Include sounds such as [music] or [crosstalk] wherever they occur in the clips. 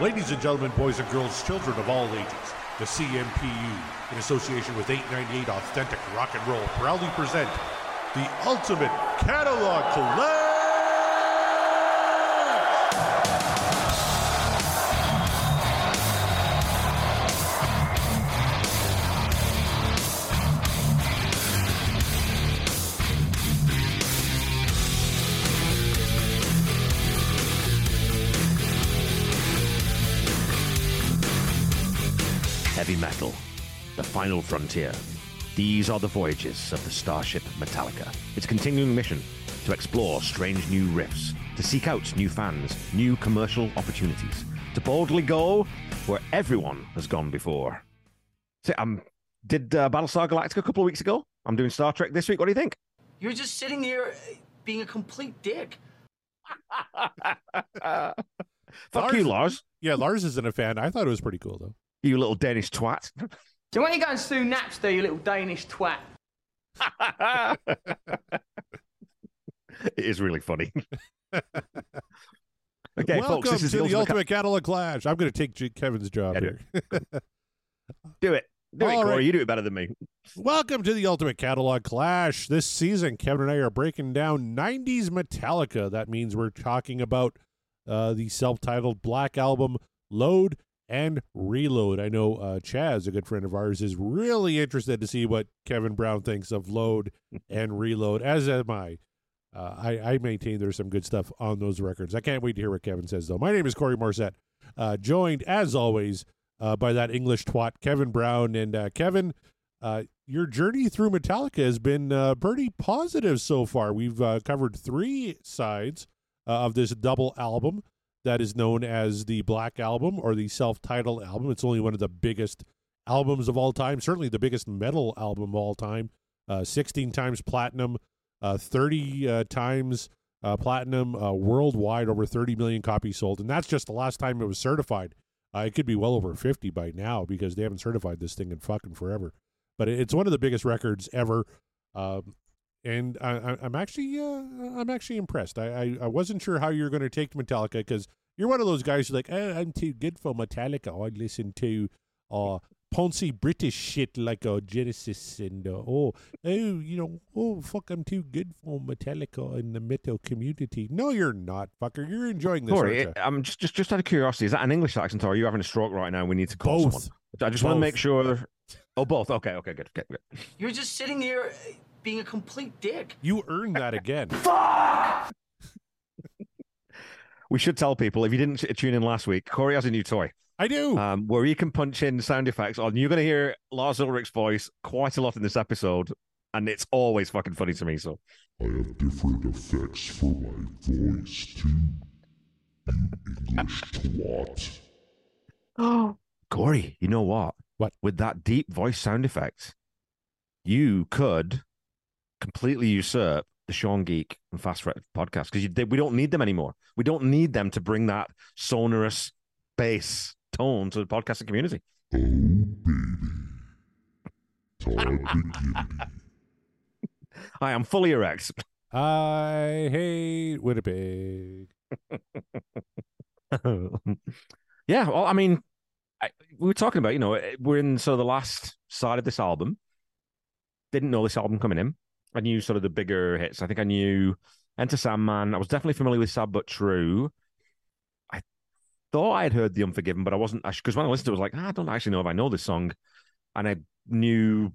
Ladies and gentlemen, boys and girls, children of all ages, the CMPU, in association with 898 Authentic Rock and Roll, proudly present the Ultimate Catalog Clash! Final frontier. These are the voyages of the starship Metallica. Its continuing mission to explore strange new rifts, to seek out new fans, new commercial opportunities, to boldly go where everyone has gone before. So, um, did uh, Battlestar Galactica a couple of weeks ago? I'm doing Star Trek this week. What do you think? You're just sitting here being a complete dick. [laughs] Fuck Lars- you, Lars. Yeah, Lars isn't a fan. I thought it was pretty cool, though. You little Danish twat. [laughs] So when you go and sue Napster, you little Danish twat. [laughs] it is really funny. [laughs] okay, Welcome folks, this is to the, the ultimate. Ultimate Catalog Clash. I'm going to take J- Kevin's job Yeah, do here. [laughs] do it. Do it, All Corey. right. You do it better than me. Welcome to the Ultimate Catalog Clash. This season, Kevin and I are breaking down 90s Metallica. That means we're talking about uh, the self titled Black Album, Load and Reload. I know uh, Chaz, a good friend of ours, is really interested to see what Kevin Brown thinks of Load [laughs] and Reload, as am I. Uh, I, I maintain there's some good stuff on those records. I can't wait to hear what Kevin says, though. My name is Corey Morissette, uh, joined, as always, uh, by that English twat, Kevin Brown. And uh, Kevin, uh, your journey through Metallica has been uh, pretty positive so far. We've uh, covered three sides uh, of this double album that is known as the Black Album or the self titled album. It's only one of the biggest albums of all time, certainly the biggest metal album of all time. Uh, 16 times platinum, uh, 30 uh, times uh, platinum uh, worldwide, over 30 million copies sold. And that's just the last time it was certified. It could be well over 50 by now because they haven't certified this thing in fucking forever. But it's one of the biggest records ever. Um, and I, I, I'm actually, uh, I'm actually impressed. I, I, I wasn't sure how you're going to take Metallica because you're one of those guys who's like, eh, I'm too good for Metallica. I listen to uh, poncy British shit like uh, Genesis and uh, oh, oh, you know, oh fuck, I'm too good for Metallica in the metal community. No, you're not, fucker. You're enjoying this. Corey, aren't you? I'm just, just just out of curiosity, is that an English accent or are you having a stroke right now? We need to call Both. someone. I just want to make sure. Oh, both. Okay, okay, good, good, good. You're just sitting here being a complete dick. You earned that again. [laughs] Fuck! We should tell people if you didn't tune in last week, Corey has a new toy I do. um, where you can punch in sound effects on. You're going to hear Lars Ulrich's voice quite a lot in this episode, and it's always fucking funny to me. So I have different effects for my voice too. You English twat. Oh, Corey, you know what? What? With that deep voice sound effect, you could completely usurp the Sean Geek and Fast Fret podcast because we don't need them anymore. We don't need them to bring that sonorous bass tone to the podcasting community. Oh baby. I am fully erect. I hate Winnipeg. [laughs] yeah, well, I mean, I, we were talking about, you know, we're in sort of the last side of this album. Didn't know this album coming in. I knew sort of the bigger hits. I think I knew Enter Sandman. I was definitely familiar with Sad But True. I thought I had heard The Unforgiven, but I wasn't, because when I listened to it, I was like, "Ah, I don't actually know if I know this song. And I knew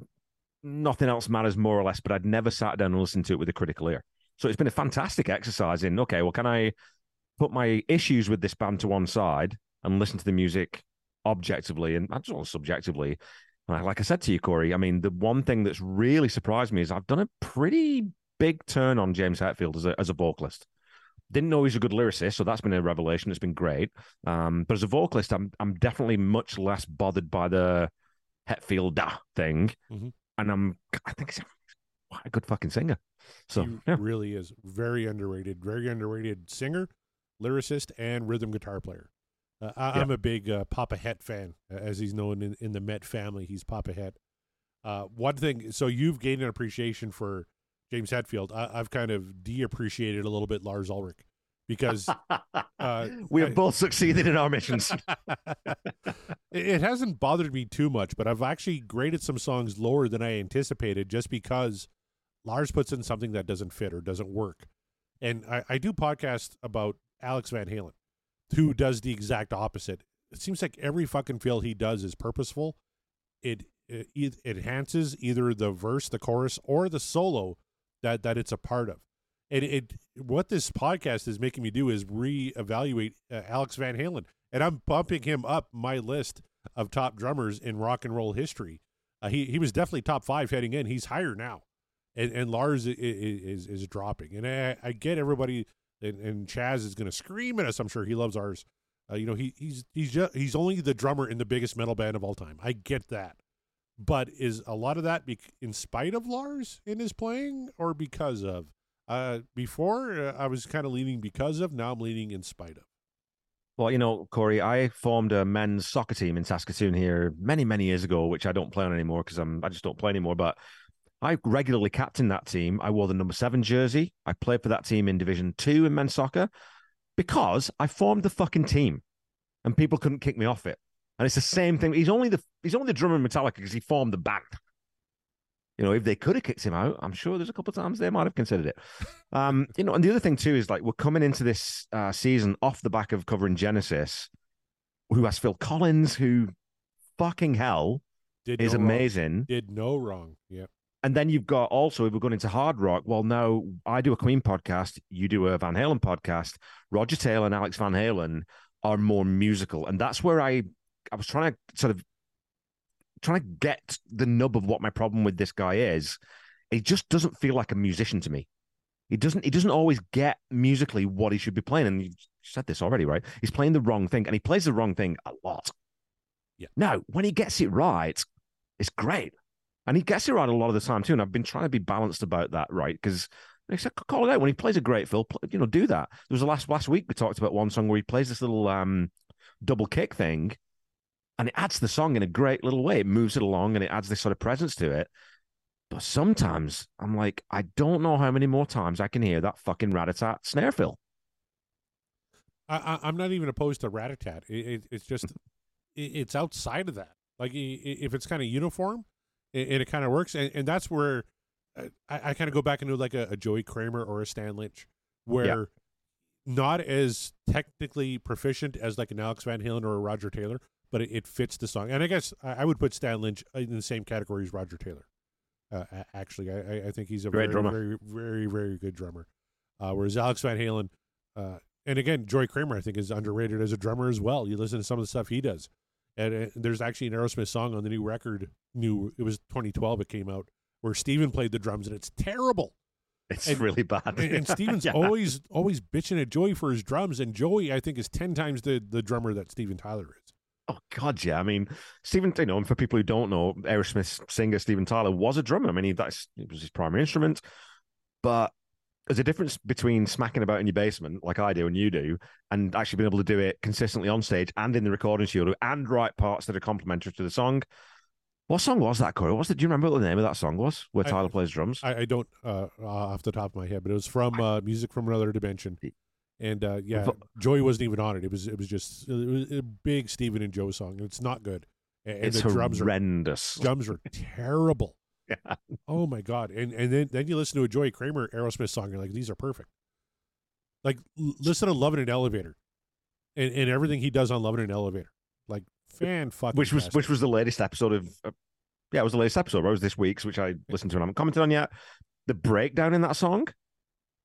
nothing else matters more or less, but I'd never sat down and listened to it with a critical ear. So it's been a fantastic exercise in, okay, well, can I put my issues with this band to one side and listen to the music objectively and not subjectively. Like I said to you, Corey, I mean, the one thing that's really surprised me is I've done a pretty big turn on James Hetfield as a as a vocalist. Didn't know he's a good lyricist, so that's been a revelation. It's been great. Um, but as a vocalist, I'm I'm definitely much less bothered by the Hetfield thing, Mhm. and I'm I think he's a, a good fucking singer. So he yeah. really is very underrated, very underrated singer, lyricist, and rhythm guitar player. Uh, I, Yeah. I'm a big uh, Papa Het fan, as he's known in, in the Met family. He's Papa Het. Uh, one thing, so you've gained an appreciation for James Hetfield. I, I've kind of de-appreciated a little bit Lars Ulrich. because [laughs] uh, we I- have both succeeded in our missions. [laughs] it it hasn't bothered me too much, but I've actually graded some songs lower than I anticipated just because Lars puts in something that doesn't fit or doesn't work. And I, I do podcast about Alex Van Halen, who does the exact opposite. It seems like every fucking fill he does is purposeful. It, it it enhances either the verse, the chorus, or the solo that that it's a part of. And it what this podcast is making me do is reevaluate uh, Alex Van Halen, and I'm bumping him up my list of top drummers in rock and roll history. Uh, he he was definitely top five heading in. He's higher now, and and Lars is is, is dropping. And I, I get everybody, and, and Chaz is going to scream at us. I'm sure he loves Lars. Uh, you know he he's he's just, he's only the drummer in the biggest metal band of all time. I get that, but is a lot of that be- in spite of Lars in his playing or because of? Uh, before uh, I was kind of leaning because of. Now I'm leaning in spite of. Well, you know, Corey, I formed a men's soccer team in Saskatoon here many, many years ago, which I don't play on anymore because I'm I just don't play anymore. But I regularly captained that team. I wore the number seven jersey. I played for that team in Division Two in men's soccer because I formed the fucking team, and people couldn't kick me off it. And it's the same thing. He's only the he's only the drummer in Metallica because he formed the band. You know, if they could have kicked him out, I'm sure there's a couple of times they might have considered it. Um, you know, and the other thing too is like we're coming into this uh, season off the back of covering Genesis, who has Phil Collins, who fucking hell Did is no wrong. amazing. Did no wrong. Yeah. And then you've got also, if we're going into hard rock, well, now I do a Queen podcast, you do a Van Halen podcast. Roger Taylor and Alex Van Halen are more musical. And that's where I, I was trying to sort of trying to get the nub of what my problem with this guy is. He just doesn't feel like a musician to me. He doesn't. He doesn't always get musically what he should be playing. And you said this already, right? He's playing the wrong thing, and he plays the wrong thing a lot. Yeah. Now, when he gets it right, it's great. And he gets it right a lot of the time too. And I've been trying to be balanced about that, right? Because I said, call it out when he plays a great fill. You know, do that. There was a last last week we talked about one song where he plays this little um double kick thing, and it adds the song in a great little way. It moves it along and it adds this sort of presence to it. But sometimes I'm like, I don't know how many more times I can hear that fucking rat-a-tat snare fill. I, I'm not even opposed to rat-a-tat. It, it, it's just, it, it's outside of that. Like if it's kind of uniform, and, and it kind of works, and, and that's where uh, I, I kind of go back into like a, a Joey Kramer or a Stan Lynch, where not as technically proficient as like an Alex Van Halen or a Roger Taylor, but it, it fits the song. And I guess I, I would put Stan Lynch in the same category as Roger Taylor. Uh, actually, I, I- I think he's a Great very, drummer. very, very, very good drummer. Uh, whereas Alex Van Halen, uh, and again, Joey Kramer, I think, is underrated as a drummer as well. You listen to some of the stuff he does, and uh, there's actually an Aerosmith song on the new record. New, it was 2012. It came out where Steven played the drums, and it's terrible. It's And- really bad. And, and [laughs] Steven's Yeah. always always bitching at Joey for his drums, and Joey, I think, is ten times the the drummer that Steven Tyler is. Oh God, yeah. I mean, Stephen, you know, and for people who don't know, Aerosmith singer Steven Tyler was a drummer. I mean, he, that's it was his primary instrument. But there's a difference between smacking about in your basement, like I do and you do, and actually being able to do it consistently on stage and in the recording studio and write parts that are complementary to the song. What song was that, Corey? What's the, do you remember what the name of that song was? Where I- Tyler plays drums? I, I don't uh, off the top of my head, but it was from uh, Music from Another Dimension, and uh, yeah, Joey wasn't even on it. It was it was just it was a big Steven and Joe song, and it's not good. And, it's the drums are horrendous. drums are terrible. Yeah. Oh my god! And and then then you listen to a Joey Kramer Aerosmith song, you're like, these are perfect. Like l- listen to "Love in an Elevator," and, and everything he does on "Love in an Elevator," like fan fucking. which was which was the latest episode of uh, yeah, it was the latest episode. Right? It was this week's, which I listened to and I haven't commented on yet. The breakdown in that song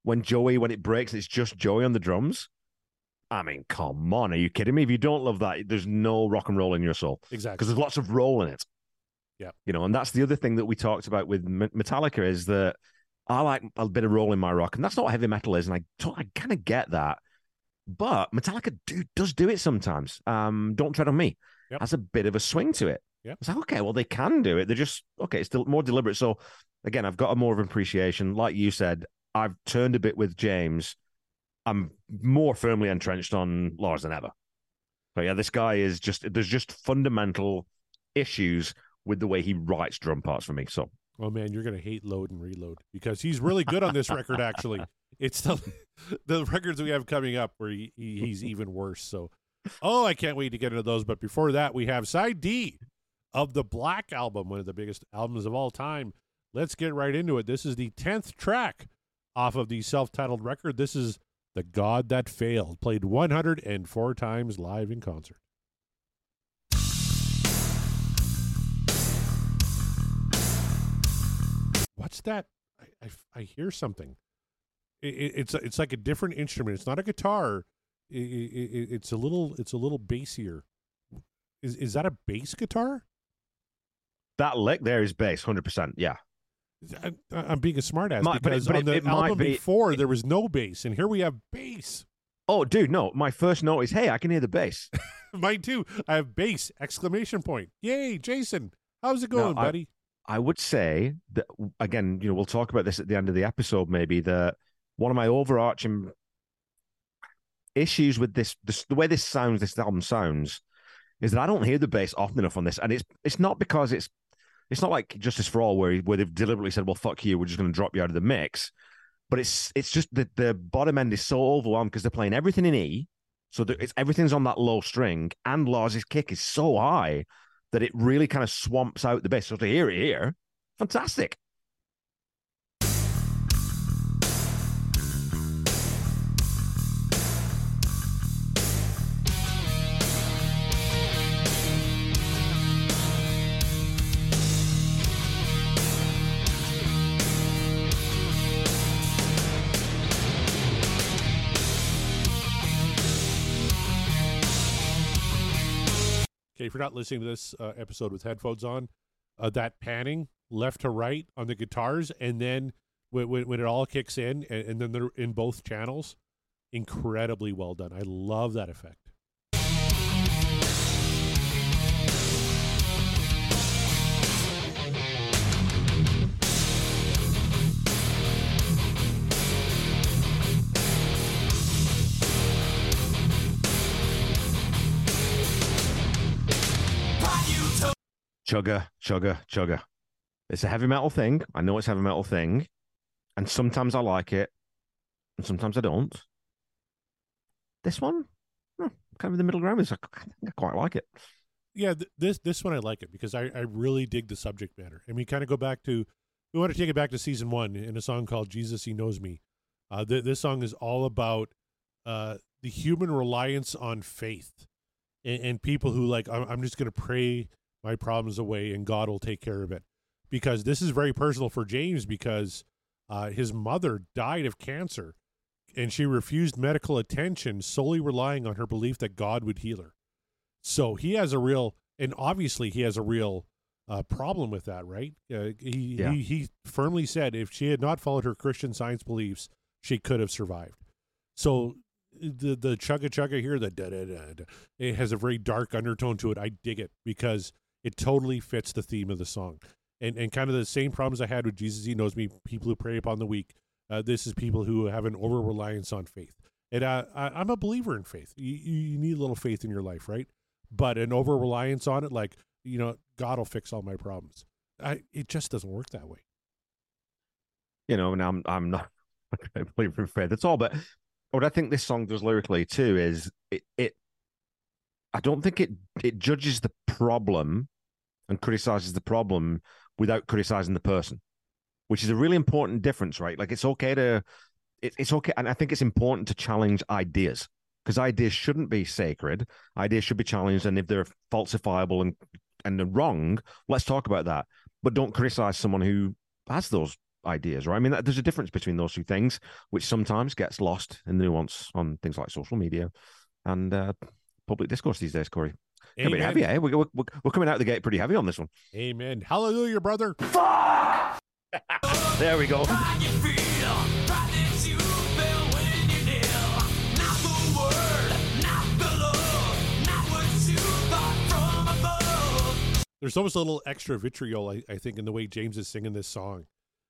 when Joey when it breaks, it's just Joey on the drums. I mean, come on, are you kidding me? If you don't love that, there's no rock and roll in your soul exactly. because there's lots of roll in it. Yeah. you know, and that's the other thing that we talked about with Metallica is that I like a bit of roll in my rock, and that's not what heavy metal is, and I I kind of get that. But Metallica do, does do it sometimes. Um, Don't tread on me Yep. has a bit of a swing to it. Yep. It's like okay, well they can do it. They're just okay. It's still more deliberate. So again, I've got a more of an appreciation. Like you said, I've turned a bit with James. I'm more firmly entrenched on Lars than ever. But yeah, this guy is just there's just fundamental issues with the way he writes drum parts for me. So Oh man, you're gonna hate load and reload because he's really good on this record. Actually, It's the the records we have coming up where he, he, he's even worse. So, oh, I can't wait to get into those. But before that, we have side D of the Black Album, one of the biggest albums of all time. Let's get right into it. This is the tenth track off of the self-titled record. This is "The God That Failed," played 104 times live in concert. What's that? I, I, I hear something. It, it, it's it's like a different instrument. It's not a guitar. It, it, it's a little it's a little bassier. Is is that a bass guitar? That lick there is bass, hundred percent. Yeah. I, I'm being a smartass Might- but it- because but on the album be- before there was no bass, and here we have bass. Oh, dude, no. My first note is, hey, I can hear the bass. [laughs] Mine too. I have bass! Exclamation point! Yay, Jason! How's it going, I- buddy? I would say that again, you know, we'll talk about this at the end of the episode, maybe that one of my overarching issues with this, this the way this sounds, this album sounds, is that I don't hear the bass often enough on this, and it's it's not because it's it's not like Justice for All where where they've deliberately said, well, fuck you, we're just going to drop you out of the mix, but it's it's just that the bottom end is so overwhelmed because they're playing everything in E, so it's everything's on that low string, and Lars's kick is so high that it really kind of swamps out the bass. So to hear it here, fantastic. If you're not listening to this uh, episode with headphones on, uh, that panning left to right on the guitars, and then when, when, when it all kicks in, and, and then they're in both channels, incredibly well done. I love that effect. Chugga, chugga, chugga. It's a heavy metal thing. I know it's a heavy metal thing. And sometimes I like it, and sometimes I don't. This one, hmm, kind of in the middle ground. Is I, I quite like it. Yeah, th- this this one I like it because I, I really dig the subject matter, and we kind of go back to we want to take it back to season one in a song called "Jesus He Knows Me." Uh, th- this song is all about uh, the human reliance on faith, and, and people who like I'm, I'm just going to pray my problems away and God will take care of it, because this is very personal for James because uh, his mother died of cancer, and she refused medical attention solely relying on her belief that God would heal her. So he has a real, and obviously he has a real uh, problem with that, right? Uh, he, Yeah. he he firmly said if she had not followed her Christian Science beliefs, she could have survived. So the the chugga chugga here, the da da da, it has a very dark undertone to it. I dig it because it totally fits the theme of the song, and and kind of the same problems I had with Jesus. He knows me. People who prey upon the weak. Uh, this is people who have an over reliance on faith. And uh, I, I'm a believer in faith. You, you need a little faith in your life, right? But an over reliance on it, like you know, God will fix all my problems. I, it just doesn't work that way. You know, and I'm I'm not [laughs] a believer in faith at all. But what I think this song does lyrically too is it, it I don't think it it judges the problem and criticizes the problem without criticizing the person, which is a really important difference, right? Like it's okay to it, it's okay, and I think it's important to challenge ideas because ideas shouldn't be sacred. Ideas should be challenged, and if they're falsifiable and and they're wrong, let's talk about that. But don't criticize someone who has those ideas, right? I mean, that, there's a difference between those two things, which sometimes gets lost in the nuance on things like social media and uh, public discourse these days, Corey. A bit heavy, eh? We're, we're, we're coming out the gate pretty heavy on this one. Amen. Hallelujah, brother. Fuck! [laughs] There we go. There's almost a little extra vitriol, I, I think, in the way James is singing this song.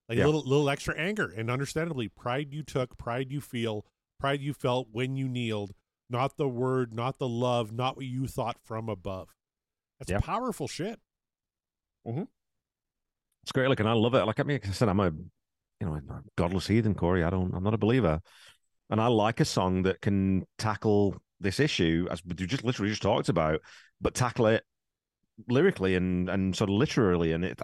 Like Yeah. a little, little extra anger, and understandably, pride you took, pride you feel, pride you felt when you kneeled. Not the word, not the love, not what you thought from above. That's Yeah. powerful shit. Mm-hmm. It's great. Like, and I love it. Like, I mean, I said, I'm a you know, godless heathen, Corey. I don't, I'm not a believer. And I like a song that can tackle this issue, as we just literally just talked about, but tackle it lyrically and and sort of literally, and it,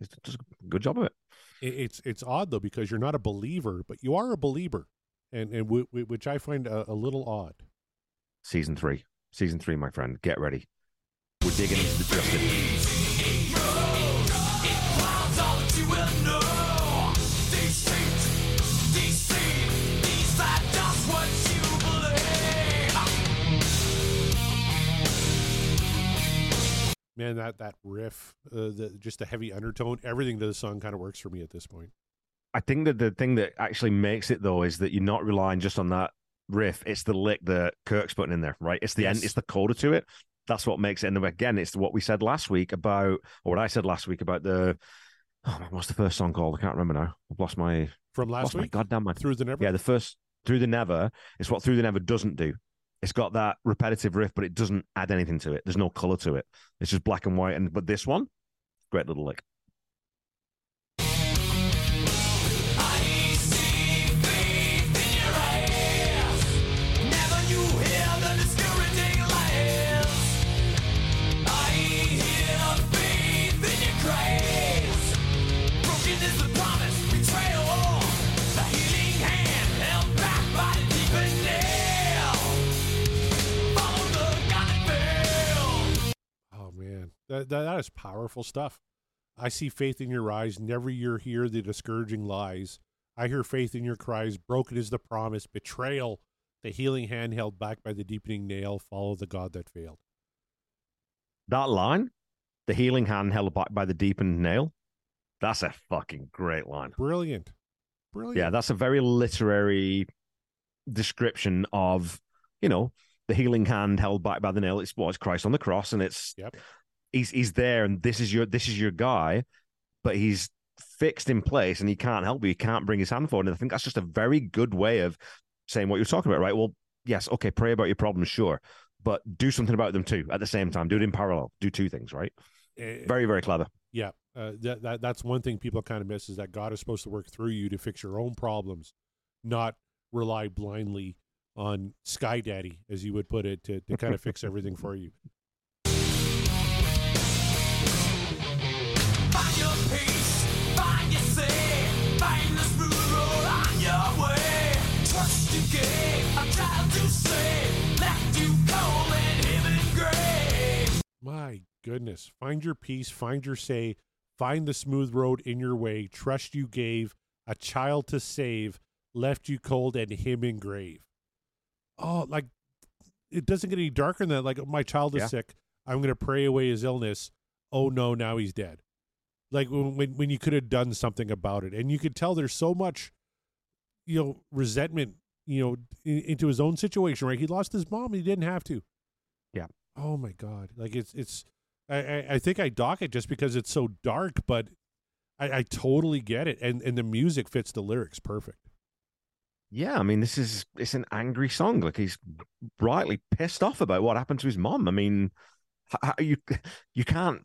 it does a good job of it. It- It's it's odd though because you're not a believer, but you are a believer, and and w- w- which I find a, a little odd. Season three, season three, my friend, get ready. We're digging into the Justin. Man, that that riff, uh, the just the heavy undertone, everything to the song kind of works for me at this point. I think that the thing that actually makes it though is that you're not relying just on that riff. It's the lick that Kirk's putting in there, right? It's the end. It's the coda to it. That's what makes it. And again, it's what we said last week about, or what I said last week about the. Oh what's the first song called? I can't remember now. I've lost my From last lost my week, goddamn mind. through the never. Yeah, the first through the never It's what through the never doesn't do. It's got that repetitive riff, but it doesn't add anything to it. There's no color to it. It's just black and white. And but this one, great little lick. That, that that is powerful stuff. I see faith in your eyes. Never you hear the discouraging lies. I hear faith in your cries. Broken is the promise. Betrayal. The healing hand held back by the deepening nail. Follow the God that failed. That line, the healing hand held back by the deepened nail, that's a fucking great line. Brilliant. Brilliant. Yeah, that's a very literary description of, you know, the healing hand held back by the nail. It's well, it's Christ on the cross, and it's Yep. He's he's there, and this is your this is your guy, but he's fixed in place, and he can't help you. He can't bring his hand forward. And I think that's just a very good way of saying what you're talking about, right? Well, yes, okay, pray about your problems, sure, but do something about them too at the same time. Do it in parallel. Do two things, right? Eh, Very very clever. Yeah, uh, that, that that's one thing people kind of miss is that God is supposed to work through you to fix your own problems, not rely blindly on Sky Daddy, as you would put it, to, to kind of fix everything for you. My goodness, find your peace, find your say, find the smooth road in your way. Trust you gave a child to save, left you cold and him in grave. Oh, like it doesn't get any darker than that. Like my child is Yeah. sick. I'm going to pray away his illness. Oh no, now he's dead. Like when, when you could have done something about it, and you could tell there's so much, you know, resentment, you know, in, into his own situation. Right? He lost his mom. He didn't have to. Oh my god! Like it's it's. I I, think I dock it just because it's so dark, but I, I totally get it, and and the music fits the lyrics perfect. Yeah, I mean, this is it's an angry song. Like he's rightly pissed off about what happened to his mom. I mean, you [laughs] you can't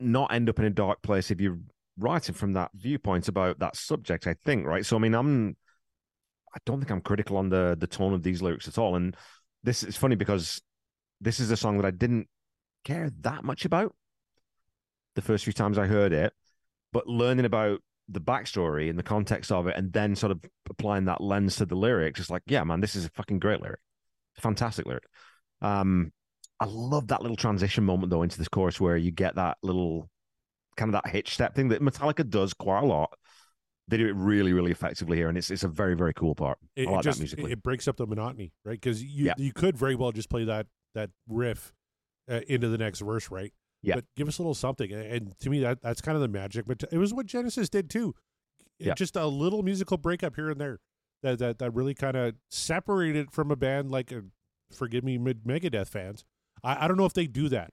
not end up in a dark place if you're writing from that viewpoint about that subject. I think, right? So, I mean, I'm I don't think I'm critical on the the tone of these lyrics at all. And this is funny because this is a song that I didn't care that much about the first few times I heard it, but learning about the backstory and the context of it, and then sort of applying that lens to the lyrics, it's like, yeah, man, this is a fucking great lyric, fantastic lyric. Um, I love that little transition moment though into this chorus where you get that little kind of that hitch step thing that Metallica does quite a lot. They do it really, really effectively here, and it's it's a very, very cool part. It, I it like just that musically. it breaks up the monotony, right? Because you Yeah. you could very well just play that that riff uh, into the next verse, right? Yeah. But give us a little something, and, to me that that's kind of the magic. But it was what Genesis did too. Yeah. Just a little musical breakup here and there that that that really kind of separated from a band like, uh forgive me, Mid- Megadeth fans. I, I don't know if they do that,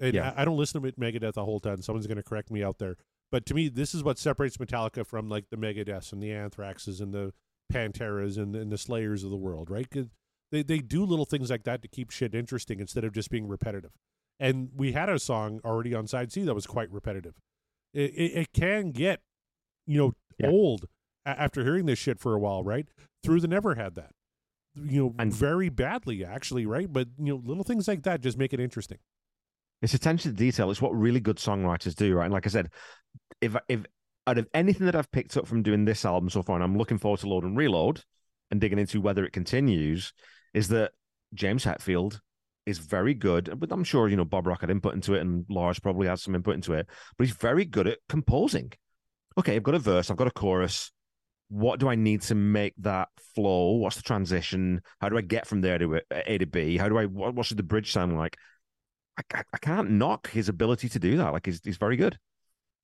and Yeah. I, I don't listen to Megadeth the whole time. Someone's going to correct me out there. But to me, this is what separates Metallica from like the Megadeths and the Anthraxes and the Panteras and, and the Slayers of the world, right? They they do little things like that to keep shit interesting instead of just being repetitive. And we had a song already on side C that was quite repetitive. It, it, it can get you know, Yeah. old a- after hearing this shit for a while, right? Through the Never had that, you know, And- very badly actually, right? But you know, little things like that just make it interesting. It's attention to detail. It's what really good songwriters do, right? And like I said, if if out of anything that I've picked up from doing this album so far, and I'm looking forward to Load and Reload and digging into whether it continues, is that James Hetfield is very good. But I'm sure you know Bob Rock had input into it, and Lars probably has some input into it. But he's very good at composing. Okay, I've got a verse, I've got a chorus. What do I need to make that flow? What's the transition? How do I get from there to uh, A to B? How do I? What, what should the bridge sound like? I, I, can't knock his ability to do that. Like he's he's very good.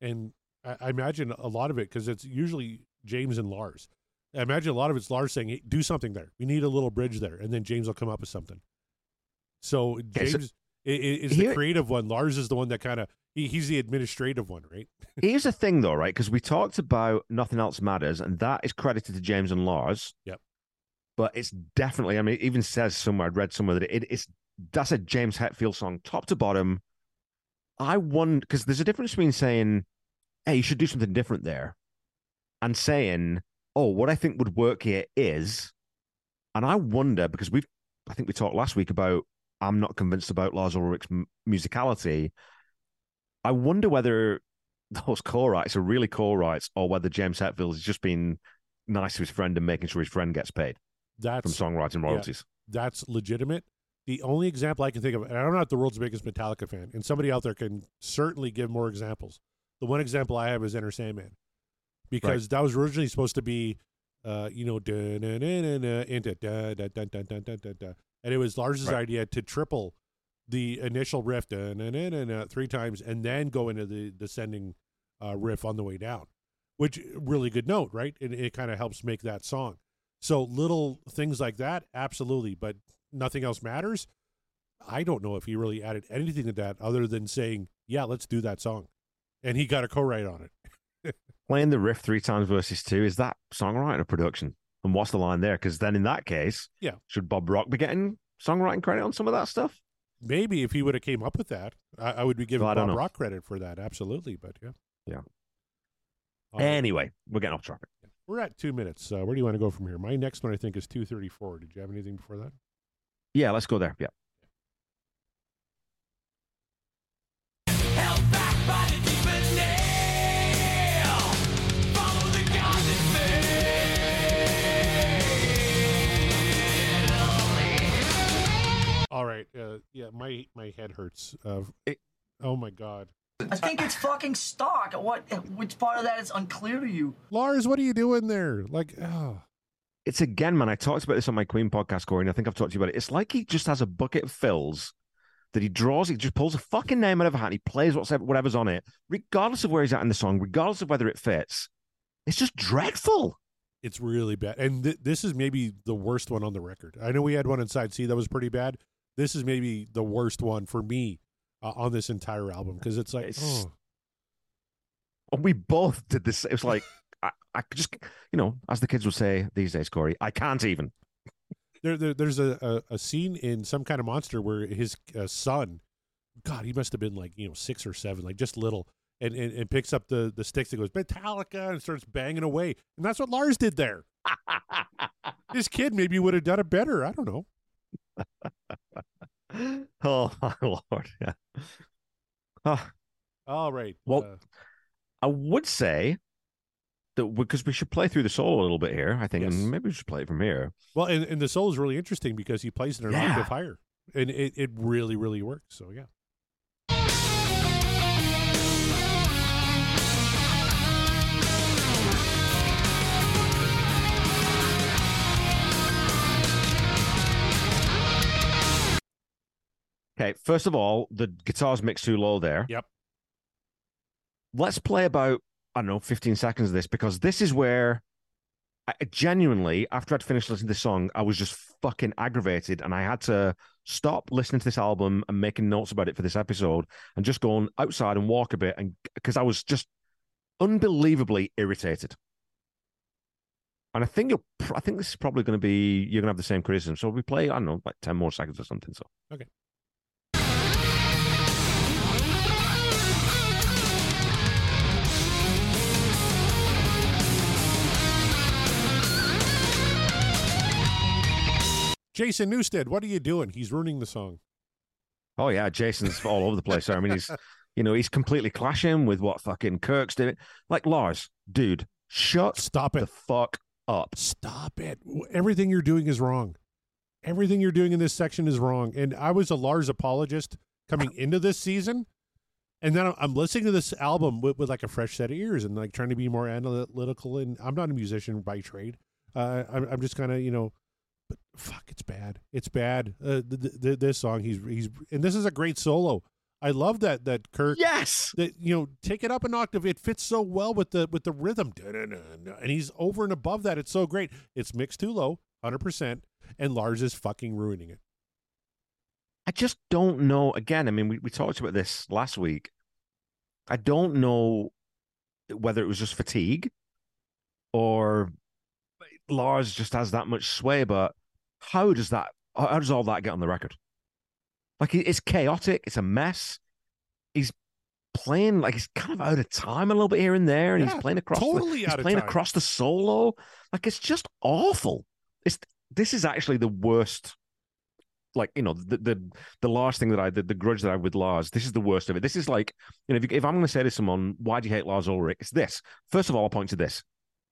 And I imagine a lot of it because it's usually James and Lars. I imagine a lot of it's Lars saying, hey, "Do something there. We need a little bridge there," and then James will come up with something. So Okay, so James i- is the here- creative one. Lars is the one that kind of he, he's the administrative one, right? [laughs] Here's the thing, though, right? Because we talked about nothing else matters, and that is credited to James and Lars. Yep. But it's definitely. I mean, it even says somewhere. I'd read somewhere that it, it's that's a James Hetfield song, top to bottom. I wonder because there's a difference between saying, "Hey, you should do something different there," and saying, "Oh, what I think would work here is," and I wonder because we've, I think we talked last week about I'm not convinced about Lars Ulrich's m- musicality. I wonder whether [laughs] those co-writes are really co-writes or whether James Hetfield has just been nice to his friend and making sure his friend gets paid from That's songwriting royalties. that's legitimate. The only example I can think of, and I'm not the world's biggest Metallica fan, and somebody out there can certainly give more examples. The one example I have is Enter Sandman, because that was originally supposed to be, uh, you know, da into da da da da da da da da, and it was Lars's Right. idea to triple the initial riff da na na na three times, and then go into the descending uh, riff on the way down, which really good note, right? And it kind of helps make that song. So little things like that, absolutely, but nothing else matters. I don't know if he really added anything to that other than saying, "Yeah, let's do that song," and he got a co-write on it. [laughs] Playing the riff three times versus two is that songwriting or production? And what's the line there? Because then in that case, Yeah. should Bob Rock be getting songwriting credit on some of that stuff? Maybe if he would have came up with that, I, I would be giving Well, Bob know. Rock credit for that. Absolutely, but yeah, Yeah. All right. Anyway, we're getting off topic. we're at two minutes. Uh, where do you want to go from here? My next one, I think, is two thirty-four. Did you have anything before that? Yeah, let's go there. Yeah. All right. Uh, yeah, my my head hurts. Uh, It- oh my god, I think it's fucking stock. What? Which part of that is unclear to you? Lars, what are you doing there? Like, oh. It's again, man. I talked about this on my Queen podcast, Corey, and I think I've talked to you about it. It's like he just has a bucket of fills that he draws. He just pulls a fucking name out of a hat. And he plays whatever's on it, regardless of where he's at in the song, regardless of whether it fits. It's just dreadful. It's really bad. And th- this is maybe the worst one on the record. I know we had one inside C that was pretty bad. This is maybe the worst one for me uh, on this entire album because it's like, It's- oh, we both did this. It was like, I, I just, you know, as the kids would say these days, Corey, I can't even. there, there, there's a, a, a scene in some kind of monster where his uh, son, God, he must have been like, you know, six or seven, like just little, and, and, and picks up the, the sticks and goes, Metallica, and starts banging away. And that's what Lars did there. [laughs] This kid maybe would have done it better. I don't know. [laughs] oh my lord, [laughs] yeah. Oh, All right. Well, uh, I would say that because we should play through the solo a little bit here, I think, Yes. maybe we should play it from here. Well, and, and the soul is really interesting because he plays it an Yeah. octave higher, and it, it really really works. So yeah, Okay, first of all, the guitar's mixed too low there. Yep. Let's play about, I don't know, 15 seconds of this because this is where I, genuinely, after I'd finished listening to this song, I was just fucking aggravated and I had to stop listening to this album and making notes about it for this episode and just go on outside and walk a bit and because I was just unbelievably irritated. And I think you're I think this is probably going to be you're going to have the same criticism. So we play, I don't know, like ten more seconds or something. So Jason Newsted, what are you doing? He's ruining the song. Oh yeah, Jason's all over the place. I mean, he's [laughs] you know he's completely clashing with what fucking Kirk's doing. Like Lars, dude, shut Stop it the fuck up. Stop it. Everything you're doing is wrong. Everything you're doing in this section is wrong. And I was a Lars apologist coming into this season. And then I'm- I'm listening to this album with, with like a fresh set of ears and like trying to be more analytical. And I'm not a musician by trade. Uh, I'm, I'm just kind of, you know, but fuck, it's bad. It's bad. Uh, th- th- th- this song, he's, he's, and this is a great solo. I love that, that Kirk Yes. that you know take it up an octave it fits so well with the with the rhythm and he's over and above that it's so great it's mixed too low 100% and lars is fucking ruining it I just don't know. Again, I mean, we, we talked about this last week. I don't know whether it was just fatigue or Lars just has that much sway, but how does that, how does all that get on the record? Like, it's chaotic, it's a mess. He's playing like he's kind of out of time a little bit here and there, and Yeah, he's playing across the, totally he's out of playing time. across the solo. Like, it's just awful. It's this is actually the worst like you know the the the last thing that I the, the grudge that I have with Lars. This is the worst of it. This is like you know if, you, if I'm going to say to someone, why do you hate Lars Ulrich? It's this. First of all, I'll point to this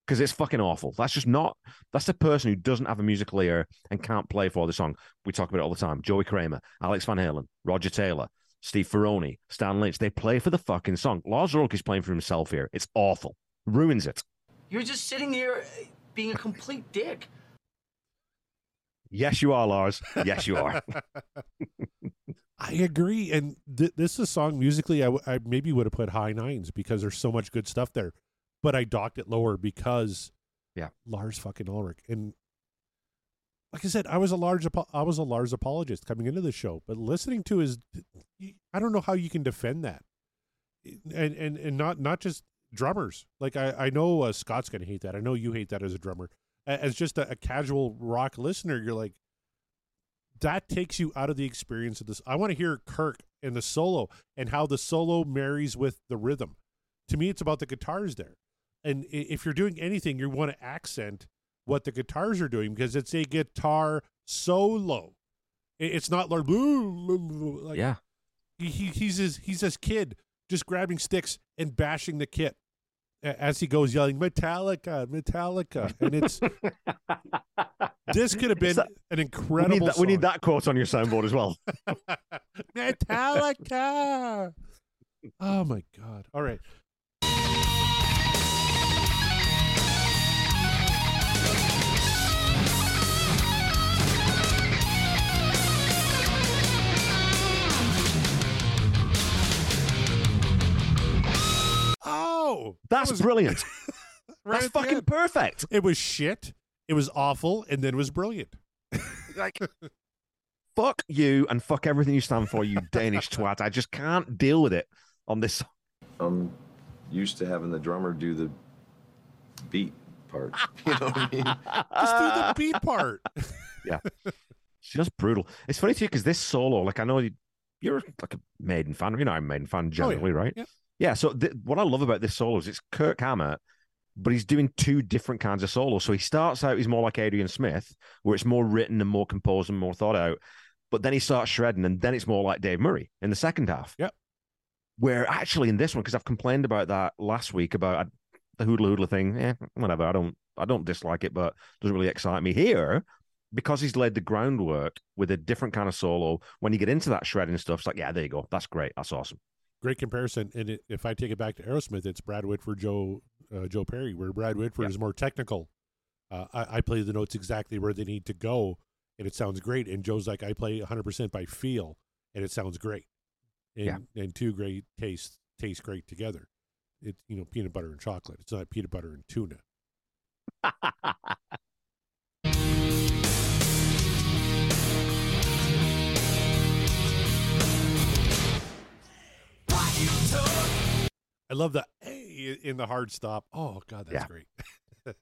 because it's fucking awful. That's just not. That's the person who doesn't have a musical ear and can't play for the song. We talk about it all the time. Joey Kramer, Alex Van Halen, Roger Taylor, Steve Ferrone, Stan Lynch. They play for the fucking song. Lars Ulrich is playing for himself here. It's awful. Ruins it. You're just sitting there uh, being a complete dick. Yes, you are, Lars. Yes, you are. [laughs] i agree and th- this is a song musically I, w- I maybe would have put high nines because there's so much good stuff there but i docked it lower because Yeah. lars fucking ulrich and like I said, I was a large I was a Lars apologist coming into the show, but listening to his, I don't know how you can defend that, and and and not not just drummers. Like I I know uh, Scott's gonna hate that. I know you hate that as a drummer. As just a, a casual rock listener, you're like, that takes you out of the experience of this. I want to hear Kirk and the solo and how the solo marries with the rhythm. To me, it's about the guitars there, and if you're doing anything, you want to accent what the guitars are doing because it's a guitar solo. It's not like, [laughs] like yeah. he, he- he's his he's this kid just grabbing sticks and bashing the kit as he goes yelling Metallica, Metallica, and it's [laughs] this could have been that- an We incredible. need, that, we need that quote on your soundboard as well. [laughs] Metallica. Oh my god! All right, oh, that That's was brilliant. right [laughs] That's fucking perfect. It was shit. It was awful, and then it was brilliant. Like, [laughs] fuck you and fuck everything you stand for, you Danish [laughs] twat. I just can't deal with it on this. I'm used to having the drummer do the beat part. You know what I mean? Just do the beat part. Yeah. It's just brutal. It's funny too because this solo, like I know you, you're like a Maiden fan. You know, I'm a Maiden fan oh, generally, right? Yep. Yeah. So th- what I love about this solo is it's Kirk Hammett, but he's doing two different kinds of solos. So he starts out, he's more like Adrian Smith, where it's more written and more composed and more thought out. But then he starts shredding, and then it's more like Dave Murray in the second half. Yep. Where actually in this one, because I've complained about that last week about uh, the hoodla hoodla thing. Eh, whatever. I don't, I don't dislike it, but it doesn't really excite me here because he's laid the groundwork with a different kind of solo. When you get into that shredding stuff, it's like, yeah, there you go. That's great. That's awesome. Great comparison. And it, if I take it back to Aerosmith, it's Brad Whitford, Joe uh, Joe Perry, where Brad Whitford Yep. is more technical. Uh, I, I play the notes exactly where they need to go, and it sounds great. And Joe's like, I play 100% by feel, and it sounds great. And, Yeah. and two great tastes taste great together. It's you know peanut butter and chocolate. It's not peanut butter and tuna. [laughs] I love the hey in the hard stop. Oh god, that's Yeah. great. [laughs]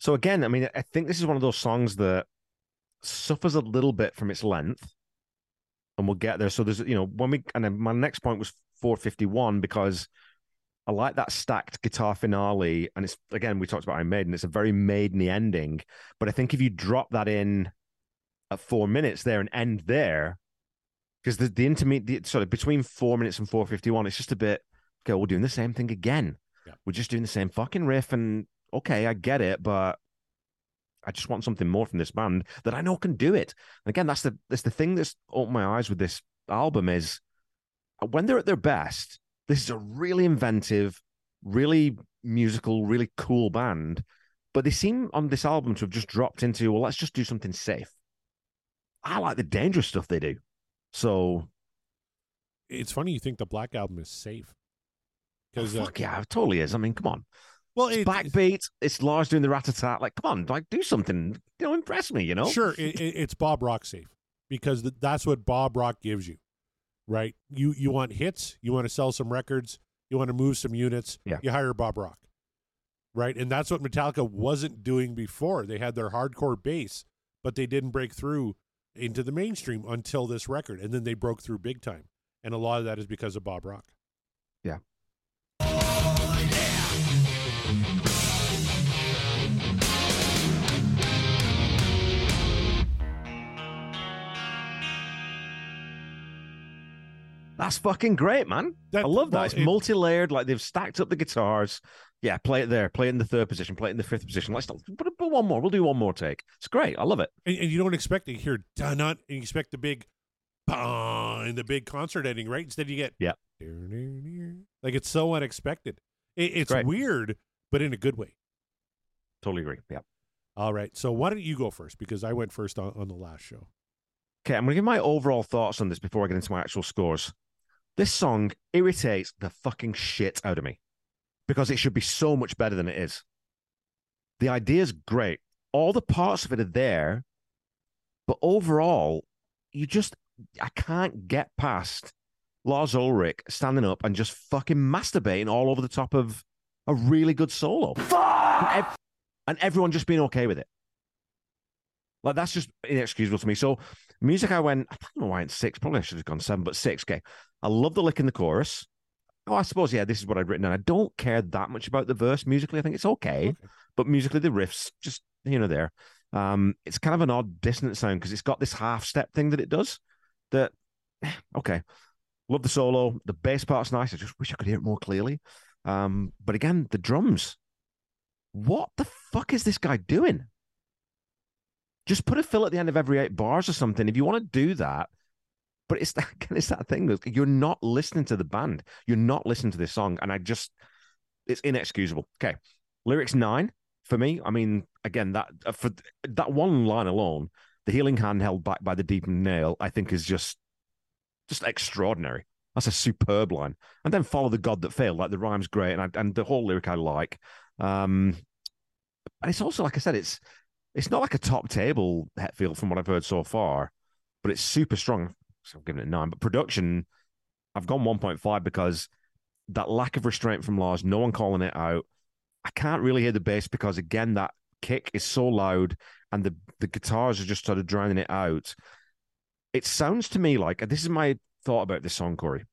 So again, I mean, I think this is one of those songs that suffers a little bit from its length, and we'll get there. So there's, you know, when we and then my next point was 451 because I like that stacked guitar finale, and it's again we talked about Iron Maiden. It's a very maideny ending, but I think if you drop that in at four minutes there and end there because the the intermediate sort of between four minutes and four fifty one, it's just a bit okay. We're doing the same thing again. Yeah. We're just doing the same fucking riff, and okay, I get it, but I just want something more from this band that I know can do it. And again, that's the that's the thing that's opened my eyes with this album is uh, when they're at their best. This is a really inventive, really musical, really cool band. But they seem on this album to have just dropped into, well, let's just do something safe. I like the dangerous stuff they do. So, It's funny you think the Black Album is safe. Oh, Because uh, fuck yeah, it totally is. I mean, come on. well, It's it, backbeat. It's Lars doing the rat a tat. Like, come on, like, do something. You know, impress me, you know? Sure, it, it, it's Bob Rock safe because th- that's what Bob Rock gives you, right? You you want hits, you want to sell some records, you want to move some units. Yeah. You hire Bob Rock, right? And that's what Metallica wasn't doing before. They had their hardcore base, but they didn't break through into the mainstream until this record, and then they broke through big time. And a lot of that is because of Bob Rock. Yeah. That's fucking great, man. That- I love that. well, it's it- multi-layered. Like they've stacked up the guitars. Yeah, play it there. Play it in the third position. Play it in the fifth position. Let's put, put one more. We'll do one more take. It's great. I love it. And, and you don't expect to hear and you expect the big bah and the big concert ending, right? Instead, you get Yep. like it's so unexpected. It, it's Great. weird, but in a good way. Totally agree. Yeah. All right, so why don't you go first because I went first on, on the last show. Okay, I'm going to give my overall thoughts on this before I get into my actual scores. This song irritates the fucking shit out of me because it should be so much better than it is. The idea's great. All the parts of it are there, but overall, you just, I can't get past Lars Ulrich standing up and just fucking masturbating all over the top of a really good solo. And, ev- and everyone just being okay with it. Like that's just inexcusable to me. So music, I went. I don't know why it's six. Probably I should have gone seven, but six. Okay, I love the lick in the chorus. Oh, I suppose yeah. This is what I'd written, and I don't care that much about the verse musically. I think it's okay, Okay. but musically the riffs just you know there. Um, it's kind of an odd dissonant sound because it's got this half step thing that it does. That [sighs] okay, love the solo. The bass part's nice. I just wish I could hear it more clearly. Um, but again, the drums. What the fuck is this guy doing? Just put a fill at the end of every eight bars or something if you want to do that. But it's [laughs] that it's that thing. You're not listening to the band. You're not listening to this song, and I just it's inexcusable. Okay, lyrics nine for me. I mean, again, that uh, for that one line alone, the healing hand held back by the deepened nail, I think is just just extraordinary. That's a superb line. And then follow the god that failed. Like the rhyme's great, and I, and the whole lyric I like. Um, and it's also like I said, it's it's not like a top table Hetfield from what I've heard so far, but it's super strong. So I'm giving it nine. But production, I've gone 1.5 because that lack of restraint from Lars, no one calling it out. I can't really hear the bass because again, that kick is so loud and the the guitars are just sort of drowning it out. It sounds to me like this is my thought about this song, Corey.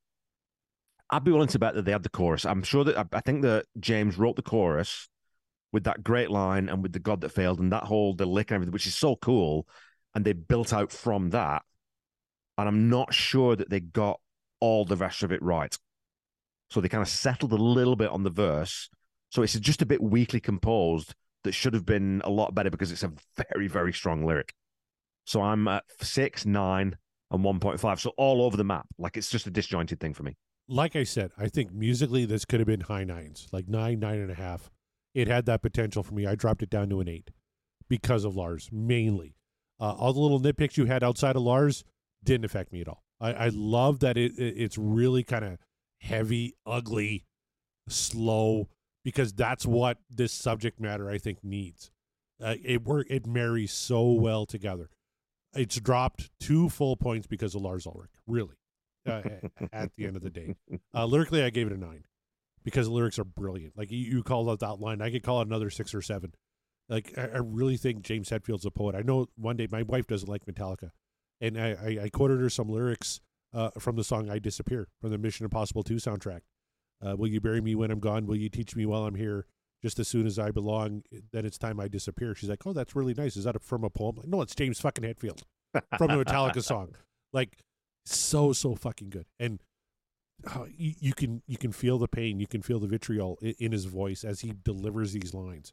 I'd be willing to bet that they had the chorus. I'm sure that I think that James wrote the chorus with that great line and with the God that failed and that whole the lick and everything, which is so cool. And they built out from that. And I'm not sure that they got all the rest of it right. So they kind of settled a little bit on the verse. So it's just a bit weakly composed that should have been a lot better because it's a very, very strong lyric. So I'm at six, nine, and 1.5. So all over the map. Like it's just a disjointed thing for me. Like I said, I think musically this could have been high nines, like nine, nine and a half. It had that potential for me. I dropped it down to an eight because of Lars mainly. Uh, all the little nitpicks you had outside of Lars didn't affect me at all. I, I love that it, it it's really kind of heavy, ugly, slow because that's what this subject matter I think needs. Uh, it work it marries so well together. It's dropped two full points because of Lars Ulrich, really. Uh, at the end of the day, [laughs] uh, lyrically, I gave it a nine because the lyrics are brilliant. Like you, you called out that line, I could call it another six or seven. Like I, I really think James Hetfield's a poet. I know one day my wife doesn't like Metallica, and I, I, I quoted her some lyrics uh, from the song "I Disappear" from the Mission Impossible Two soundtrack. Uh, Will you bury me when I'm gone? Will you teach me while I'm here? Just as soon as I belong, then it's time I disappear. She's like, "Oh, that's really nice. Is that a, from a poem?" Like, no, it's James fucking Hetfield. from a Metallica song. [laughs] Like so so fucking good. And uh, you, you can you can feel the pain, you can feel the vitriol in, in his voice as he delivers these lines.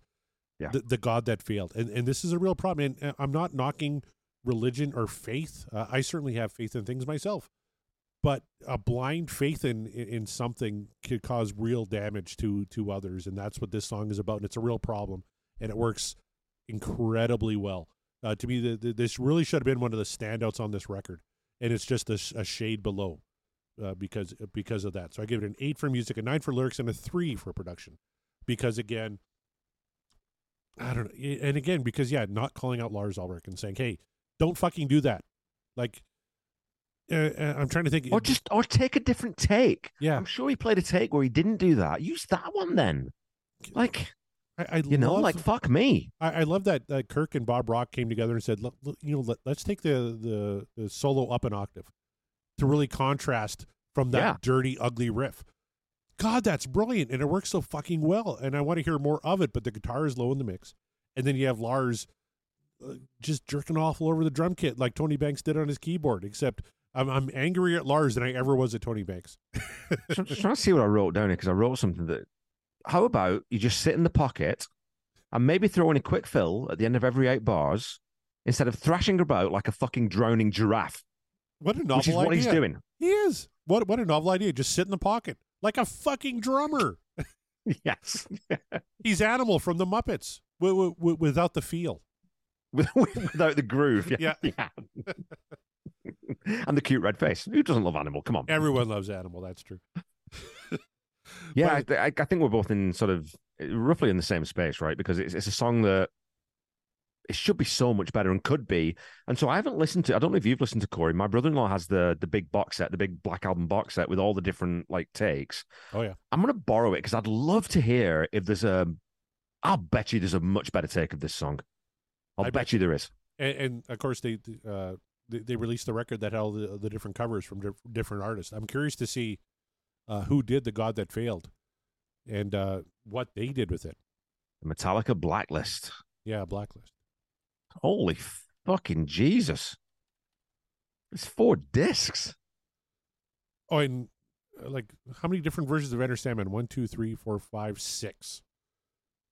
Yeah. The, the God that failed, and and this is a real problem. And uh, I'm not knocking religion or faith. Uh, I certainly have faith in things myself, but a blind faith in, in in something could cause real damage to to others, and that's what this song is about. And it's a real problem, and it works incredibly well. Uh, to me, the, the, this really should have been one of the standouts on this record, and it's just a, a shade below uh, because because of that. So I give it an eight for music, a nine for lyrics, and a three for production, because again, I don't know, and again because yeah, not calling out Lars Ulrich and saying, hey, don't fucking do that, like. Uh, uh, I'm trying to think. Or just or take a different take. yeah, I'm sure he played a take where he didn't do that. Use that one then. Like I, I you know, love- like fuck me. I, I love that uh, Kirk and Bob Rock came together and said, look, look, you know, let, let's take the, the the solo up an octave to really contrast from that Yeah. dirty, ugly riff. God, that's brilliant, and it works so fucking well. And I want to hear more of it, but the guitar is low in the mix, and then you have Lars Uh, just jerking off all over the drum kit like Tony Banks did on his keyboard. Except I'm I'm angrier at Lars than I ever was at Tony Banks. I'm just trying to see what I wrote down here because I wrote something that. How about you just sit in the pocket and maybe throw in a quick fill at the end of every eight bars instead of thrashing about like a fucking drowning giraffe, What a novel which is idea! what he's doing. He is. What what a novel idea! Just sit in the pocket like a fucking drummer. [laughs] yes, [laughs] He's Animal from the Muppets w- w- without the feel. [laughs] without the groove. [laughs] Yeah. yeah. and the cute red face. Who doesn't love Animal? Come on. Everyone loves Animal. That's true. [laughs] Yeah, But- I, I, think we're both in sort of eh, roughly in the same space, right? Because it's, it's a song that it should be so much better and could be. And so I haven't listened to. I don't know if you've listened to Corey. My brother-in-law has the the big box set, the big Black Album box set with all the different like takes. Oh yeah. I'm gonna borrow it because I'd love to hear if there's a. I'll bet you there's a much better take of this song. I'll I bet, bet you there is. And, and of course they uh, they, they released the record that had all the, the different covers from diff- different artists. I'm curious to see uh, who did the God that failed, and uh, what they did with it. The Metallica Blacklist. Yeah, Blacklist. Holy fucking Jesus! It's four discs. Oh, and uh, like how many different versions of Enter Sandman? One, two, three, four, five, six.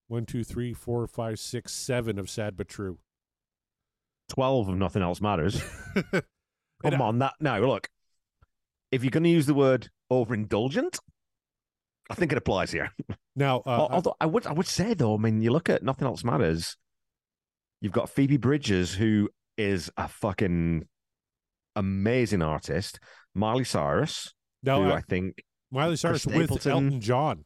One, two, three, four, five, six, seven of Sad but True. 12 of Nothing Else Matters. [laughs] Come I- on, that now look. If you're going to use the word overindulgent, I think it applies here. Now, [laughs] uh, Although I would, I would say though, I mean, you look at Nothing Else Matters. You've got Phoebe Bridgers, who is a fucking amazing artist. Miley Cyrus, now who uh, I think Miley Cyrus with Elton John.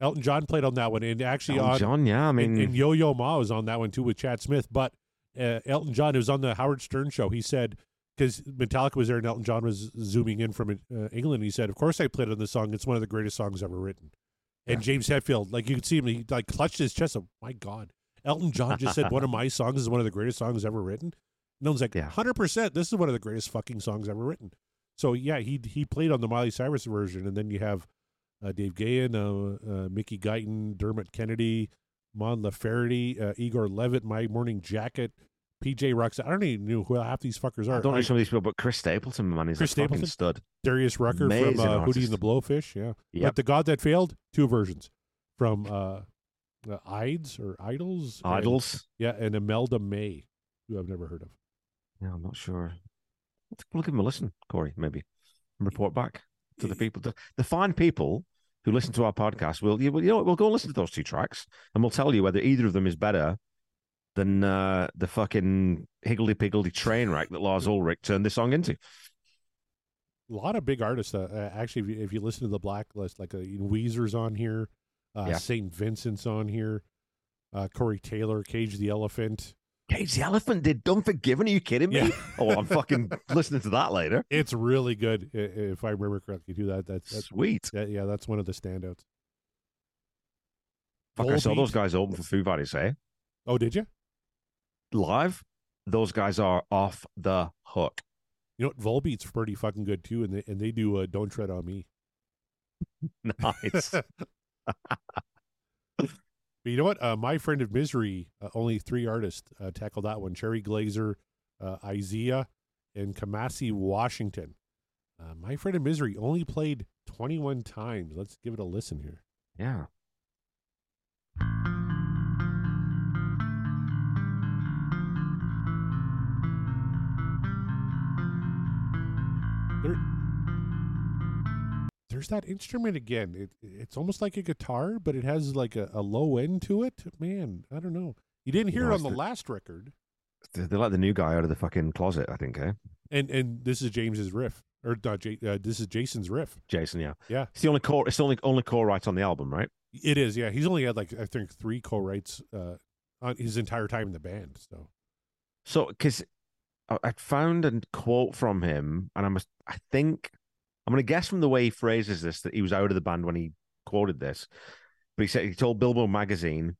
Elton John played on that one, and actually Elton on John. Yeah, I mean, and, and Yo Yo Ma was on that one too with Chad Smith. But uh, Elton John, it was on the Howard Stern show. He said because Metallica was there and Elton John was zooming in from uh, England. He said, "Of course, I played on this song. It's one of the greatest songs ever written." And James Hetfield, like you could see him, he like clutched his chest. Oh, my God, Elton John just said one of my songs is one of the greatest songs ever written. No one's like, Yeah. hundred percent. This is one of the greatest fucking songs ever written. So yeah, he he played on the Miley Cyrus version, and then you have uh, Dave Gahan, uh, uh, Mickey Guyton, Dermot Kennedy, Mon Laferte, uh, Igor Levit, My Morning Jacket, PJ Rocks. I don't even know who half these fuckers are. I don't know I- some of these people, but Chris Stapleton, man, he's Chris a fucking Stapleton? stud. Darius Rucker Amazing from uh, Hootie and the Blowfish. Yeah, Yep. but the God that failed, two versions from uh, uh, Ides or Idols, and- Idols. yeah, and Imelda May, who I've never heard of. Yeah, I'm not sure. Let's we'll give him a listen, Corey, maybe. And report back to the people. The, the fine people who listen to our podcast will you, you know what, we'll go and listen to those two tracks and we'll tell you whether either of them is better than uh, the fucking higgledy piggledy train wreck that Lars Ulrich turned this song into. A lot of big artists. Uh, uh, actually, if you, if you listen to the Blacklist, like uh, Weezer's on here, uh, Yeah. Saint Vincent's on here, uh, Corey Taylor, Cage the Elephant. Cage the Elephant did Unforgiven. Are you kidding me? Yeah. oh, I'm fucking [laughs] listening to that later. It's really good, if I remember correctly. Do that that's, that's Sweet. yeah, yeah, that's one of the standouts. Fuck, I saw those guys open for Foo Fighters, eh? Oh, did you? Live, those guys are off the hook. You know what? Volbeat's pretty fucking good too, and they and they do uh, "Don't Tread on Me." [laughs] Nice. [laughs] But you know what? Uh, my friend of misery, uh, only three artists uh, tackled that one: Cherry Glazerr, uh, Isaiah, and Kamasi, Washington. Uh, My Friend of Misery only played 21 times. Let's give it a listen here. Yeah. There's that instrument again. It, it's almost like a guitar, but it has like a, a low end to it. Man, I don't know. You didn't hear No, it on the the- last record. They they let the new guy out of the fucking closet, I think, eh? And and this is James's riff, or not? J- uh, this is Jason's riff. Jason, yeah. Yeah. It's the only core it's the only only core right on the album, right? It is. Yeah, he's only had like I think three co-writes uh, on his entire time in the band. So So, because I, I found a quote from him, and I must, I think, I'm going to guess from the way he phrases this that he was out of the band when he quoted this. But he said he told Billboard magazine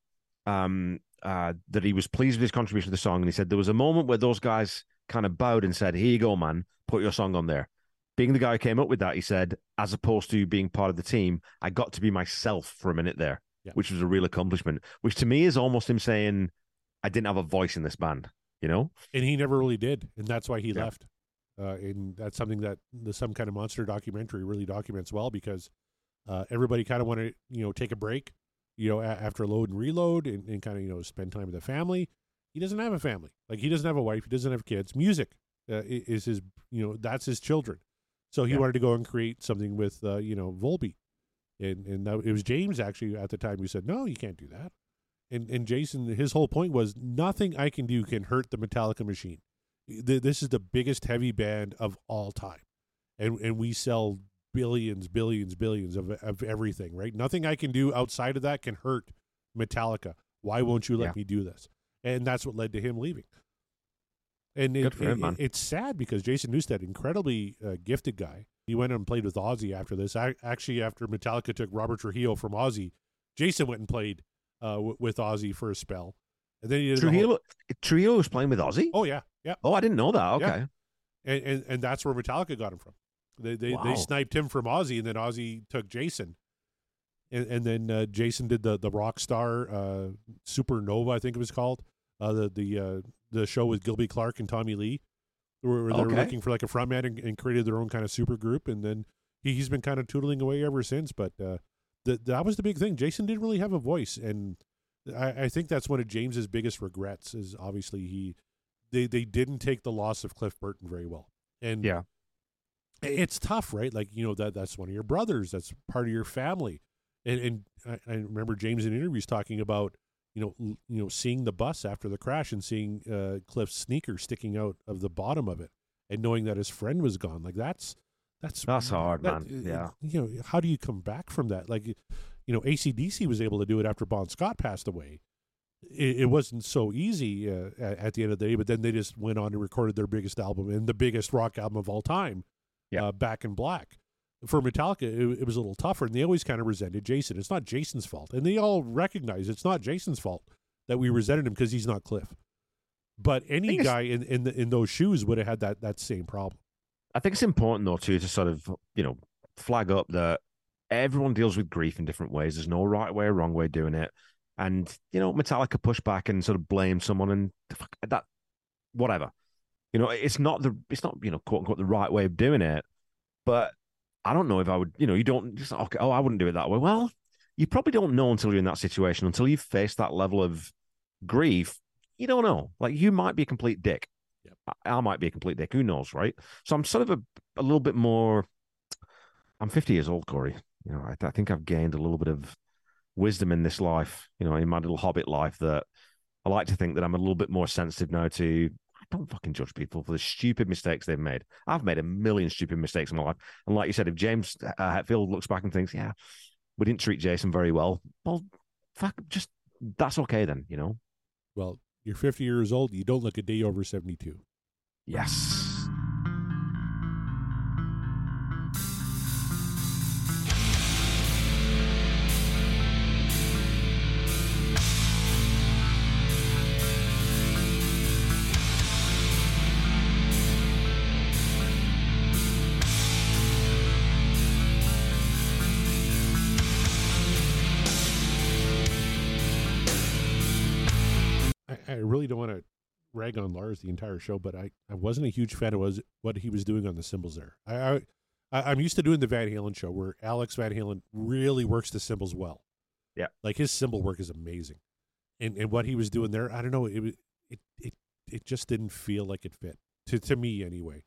um, uh, that he was pleased with his contribution to the song, and he said there was a moment where those guys kind of bowed and said, "Here you go, man, put your song on there." Being the guy who came up with that, he said, as opposed to being part of the team, I got to be myself for a minute there, Yeah. which was a real accomplishment. Which to me is almost him saying, "I didn't have a voice in this band," you know. and he never really did, and that's why he Yeah. left. Uh, and that's something that the some kind of monster documentary really documents well because uh, everybody kind of wanted to you know take a break, you know, a- after load and reload, and, and kind of you know spend time with the family. He doesn't have a family, like he doesn't have a wife, he doesn't have kids. Music uh, is his, you know, that's his children. So he Yeah. wanted to go and create something with uh, you know Volbeat, and and that, it was James actually at the time who said no, you can't do that. And and Jason, his whole point was nothing I can do can hurt the Metallica machine. Th- This is the biggest heavy band of all time, and and we sell billions, billions, billions of of everything. Right? Nothing I can do outside of that can hurt Metallica. Why won't you let Yeah. me do this? And that's what led to him leaving. And it, him, it- it's sad because Jason Newsted, incredibly uh, gifted guy, he went and played with Ozzy after this. I, actually, after Metallica took Robert Trujillo from Ozzy, Jason went and played uh, w- with Ozzy for a spell. And then he did a whole- Trujillo, Trujillo was playing with Ozzy. Oh yeah, yeah, Oh, I didn't know that. Yeah. Okay. and, and and that's where Metallica got him from. They they, Wow. they sniped him from Ozzy, and then Ozzy took Jason, and and then uh, Jason did the the rock star uh, Supernova, I think it was called, uh, the the uh, the show with Gilby Clarke and Tommy Lee, where, where they were Okay. looking for like a frontman and, and created their own kind of super group, and then he, he's been kind of tootling away ever since. But uh, that that was the big thing. Jason didn't really have a voice, and I, I think that's one of James's biggest regrets. Is obviously he they they didn't take the loss of Cliff Burton very well, and Yeah. it's tough, right? Like you know that that's one of your brothers, that's part of your family, and and I, I remember James in interviews talking about you know l- you know seeing the bus after the crash and seeing uh, Cliff's sneaker sticking out of the bottom of it, and knowing that his friend was gone. Like that's that's That's hard, that- man. Yeah. you know how do you come back from that? Like you know ACDC was able to do it after Bon Scott passed away. It, it wasn't so easy uh, at, at the end of the day, but then they just went on and recorded their biggest album and the biggest rock album of all time, Yeah. uh, Back in Black. For Metallica, it, it was a little tougher, and they always kind of resented Jason. It's not Jason's fault, and they all recognize it's not Jason's fault that we resented him because he's not Cliff. But any guy in in, the, in those shoes would have had that that same problem. I think it's important though too to sort of you know flag up that everyone deals with grief in different ways. There's no right way or wrong way of doing it. And you know, Metallica push back and sort of blame someone and that whatever. You know, it's not the it's not you know quote unquote the right way of doing it. But I don't know if I would. You know, you don't just okay. Oh, I wouldn't do it that way. Well, you probably don't know until you're in that situation. Until you've faced that level of grief, you don't know. Like you might be a complete dick. Yep. I, I might be a complete dick. Who knows, right? So I'm sort of a, a little bit more. I'm 50 years old, Corey. You know, I, I think I've gained a little bit of wisdom in this life. You know, in my little hobbit life, that I like to think that I'm a little bit more sensitive now to. I don't fucking judge people for the stupid mistakes they've made. I've made a million stupid mistakes in my life, and like you said, if James uh, Hetfield looks back and thinks, "Yeah, we didn't treat Jason very well," well, fuck, just that's okay then. You know. Well, you're 50 years old. You don't look a day over 72. Yes. Rag on Lars the entire show, but I, I wasn't a huge fan of was what he was doing on the cymbals there. I, I I'm used to doing the Van Halen show where Alex Van Halen really works the cymbals well. Yeah. like his cymbal work is amazing, and and what he was doing there, I don't know, it it it it just didn't feel like it fit to to me anyway.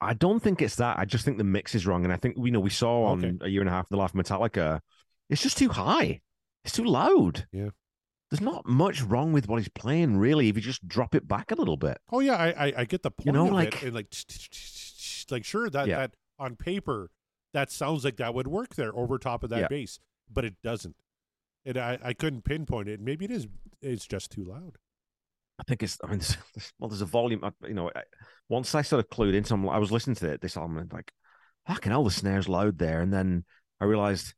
I don't think it's that. I just think the mix is wrong. And I think, you know, we saw on Okay. a year and a half of the life of Metallica, it's just too high. It's too loud. Yeah. There's not much wrong with what he's playing, really, if you just drop it back a little bit. Oh yeah, I I, I get the point You know, of like- it, and like like sure that Yeah. that on paper that sounds like that would work there over top of that Yeah. bass, but it doesn't. And I I couldn't pinpoint it. Maybe it is. It's just too loud. I think it's, I mean, [laughs] there's, well, there's a volume, uh, you know, I, once I sort of clued into them, I was listening to it, this album, and like, fucking hell, the snare's loud there. And then I realized,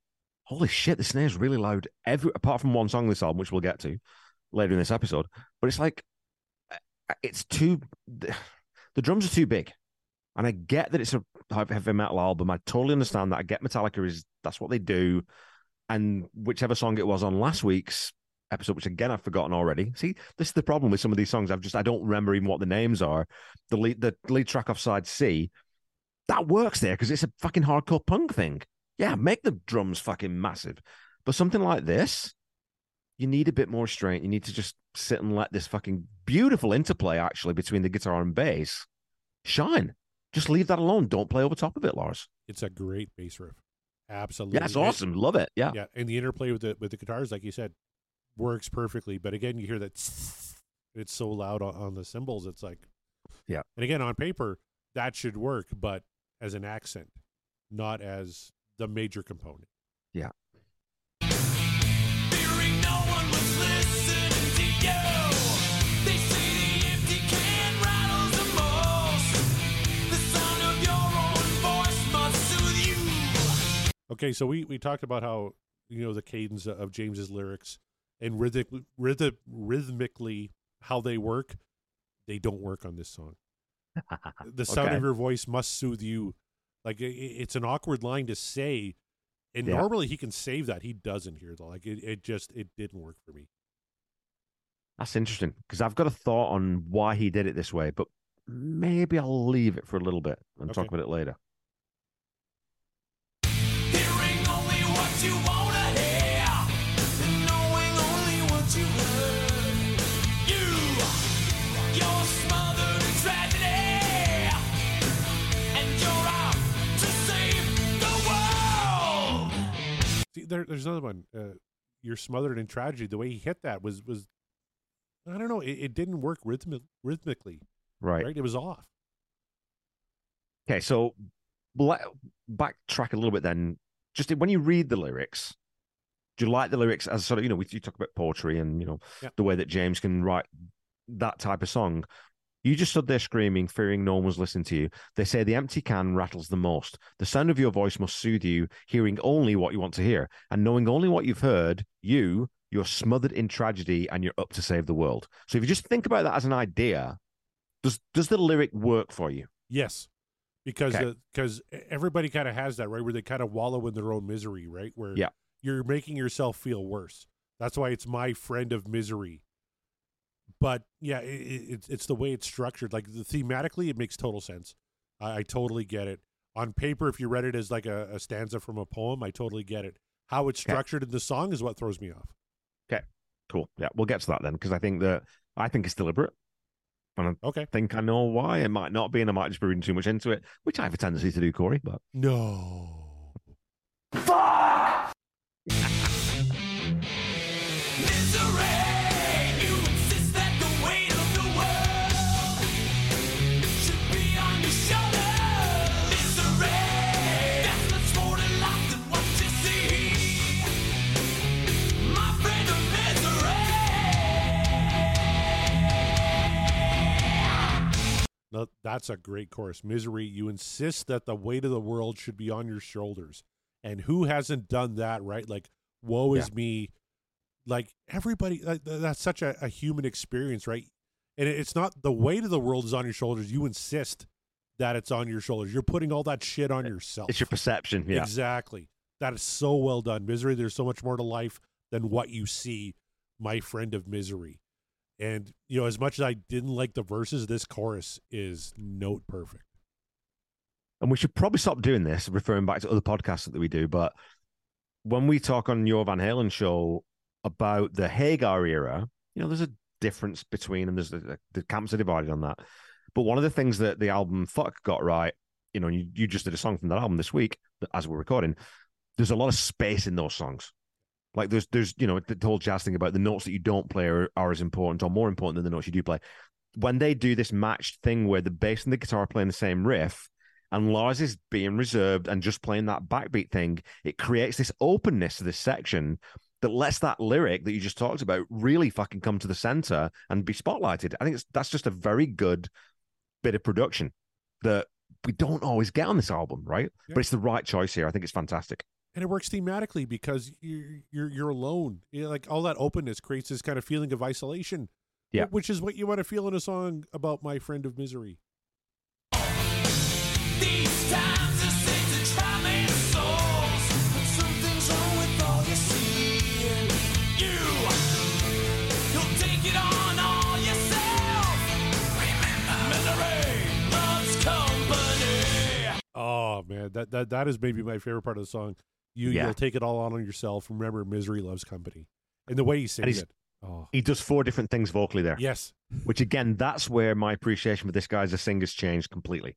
holy shit, the snare's really loud, every apart from one song on this album, which we'll get to later in this episode. But it's like, uh, it's too, the, the drums are too big. And I get that it's a heavy metal album. I totally understand that. I get Metallica is, that's what they do. And whichever song it was on last week's episode, which again I've forgotten already. See, this is the problem with some of these songs. I've just I don't remember even what the names are. The lead the lead track off side C, that works there because it's a fucking hardcore punk thing. Yeah, make the drums fucking massive. But something like this, you need a bit more restraint. You need to just sit and let this fucking beautiful interplay actually between the guitar and bass shine. Just leave that alone. Don't play over top of it, Lars. It's a great bass riff. Absolutely. Yeah, it's And- awesome. Love it. Yeah. Yeah, and the interplay with the with the guitars, like you said, works perfectly. But again, you hear that [sniffs] it's so loud on, on the cymbals. It's like, Yeah. And again, on paper, that should work, but as an accent, not as the major component. Fearing no one was listening to you. They say the empty can rattles the most. The sound of your own voice must soothe you. Okay, so we we talked about how you know the cadence of James's lyrics and rhythmic, rhythm, rhythmically how they work. They don't work on this song. [laughs] the sound Okay. of your voice must soothe you. Like it's an awkward line to say, and Yeah. normally he can save that. He doesn't here though. Like it, it just it didn't work for me. That's interesting because I've got a thought on why he did it this way, but maybe I'll leave it for a little bit and talk about it later. There, there's another one. Uh, you're smothered in tragedy. The way he hit that was was I don't know. It, it didn't work rhythmic, rhythmically. Right. Right. It was off. Okay. So let, backtrack a little bit then. Just when you read the lyrics, do you like the lyrics as sort of, you know, we, you talk about poetry and, you know, Yeah. the way that James can write that type of song. You just stood there screaming, fearing no one was listening to you. They say the empty can rattles the most. The sound of your voice must soothe you, hearing only what you want to hear. And knowing only what you've heard, you, you're smothered in tragedy and you're up to save the world. So if you just think about that as an idea, does does the lyric work for you? Yes, because Okay. Uh, because everybody kind of has that right where they kind of wallow in their own misery, right? Where Yeah. you're making yourself feel worse. That's why it's my friend of misery. But yeah, it, it, it's it's the way it's structured. Like the, thematically, it makes total sense. I, I totally get it. On paper, if you read it as like a, a stanza from a poem, I totally get it. How it's Okay. structured in the song is what throws me off. Okay, cool. Yeah, we'll get to that then because I think that I think it's deliberate. And I Okay. think I know why. It might not be, and I might just be reading too much into it, which I have a tendency to do, Corey. But No. Misery, [laughs] that's a great chorus. Misery, you insist that the weight of the world should be on your shoulders. And who hasn't done that, right? Like, woe is me. Like, everybody, that, that's such a, a human experience, right? And it's not the weight of the world is on your shoulders. You insist that it's on your shoulders. You're putting all that shit on yourself. it's your perception. Yeah. Exactly. That is so well done. Misery, there's so much more to life than what you see, my friend of misery. And you know, as much as I didn't like the verses, this chorus is note perfect. and we should probably stop doing this, referring back to other podcasts that we do. But when we talk on your Van Halen show about the Hagar era, you know, there's a difference between, and there's the, the camps are divided on that. But one of the things that the album Fuck got right, you know, you, you just did a song from that album this week as we're recording. There's a lot of space in those songs. Like there's there's you know the whole jazz thing about the notes that you don't play are, are as important or more important than the notes you do play. When they do this matched thing where the bass and the guitar are playing the same riff, and Lars is being reserved and just playing that backbeat thing, it creates this openness to this section that lets that lyric that you just talked about really fucking come to the center and be spotlighted. I think it's, that's just a very good bit of production that we don't always get on this album, right? Yeah. But it's the right choice here. I think it's fantastic. And it works thematically because you're you're, you're alone. You know, like all that openness creates this kind of feeling of isolation. Yeah. which is what you want to feel in a song about my friend of misery. These times are trying souls, but something's wrong with all you see. You, you'll take it on all yourself. Remember, misery loves company. Oh man, that that that is maybe my favorite part of the song. You Yeah. you'll take it all on yourself. Remember, misery loves company, and the way he sings it. Oh He does four different things vocally there. yes, which again, that's where my appreciation for this guy as a singer's changed completely.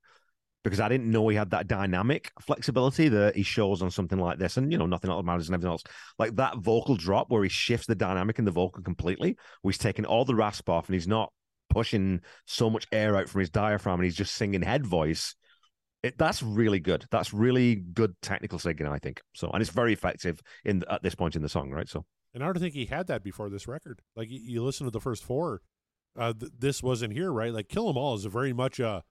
Because I didn't know he had that dynamic flexibility that he shows on something like this, and you know, nothing else matters and everything else. Like that vocal drop where he shifts the dynamic in the vocal completely, where he's taking all the rasp off and he's not pushing so much air out from his diaphragm and he's just singing head voice. It, that's really good. That's really good technical singing, I think. So, and it's very effective in at this point in the song, right? So, and I don't think he had that before this record. Like you, you listen to the first four, uh, th- this wasn't here, right? Like Kill 'Em All is a very much a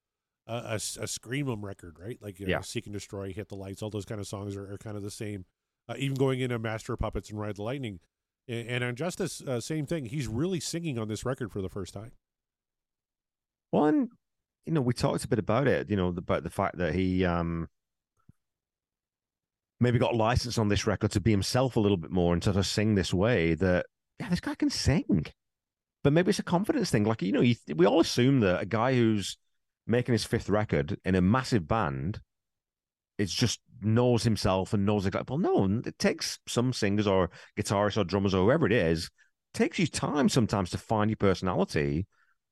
a, a, a scream 'em record, right? Like you know, Yeah. Seek and Destroy, Hit the Lights, all those kind of songs are, are kind of the same. Uh, even going into Master of Puppets and Ride the Lightning, and, and on Justice, uh, same thing. He's really singing on this record for the first time. One, you know, we talked a bit about it, you know, about the fact that he um maybe got licensed on this record to be himself a little bit more and to just sing this way that yeah, this guy can sing. But maybe it's a confidence thing. Like, you know, you, we all assume that a guy who's making his fifth record in a massive band is just knows himself and knows exactly. Well, no, it takes some singers or guitarists or drummers or whoever it is, takes you time sometimes to find your personality.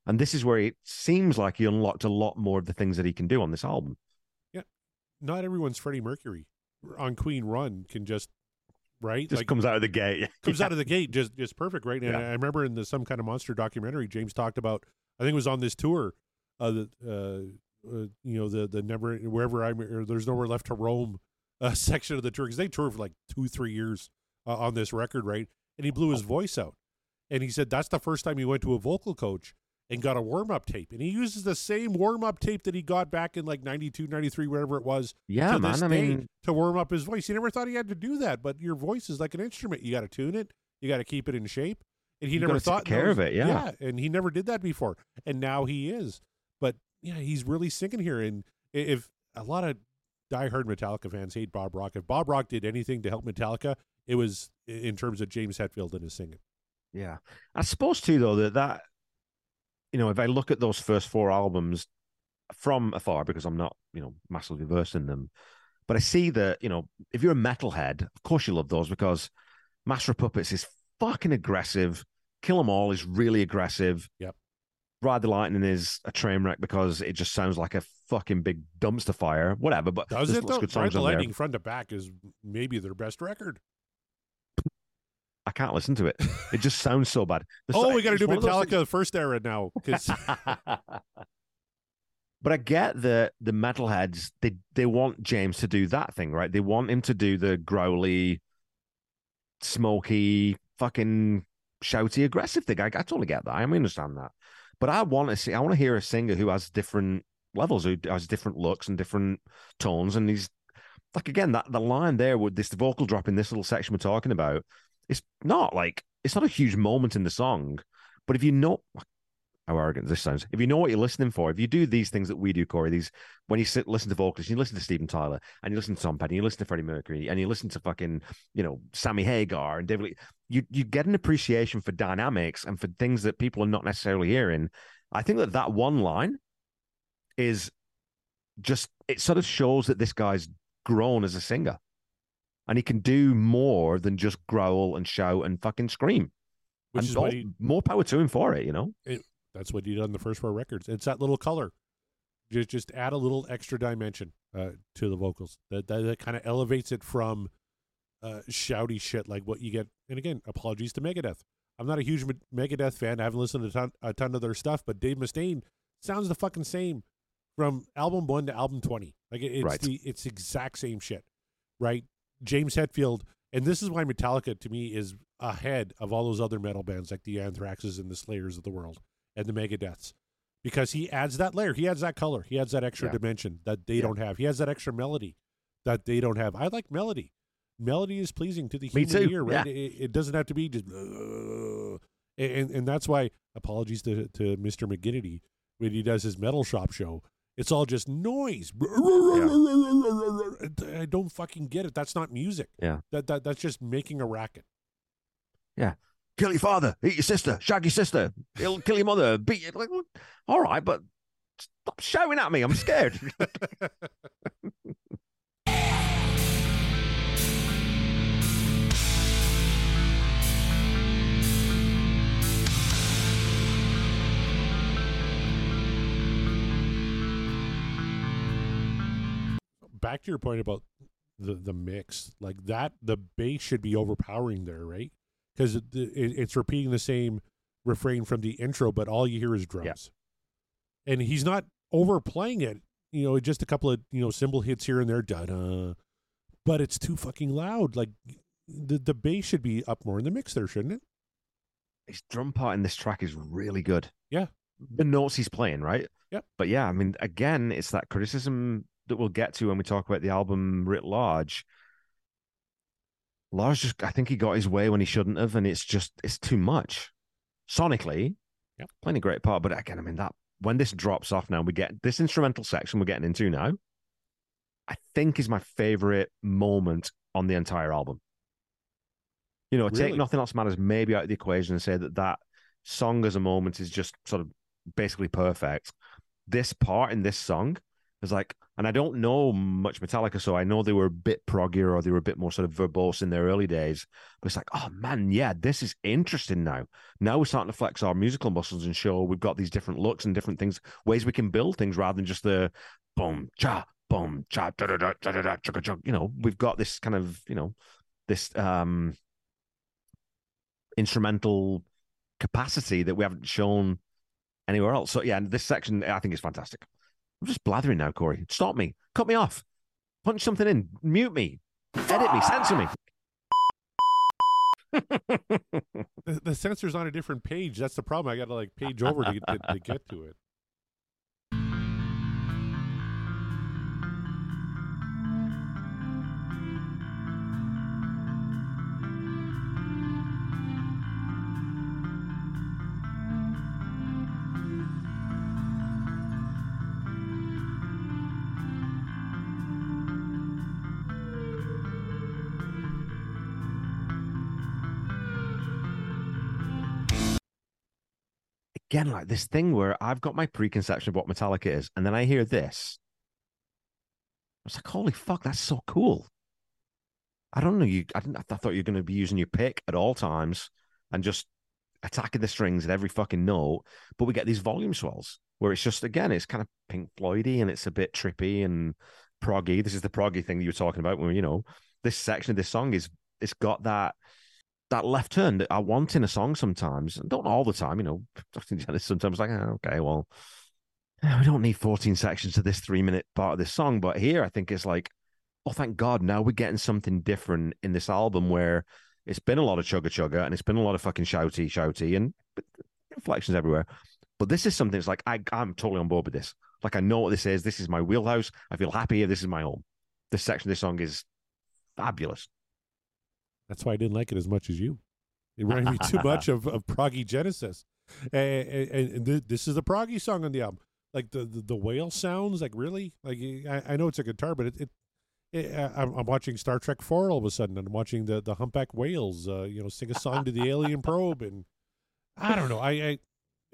And this is where it seems like he unlocked a lot more of the things that he can do on this album. Yeah. Not everyone's Freddie Mercury on Queen Run can just right Just like comes out of the gate. [laughs] comes out of the gate just just perfect, right? And Yeah. I remember in the some kind of monster documentary, James talked about. I think it was on this tour, uh, the uh, uh you know the the never wherever I'm or there's nowhere left to roam uh, [laughs] section of the tour because they toured for like two three years uh, on this record, right? And he blew his voice out, and he said that's the first time he went to a vocal coach and got a warm up tape, and he uses the same warm up tape that he got back in like 92, 93, whatever it was Yeah, to man. this I day mean, to warm up his voice. He never thought he had to do that, but your voice is like an instrument. You got to tune it. You got to keep it in shape. And he You never thought care of it, yeah. yeah. and he never did that before, and now he is. But yeah, he's really singing here. And if a lot of diehard Metallica fans hate Bob Rock, if Bob Rock did anything to help Metallica, it was in terms of James Hetfield and his singing. yeah. I suppose too, though, that that you know, if I look at those first four albums from afar, because I'm not, you know, massively versed in them, but I see that, you know, if you're a metalhead, of course you love those because Master of Puppets is fucking aggressive. Kill 'Em All is really aggressive. Yep. Ride the Lightning is a train wreck because it just sounds like a fucking big dumpster fire. Whatever, but Does it though? good Ride the on there. Lightning front to back is maybe their best record. I can't listen to it. It just sounds so bad. The oh, we got to do one of those Metallica things- the first era now [laughs] but I get the the metalheads they they want James to do that thing, right? They want him to do the growly, smoky, fucking shouty, aggressive thing. I, I totally get that. I understand that. But I want to see. I want to hear a singer who has different levels, who has different looks and different tones, and he's like again that the line there with this vocal drop in this little section we're talking about. It's not like it's not a huge moment in the song, but if you know how arrogant this sounds. If you know what you're listening for, if you do these things that we do, Corey, these when you sit listen to vocalists, you listen to Steven Tyler, and you listen to Tom Petty, you listen to Freddie Mercury, and you listen to fucking you know Sammy Hagar and David. Lee, you you get an appreciation for dynamics and for things that people are not necessarily hearing. I think that that one line is just it sort of shows that this guy's grown as a singer, and he can do more than just growl and shout and fucking scream. Which and is all- he, more power to him for it, you know. that's what he did on the first four records. It's that little color. Just just add a little extra dimension uh, to the vocals. That that, that kind of elevates it from uh, shouty shit like what you get. And again, apologies to Megadeth. I'm not a huge Megadeth fan. I haven't listened to a ton, a ton of their stuff, but Dave Mustaine sounds the fucking same from album one to album twenty. Like it- it's Right. the it's the exact same shit, right? James Hetfield, and this is why Metallica to me is ahead of all those other metal bands like the Anthraxes and the Slayers of the world and the Megadeths, because he adds that layer, he adds that color, he adds that extra Yeah. dimension that they Yeah. don't have. He has that extra melody that they don't have. I like melody. Melody is pleasing to the human ear, right? yeah. It, it doesn't have to be just, "Ugh." and and that's why apologies to to Mr. McGinnity when he does his metal shop show. It's all just noise. I don't fucking get it. That's not music. Yeah. That that that's just making a racket. Yeah. Kill your father, eat your sister, shag your sister, he'll kill your mother, beat you. Like, all right, but stop shouting at me. I'm scared. [laughs] Back to your point about the the mix, like that, the bass should be overpowering there, right? Because it, it, it's repeating the same refrain from the intro, but all you hear is drums, and he's not overplaying it. You know, just a couple of you know cymbal hits here and there, da da. But it's too fucking loud. Like the the bass should be up more in the mix there, shouldn't it? His drum part in this track is really good. Yeah. The notes he's playing, right? Yep. But yeah, I mean, again, it's that criticism that we'll get to when we talk about the album writ large. Lars just, I think he got his way when he shouldn't have, and it's just, it's too much. Sonically, Yep. playing a great part, but again, I mean, that when this drops off now, we get this instrumental section we're getting into now. I think is my favorite moment on the entire album. You know, take nothing else matters maybe out of the equation and say that that song as a moment is just sort of basically perfect. This part in this song is like, and I don't know much Metallica, so I know they were a bit proggier or they were a bit more sort of verbose in their early days. But it's like, oh man, yeah, this is interesting now. Now we're starting to flex our musical muscles and show we've got these different looks and different things, ways we can build things rather than just the boom, cha, boom, cha, da da da da da da, chugga chug. You know, we've got this kind of, you know, this um instrumental capacity that we haven't shown anywhere else. So yeah, and this section I think is fantastic. I'm just blathering now, Corey. Stop me. Cut me off. Punch something in. Mute me. Edit me. Censor me. [laughs] The, the sensor's on a different page. That's the problem. I got to like page over to, get- to, to get to it. Again, like this thing where I've got my preconception of what Metallica is, and then I hear this. I was like, holy fuck, that's so cool. I don't know. You, I, didn't, I thought you were going to be using your pick at all times and just attacking the strings at every fucking note. But we get these volume swells where it's just, again, it's kind of Pink Floydy and it's a bit trippy and proggy. This is the proggy thing that you were talking about when, you know, this section of this song is, it's got that that left turn that I want in a song sometimes. Don't all the time, you know. [laughs] Sometimes like, oh, okay, well, [sighs] we don't need 14 sections to this three minute part of this song. But here I think it's like, oh, thank God, now we're getting something different in this album where it's been a lot of chugga chugga and it's been a lot of fucking shouty, shouty and [laughs] inflections everywhere. But this is something that's like, I, I'm totally on board with this. Like, I know what this is. This is my wheelhouse. I feel happy. This is my home. This section of this song is fabulous. That's why I didn't like it as much as you. It reminded me too much [laughs] of, of Proggy Genesis. and, and, and th- this is a proggy song on the album. Like the, the the whale sounds, like really, like I, I know it's a guitar, but it, it, I- I'm, I'm watching Star Trek Four all of a sudden, and I'm watching the the humpback whales, uh, you know, sing a song to the alien probe, and I don't know, I, I,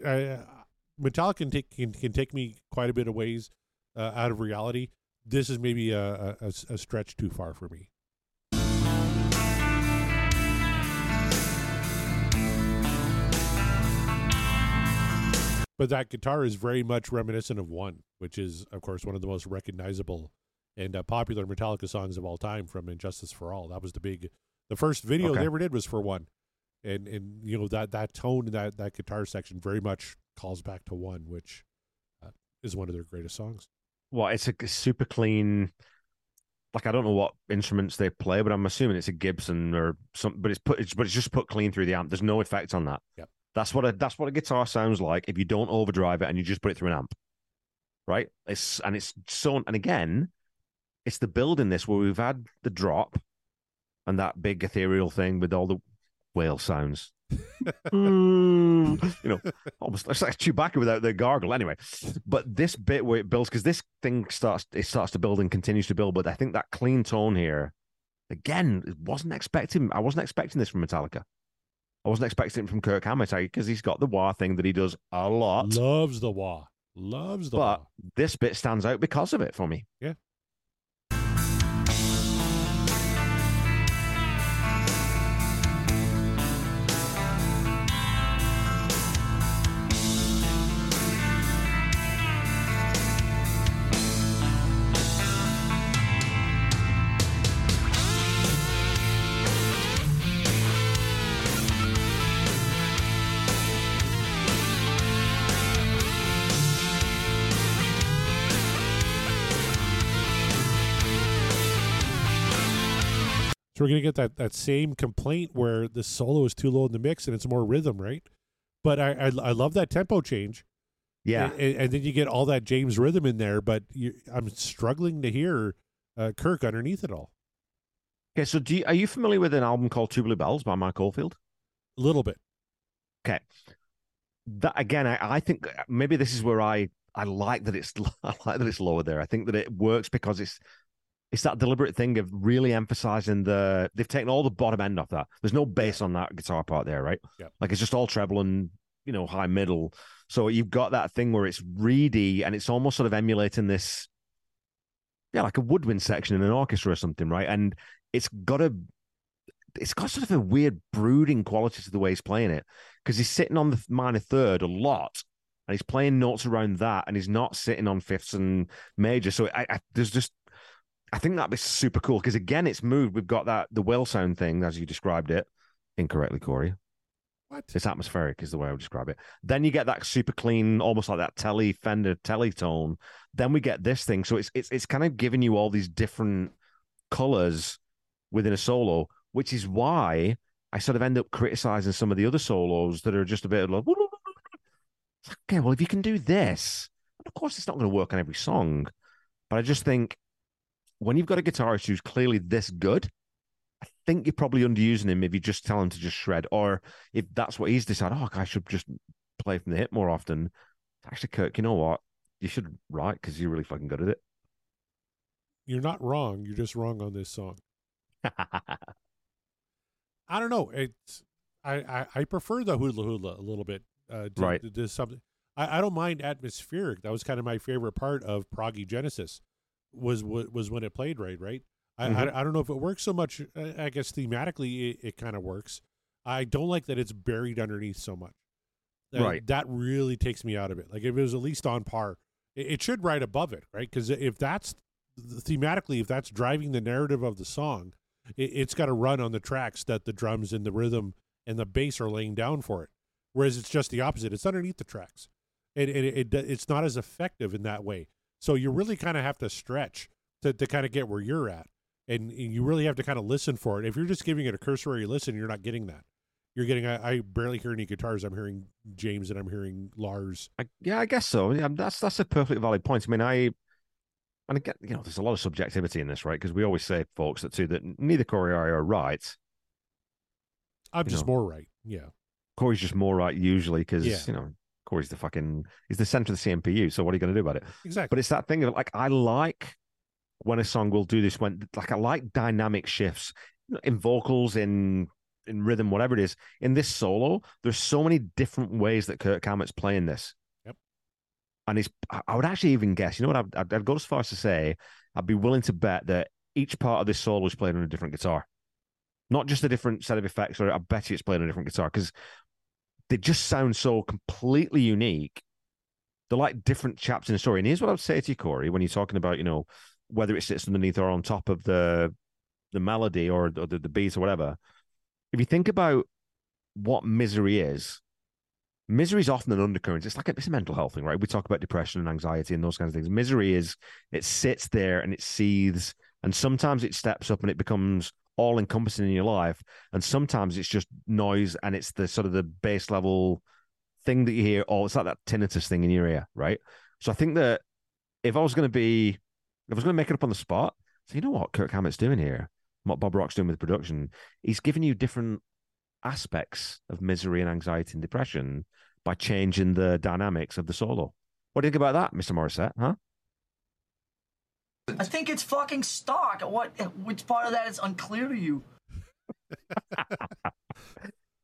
I Metallica can take can, can take me quite a bit of ways uh, out of reality. This is maybe a a stretch too far for me. But that guitar is very much reminiscent of One, which is, of course, one of the most recognizable and uh, popular Metallica songs of all time from And Justice for All. That was the big, the first video Okay. they ever did was for One, and and you know that that tone that that guitar section very much calls back to One, which uh, is one of their greatest songs. Well, it's a super clean. Like I don't know what instruments they play, but I'm assuming it's a Gibson or something. But it's put, it's, but it's just put clean through the amp. There's no effect on that. Yep. That's what a that's what a guitar sounds like if you don't overdrive it and you just put it through an amp, right? It's and it's so and again, it's the build in this where we've had the drop and that big ethereal thing with all the whale sounds. [laughs] Mm, you know, almost it's like Chewbacca without the gargle. Anyway, but this bit where it builds because this thing starts it starts to build and continues to build. But I think that clean tone here, again, it wasn't expecting. I wasn't expecting this from Metallica. I wasn't expecting it from Kirk Hammett because he's got the wah thing that he does a lot. Loves the wah, loves the But wah. this bit stands out because of it for me. Yeah. So we're gonna get that that same complaint where the solo is too low in the mix and it's more rhythm, right? But I I, I love that tempo change. Yeah. and, and then you get all that James rhythm in there, but you, I'm struggling to hear uh, Kirk underneath it all. Okay. So, do you, are you familiar with an album called Tubular Bells by Mike Oldfield? A little bit. Okay. That again, I, I think maybe this is where I I like that it's [laughs] I like that it's lower there. I think that it works because it's it's that deliberate thing of really emphasizing the they've taken all the bottom end off that. There's no bass on that guitar part there, right? Yep. Like it's just all treble and you know high middle. So you've got that thing where it's reedy and it's almost sort of emulating this, yeah, like a woodwind section in an orchestra or something, right? And it's got a it's got sort of a weird brooding quality to the way he's playing it because he's sitting on the minor third a lot and he's playing notes around that and he's not sitting on fifths and major. So I, I there's just I think that'd be super cool because again it's moved. We've got that the whale sound thing as you described it incorrectly, Corey. What? It's atmospheric is the way I would describe it. Then you get that super clean, almost like that telly Fender telly tone. Then we get this thing. So it's it's it's kind of giving you all these different colors within a solo, which is why I sort of end up criticizing some of the other solos that are just a bit like, [laughs] okay, well, if you can do this, and of course, it's not going to work on every song, but I just think when you've got a guitarist who's clearly this good, I think you're probably underusing him if you just tell him to just shred, or if that's what he's decided. Oh, I should just play from the hip more often. Actually, Kirk, you know what? You should write because you're really fucking good at it. You're not wrong. You're just wrong on this song. [laughs] I don't know. It's I I, I prefer the hula hula a little bit. Uh, to, Right. To, to something. I, I don't mind atmospheric. That was kind of my favorite part of Proggy Genesis. Was wa- was when it played right, right? I, Mhm. I I don't know if it works so much. uh, I guess thematically it, it kind of works. I don't like that it's buried underneath so much. Uh, Right. That really takes me out of it. Like if it was at least on par, it, it should right above it, right? Because if that's thematically, if that's driving the narrative of the song, it, it's got to run on the tracks that the drums and the rhythm and the bass are laying down for it. Whereas it's just the opposite; it's underneath the tracks, and, and it, it it's not as effective in that way. So you really kind of have to stretch to to kind of get where you're at, and, and you really have to kind of listen for it. If you're just giving it a cursory listen, you're not getting that. You're getting I, I barely hear any guitars. I'm hearing James and I'm hearing Lars. I, yeah, I guess so. Yeah, that's that's a perfectly valid point. I mean, I and again, you know, there's a lot of subjectivity in this, right? Because we always say, folks, that too that neither Corey or I are right. I'm just know. more right. Yeah. Corey's just more right usually because Yeah. you know Corey's the fucking he's the center of the CMPU. So what are you going to do about it? Exactly. But it's that thing of like I like when a song will do this when like I like dynamic shifts in vocals in in rhythm whatever it is in this solo. There's so many different ways that Kirk Hammett's playing this. Yep. And he's I would actually even guess. You know what? I'd, I'd, I'd go as far as to say I'd be willing to bet that each part of this solo is played on a different guitar, not just a different set of effects. Or I bet you it's played on a different guitar because they just sound so completely unique they're like different chapters in a story. And here's what I would say to you, Corey, when you're talking about, you know, whether it sits underneath or on top of the the melody or, or the, the beat or whatever. If you think about what misery is, misery is often an undercurrent. It's like a, it's a mental health thing, right? We talk about depression and anxiety and those kinds of things. Misery is it sits there and it seethes, and sometimes it steps up and it becomes all encompassing in your life, and sometimes it's just noise and it's the sort of the base level thing that you hear, or it's like that tinnitus thing in your ear, right? So I think that if I was going to be, if I was going to make it up on the spot, so you know what Kirk Hammett's doing here, what Bob Rock's doing with production, he's giving you different aspects of misery and anxiety and depression by changing the dynamics of the solo. What do you think about that, Mr. Morissette? Huh? I think it's fucking stock. What? Which part of that is unclear to you? [laughs]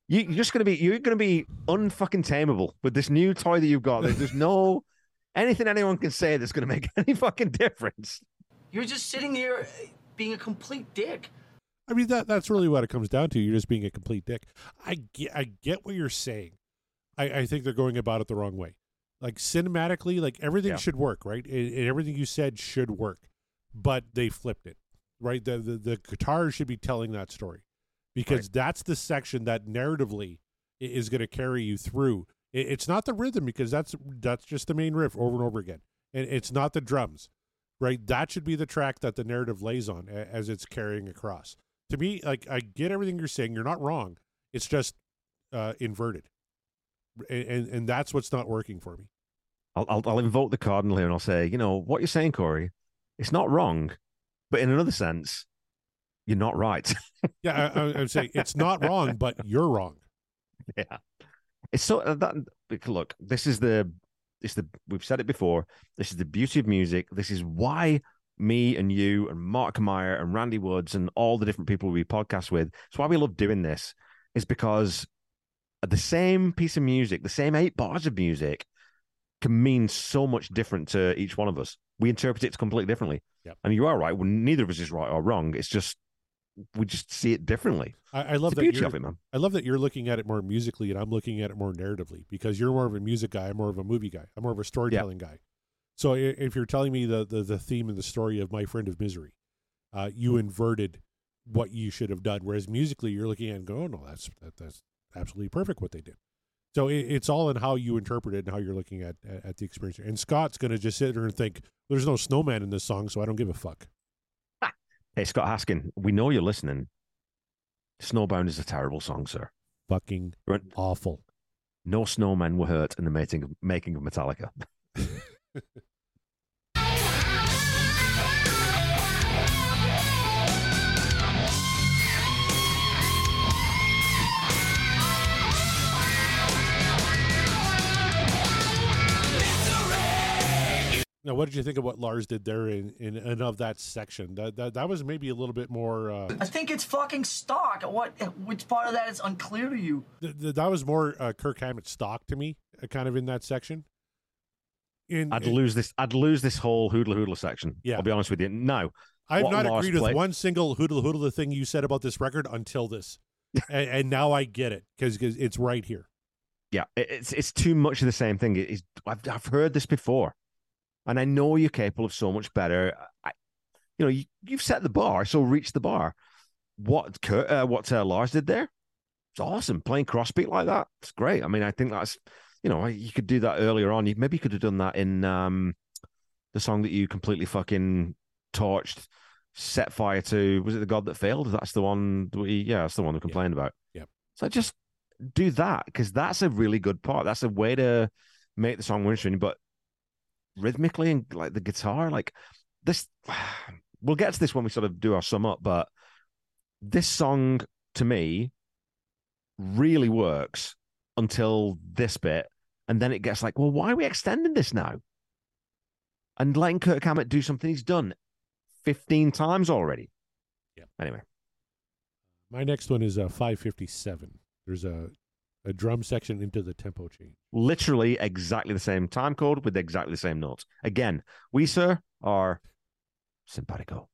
You, you're just gonna be you're gonna be unfucking tameable with this new toy that you've got. There's, there's no anything anyone can say that's gonna make [laughs] any fucking difference. You're just sitting there uh, being a complete dick. I mean that that's really what it comes down to. You're just being a complete dick. I get I get what you're saying. I, I think they're going about it the wrong way. Like cinematically, like everything Yeah. should work, right? And, everything you said should work, but they flipped it, right? The the, the guitar should be telling that story because that's the section that narratively is going to carry you through. It, it's not the rhythm because that's that's just the main riff over and over again, and it's not the drums, right? That should be the track that the narrative lays on a- as it's carrying across to me, like I get everything you're saying. You're not wrong. It's just uh, inverted, and, and that's what's not working for me. I'll, I'll I'll invoke the cardinal here and I'll say, you know, what you're saying, Corey, it's not wrong, but in another sense, you're not right. [laughs] Yeah, I, I, I'm saying it's not wrong, but you're wrong. yeah, it's so uh, that look. This is the it's the we've said it before. This is the beauty of music. This is why me and you and Mark Meyer and Randy Woods and all the different people we podcast with. It's why we love doing this. Is because the same piece of music, the same eight bars of music, can mean so much different to each one of us. We interpret it completely differently. Yep. And you are right. Well, neither of us is right or wrong. It's just we just see it differently. I, I love that beauty you're, of it, man. I love that you're looking at it more musically, and I'm looking at it more narratively because you're more of a music guy. I'm more of a movie guy. I'm more of a storytelling guy. So if you're telling me the, the the theme and the story of My Friend of Misery, uh, you inverted what you should have done. Whereas musically, you're looking at it and go, oh, no, that's that, that's absolutely perfect what they did. So it, it's all in how you interpret it and how you're looking at at, at the experience. And Scott's going to just sit there and think, "There's no snowman in this song, so I don't give a fuck." Hey, Scott Haskin, we know you're listening. Snowbound is a terrible song, sir. Fucking awful. No snowmen were hurt in the making of, making of Metallica. [laughs] Now, what did you think of what Lars did there in, in and of that section? That, that that was maybe a little bit more. Uh, I think it's fucking stock. What? Which part of that is unclear to you? th- th- that was more uh, Kirk Hammett stock to me, uh, kind of in that section. In, I'd in- lose this. I'd lose this whole hoodla hoodla section. Yeah. I'll be honest with you. No, I've not Lars agreed with one single hoodle hoodle thing you said about this record until this, [laughs] and, and now I get it because it's right here. yeah, it's it's too much of the same thing. It is. I've I've heard this before, and I know you're capable of so much better. I, you know, you, you've set the bar, so reach the bar. What Kirk, uh, what uh, Lars did there? It's awesome. Playing crossbeat like that, it's great. I mean, I think that's you know, you could do that earlier on. You maybe you could have done that in um the song that you completely fucking torched, set fire to. Was it the God that failed? That's the one. that we- Yeah, that's the one we complained about. Yeah. So just do that because that's a really good part. That's a way to make the song more interesting. But rhythmically and like the guitar, like this, [sighs] we'll get to this when we sort of do our sum up. But this song to me really works until this bit, and then it gets like, well, why are we extending this now? And letting Kirk Hammett do something he's done 15 times already. Yeah. Anyway, My next one is uh, 557. There's a a drum section into the tempo change. literally exactly the same time code with exactly the same notes. Again, we, sir, are simpatico.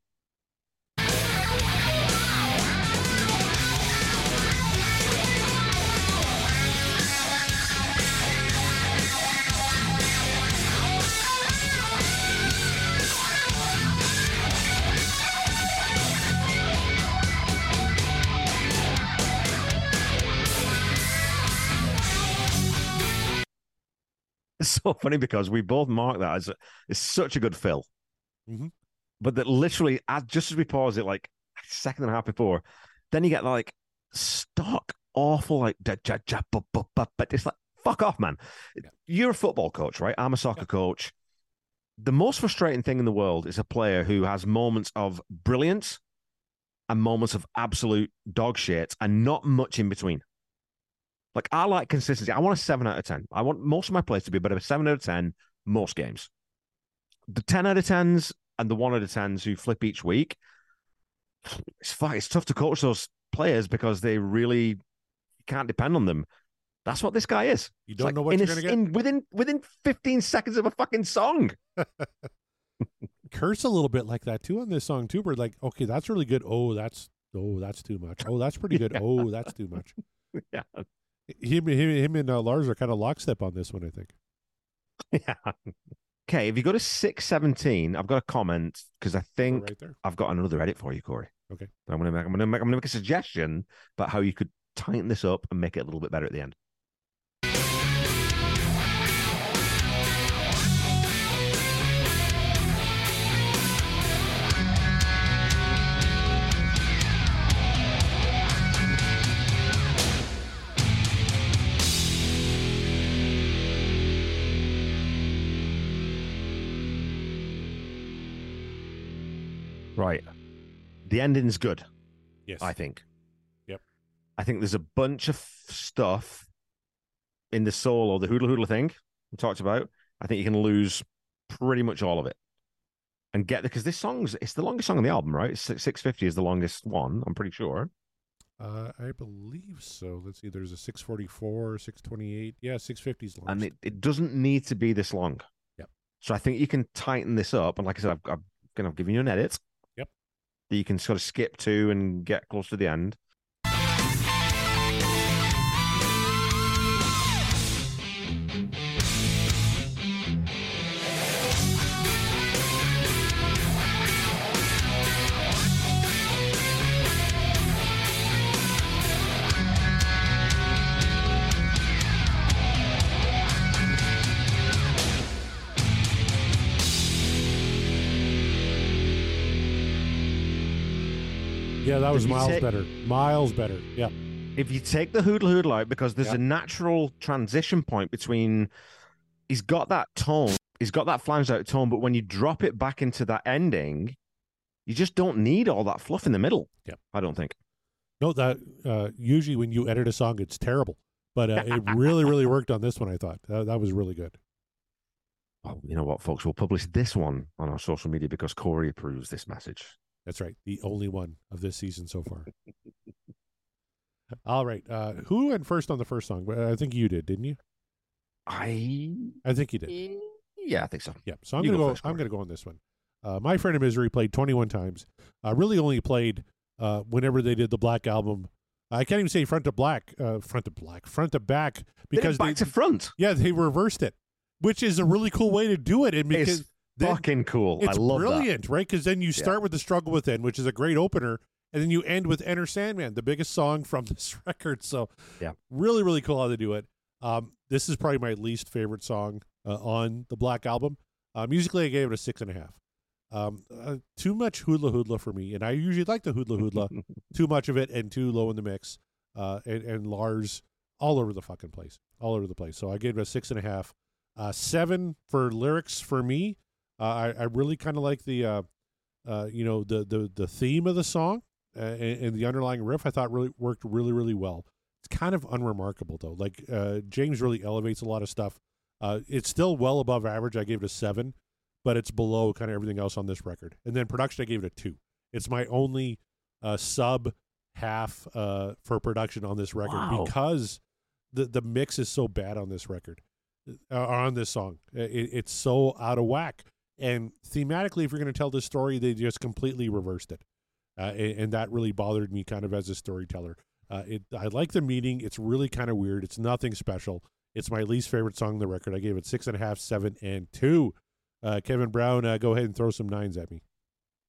It's so funny because we both mark that as it's such a good fill. Mhm. But that literally, as just as we pause it, like a second and a half before, then you get like stock awful, like but it's like fuck off, man. You're a football coach, right? I'm a soccer coach. The most frustrating thing in the world is a player who has moments of brilliance and moments of absolute dog shit and not much in between. Like I like consistency. I want a seven out of ten. I want most of my players to be about a seven out of ten most games. The ten out of tens and the one out of tens who flip each week. It's fine. It's tough to coach those players because they really can't depend on them. That's what this guy is. You don't like know what in you're gonna get. in- within within fifteen seconds of a fucking song. [laughs] Curse a little bit like that too on this song too. Where like, okay, that's really good. Oh, that's oh, that's too much. Oh, that's pretty good. [laughs] Yeah. Oh, that's too much. [laughs] yeah, Him, him, him and uh, Lars are kind of lockstep on this one, I think. [laughs] yeah. Okay, if you go to six seventeen, I've got a comment because I think right. I've got another edit for you, Corey. Okay. I'm gonna make I'm gonna make I'm gonna make a suggestion about how you could tighten this up and make it a little bit better at the end. Right. The ending's good. Yes. I think. Yep. I think there's a bunch of stuff in the solo, the hoodle hoodle thing we talked about. I think you can lose pretty much all of it and get the because this song's it's the longest song on the album, right? Six fifty is the longest one. I'm pretty sure. Uh, I believe so. Let's see. There's a 644, 628. Yeah, 650 is long. and it, it doesn't need to be this long. Yep. So I think you can tighten this up, and like I said, I've, I've kind of given you an edit. That you can sort of skip to and get close to the end. Yeah, that was miles say- better. Miles better. Yeah. If you take the hoodle hoodle out, because there's Yep. a natural transition point between, he's got that tone, he's got that flange out tone, but when you drop it back into that ending, you just don't need all that fluff in the middle. Yep. I don't think. No, that uh, usually when you edit a song, it's terrible. But uh, it really, really worked on this one. I thought that, that was really good. Well, you know what, folks? We'll publish this one on our social media because Corey approves this message. That's right. The only one of this season so far. All right. Uh, who went first on the first song? I think you did, didn't you? I I think you did. yeah, I think so. Yeah. So I'm You gonna go go. I'm gonna go on this one. Uh, My friend of misery played 21 times. Uh, really only played uh, whenever they did the Black album. I can't even say front to black, uh, front to black, front to back Because because back they, to front. yeah they reversed it, which is a really cool way to do it. And because It's then- fucking cool. it's I love that. brilliant, right? Because then you start with the struggle within, which is a great opener, and then you end with Enter Sandman, the biggest song from [laughs] this record. So, Yeah. really, really cool how they do it. Um, this is probably my least favorite song uh, on the Black album. Uh, musically, I gave it a six and a half. Um, uh, too much hoodla hoodla for me, and I usually like the hoodla hoodla. [laughs] too much of it and too low in the mix. Uh, and, and Lars all over the fucking place, all over the place. So I gave it a six and a half. Uh, seven for lyrics for me. Uh, I, I really kind of like the, uh, uh, you know, the, the the theme of the song and, and the underlying riff. I thought really worked really really well. It's kind of unremarkable though. Like uh, James really elevates a lot of stuff. Uh, it's still well above average. I gave it a seven, but it's below kind of everything else on this record. And then production, I gave it a two. It's my only uh, sub half uh, for production on this record Wow. because the the mix is so bad on this record, uh, on this song. It, it's so out of whack. And thematically, if you're going to tell this story, they just completely reversed it, uh, and, and that really bothered me kind of as a storyteller. Uh, it I like the meaning. It's really kind of weird. It's nothing special. It's my least favorite song on the record. I gave it six and a half, seven, and two. Uh, Kevin Brown, uh, go ahead and throw some nines at me.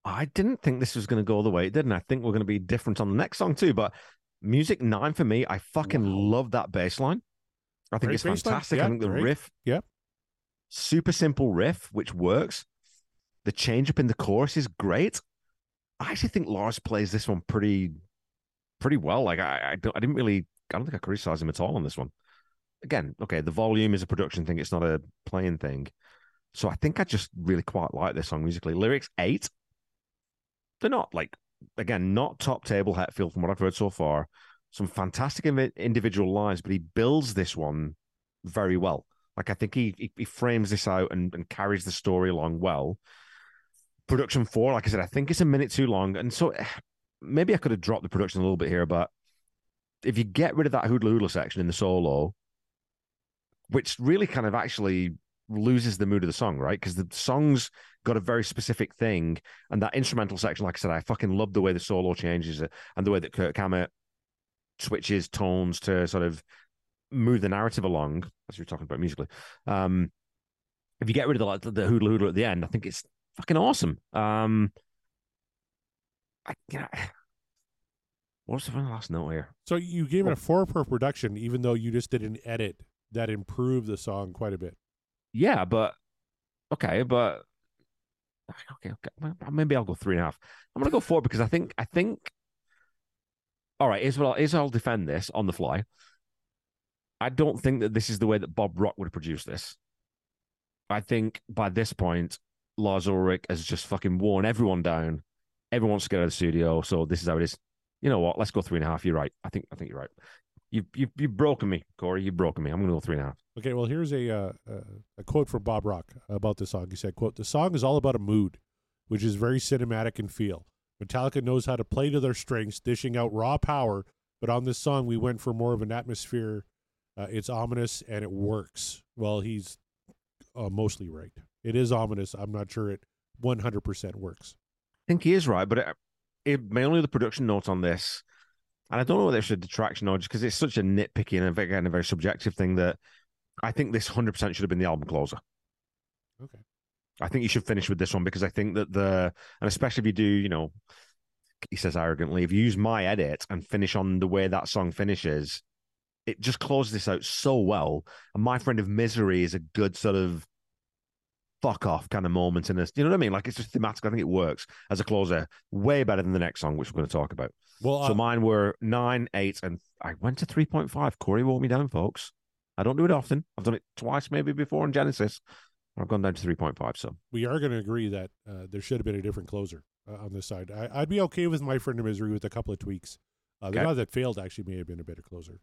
I didn't think this was going to go the way it did, and I think we're going to be different on the next song too. But music nine for me, I fucking Wow. love that bass line. I think Great it's fantastic. Yeah, I think the great. riff, Yep. Super simple riff, which works. The change up in the chorus is great. I actually think Lars plays this one pretty, pretty well. Like I, I don't, I didn't really, I don't think I criticize him at all on this one. Again, okay, the volume is a production thing; it's not a playing thing. So I think I just really quite like this song musically. Lyrics eight, they're not like again not top table Hetfield from what I've heard so far. Some fantastic individual lines, but he builds this one very well. Like I think he he, he frames this out and, and carries the story along well. Production four, like I said, I think it's a minute too long, and so [sighs] maybe I could have dropped the production a little bit here, but if you get rid of that hoodla hoodla section in the solo, which really kind of actually loses the mood of the song, right? Because the song's got a very specific thing, and that instrumental section, like I said, I fucking love the way the solo changes it and the way that Kirk Hammett switches tones to sort of move the narrative along, as you're talking about musically. Um, if you get rid of the like, the hoodla hoodla at the end, I think it's fucking awesome. Um, I, you know, [sighs] what was the last note here? So you gave it a four per production, even though you just did an edit that improved the song quite a bit. Yeah, but okay, but okay, okay. Maybe I'll go three and a half. I'm gonna go four because I think I think. All right, here's what I'll, here's how I'll defend this on the fly. I don't think that this is the way that Bob Rock would have produced this. I think by this point, Lars Ulrich has just fucking worn everyone down. Everyone wants to get out of the studio, so this is how it is. You know what? Let's go three and a half. You're right. I think I think you're right. You you you've broken me, Corey. You've broken me. I'm gonna go three and a half. Okay, well, here's a uh, uh, a quote from Bob Rock about the song. He said, "quote The song is all about a mood, which is very cinematic in feel. Metallica knows how to play to their strengths, dishing out raw power. But on this song, we went for more of an atmosphere. Uh, it's ominous and it works. Well, he's uh, mostly right. It is ominous. I'm not sure it 100% works. I think he is right, but it, it mainly the production notes on this, and I don't know whether it's a detraction or just because it's such a nitpicky and again a very subjective thing that I think this hundred percent should have been the album closer. Okay. I think you should finish with this one because I think that the and especially if you do, you know, he says arrogantly, if you use my edit and finish on the way that song finishes, it just closes this out so well. And my friend of misery is a good sort of fuck off kind of moment in this. You know what I mean? Like it's just thematic. I think it works as a closer, way better than the next song, which we're going to talk about. Well, so uh, mine were nine, eight, and I went to three point five. Corey wrote me down, folks. I don't do it often. I've done it twice, maybe before in Genesis. I've gone down to three point five. So we are going to agree that uh, there should have been a different closer uh, on this side. I, I'd be okay with my friend of misery with a couple of tweaks. Uh, the Okay. guy that failed actually may have been a better closer.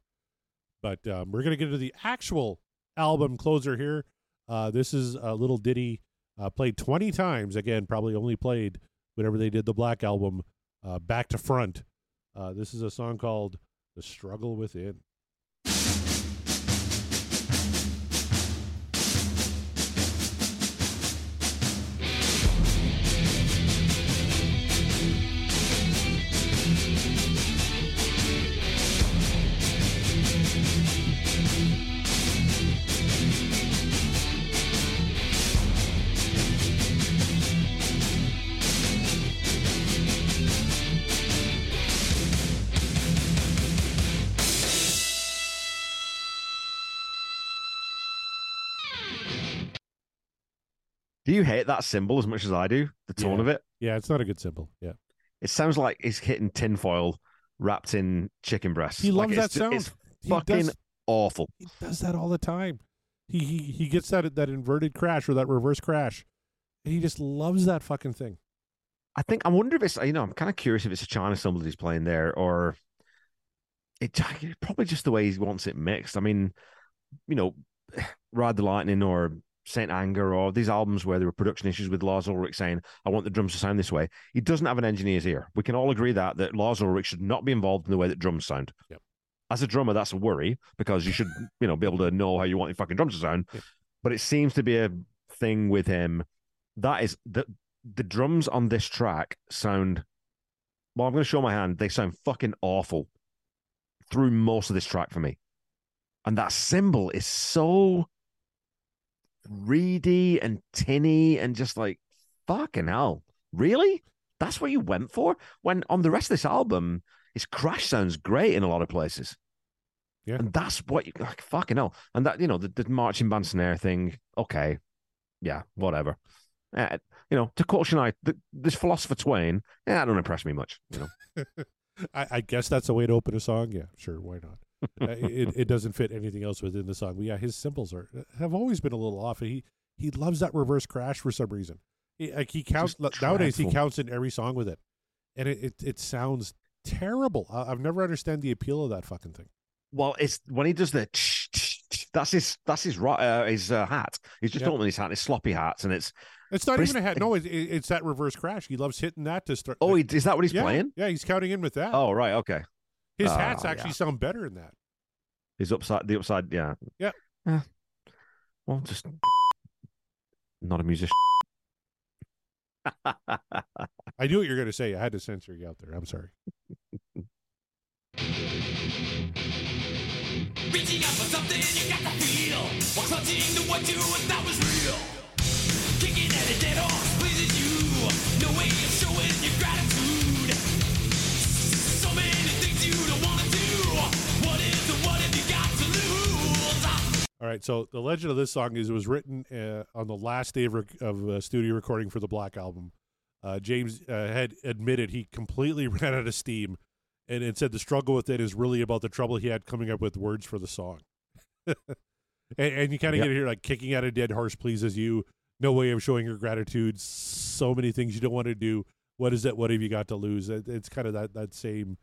But um, we're going to get into the actual album closer here. Uh, this is a little ditty uh, played 20 times. Again, probably only played whenever they did the Black Album uh, back to front. Uh, this is a song called The Struggle Within. Do you hate that cymbal as much as I do? The tone Yeah. of it. Yeah, it's not a good cymbal. Yeah. It sounds like he's hitting tinfoil wrapped in chicken breasts. He Like, loves that sound. It's He fucking does- awful. He does that all the time. He he he gets that that inverted crash or that reverse crash, and he just loves that fucking thing. I think I wonder if it's you know I'm kind of curious if it's a China cymbal that he's playing there or it probably just the way he wants it mixed. I mean, you know, [sighs] Ride the Lightning or Saint Anger or these albums where there were production issues with Lars Ulrich saying, I want the drums to sound this way. He doesn't have an engineer's ear. We can all agree that that Lars Ulrich should not be involved in the way that drums sound. Yep. As a drummer, that's a worry because you should, [laughs] you know, be able to know how you want your fucking drums to sound. Yep. But it seems to be a thing with him. That is the the drums on this track sound well, I'm gonna show my hand. They sound fucking awful through most of this track for me. And that cymbal is so reedy and tinny and just like fucking hell. Really? That's what you went for? When on the rest of this album, his crash sounds great in a lot of places. Yeah. And that's what you like fucking hell. And that, you know, the, the marching band snare thing, okay. Yeah, whatever. Uh, you know, to quote Shania, th- this philosopher Twain, yeah, that don't impress me much. You know, [laughs] I, I guess that's a way to open a song. Yeah, sure, why not? Uh, it it doesn't fit anything else within the song. But yeah, his cymbals are have always been a little off. He he loves that reverse crash for some reason. He, like he counts Just nowadays. He counts in every song with it, and it it, it sounds terrible. I, I've never understand the appeal of that fucking thing. Well, it's when he does the that's his that's his uh, his uh, hat. He's just Yeah. opening his hat, his sloppy hats, and it's It's not even a hat. No, it, it, it's that reverse crash. He loves hitting that to start. oh, he, is that what he's yeah, playing? Yeah, he's counting in with that. Oh, right, okay. His Oh, hats yeah. actually sound better than that. His upside, the upside, yeah, Yeah. Yeah. Well, just not a musician. [laughs] I knew what you were going to say. I had to censor you out there. I'm sorry. Reaching out for something you got to feel. While clutching to what you thought was real. Kicking at a dead horse pleases you. No way of showing your gratitude. All right. So the legend of this song is it was written uh, on the last day of, rec- of uh, studio recording for the Black Album. Uh, James uh, had admitted he completely [laughs] ran out of steam, and, and said the struggle with it is really about the trouble he had coming up with words for the song. [laughs] and, and you kind of Yep. get hear like kicking out a dead horse pleases you. No way of showing your gratitude. So many things you don't want to do. What is it? What have you got to lose? It, it's kind of that that same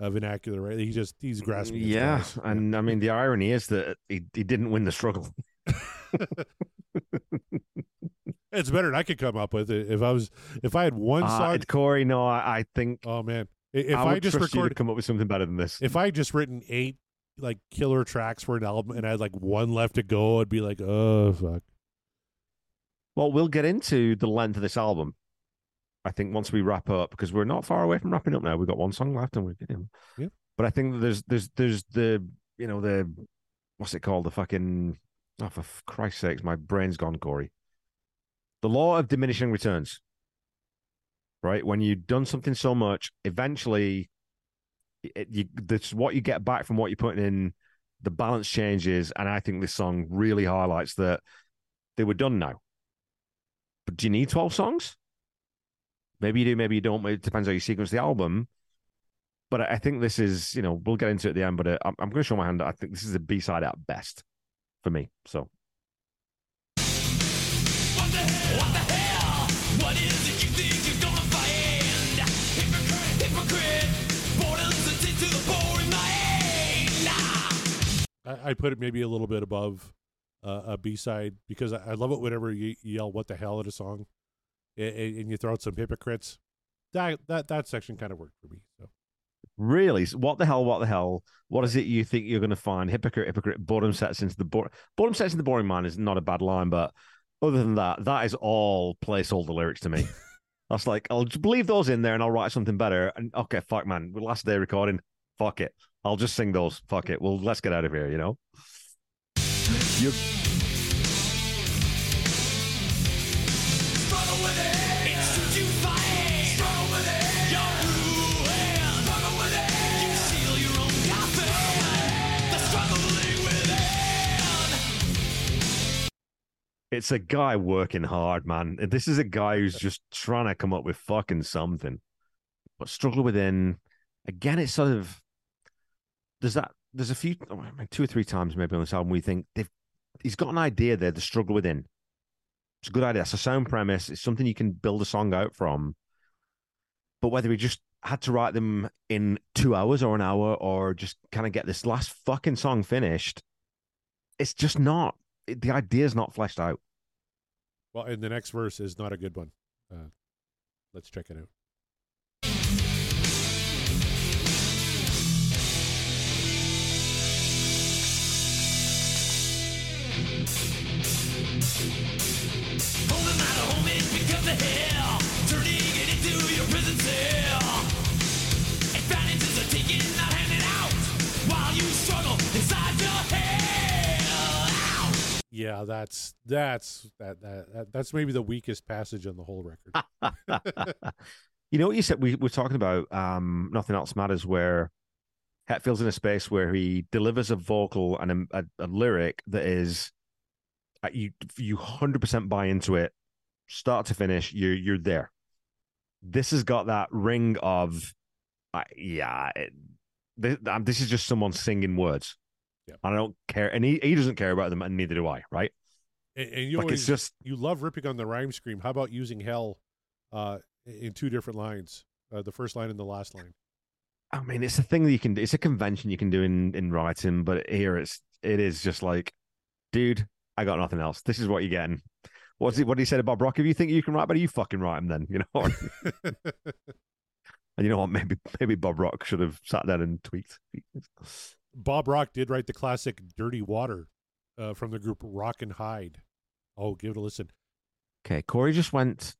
uh, vernacular, right? He just he's grasping. yeah, and I mean the irony is that he, he didn't win the struggle. [laughs] It's better than I could come up with it if I was if I had one Uh, song. Corey, no, I, I think oh man, if I I, just recorded, come up with something better than this. if I had just written eight like killer tracks for an album and I had like one left to go, I'd be like, oh fuck. Well, we'll get into the length of this album. I think once we wrap up, because we're not far away from wrapping up now. We've got one song left, and we're getting. Yeah. But I think that there's there's there's the you know the what's it called the fucking oh for Christ's sakes my brain's gone Corey. The law of diminishing returns. Right when you've done something so much, eventually, it, you that's what you get back from what you're putting in. The balance changes, and I think this song really highlights that they were done now. But do you need 12 songs? Maybe you do, maybe you don't. It depends how you sequence the album. But I I think this is, you know, we'll get into it at the end, but uh, I'm, I'm going to show my hand. I think this is a B side at best for me. So, What the hell? What the hell? What is it you think you're gonna find? Hypocrite, hypocrite. Boredom's a tin to the boring mind. Nah. I, I put it maybe a little bit above uh, a B side because I, I love it whenever you yell "What the hell" at a song, and, and you throw out some hypocrites. That that that section kind of worked for me. So really, what the hell? What the hell? What is it you think you're going to find? Hypocrite, hypocrite. Boredom sets into the boring. Boredom sets into the boring mind is not a bad line, but other than that, that is all placeholder lyrics to me. [laughs] That's like, I'll just leave those in there and I'll write something better. And okay, fuck, man. Last day recording, fuck it. I'll just sing those. Fuck it. Well, let's get out of here, you know? You, it's a guy working hard, man. This is a guy who's just trying to come up with fucking something. But struggle within, again, it's sort of, there's that, there's a few, oh, two or three times maybe on this album we think they've, he's got an idea there, the struggle within. It's a good idea. It's a sound premise. It's something you can build a song out from. But whether he just had to write them in two hours or an hour or just kind of get this last fucking song finished. It's just not, it- the idea's not fleshed out. Well, and the next verse is not a good one. Uh, let's check it out. Yeah, that's that's that, that, that that's maybe the weakest passage on the whole record. [laughs] you know what you said? We were talking about um, Nothing Else Matters, where Hetfield's in a space where he delivers a vocal and a, a, a lyric that is uh, you you hundred percent buy into it, start to finish. You you're there. This has got that ring of, uh, yeah. It, this, um, this is just someone singing words. Yep. And I don't care, and he, he doesn't care about them, and neither do I. Right? And, and you like always it's just you love ripping on the rhyme scheme. How about using hell uh, in two different lines? Uh, the first line and the last line. I mean, it's a thing that you can. It's a convention you can do in in writing, but here it's it is just like, dude, I got nothing else. This is what you're getting. What's it? What he said about Brock? If you think you can write better, you fucking write him then. You know. [laughs] and you know what? Maybe maybe Bob Rock should have sat down and tweaked. Bob Rock did write the classic "Dirty Water" uh, from the group Rock and Hyde. Oh, give it a listen. Okay, Corey just went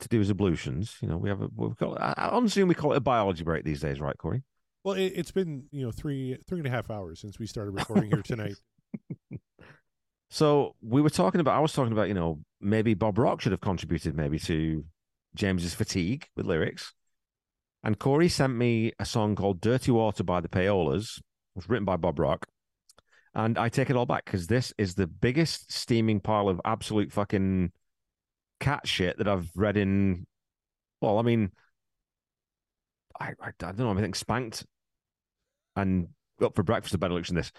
to do his ablutions. You know, we have a we've got. I, I'm assuming we call it a biology break these days, right, Corey? Well, it, it's been you know three three and a half hours since we started recording here [laughs] tonight. So we were talking about. I was talking about. You know, maybe Bob Rock should have contributed maybe to James's fatigue with lyrics. And Corey sent me a song called "Dirty Water" by the Payolas. It was written by Bob Rock, and I take it all back because this is the biggest steaming pile of absolute fucking cat shit that I've read in. Well, I mean, I I, I don't know. I think spanked and up for breakfast a better looks than this.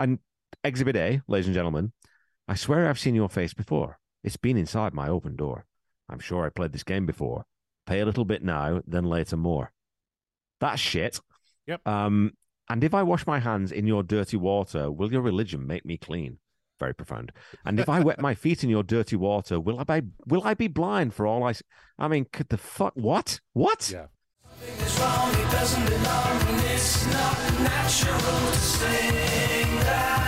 And Exhibit A, ladies and gentlemen, I swear I've seen your face before. It's been inside my open door. I'm sure I played this game before. Pay a little bit now, then later more. That's shit. Yep. Um, and if I wash my hands in your dirty water, will your religion make me clean? Very profound. And if I wet [laughs] my feet in your dirty water, will I be will I be blind for all I? See? I mean, could the fuck what what? Yeah. It's wrong, it doesn't belong, and it's not natural to sing that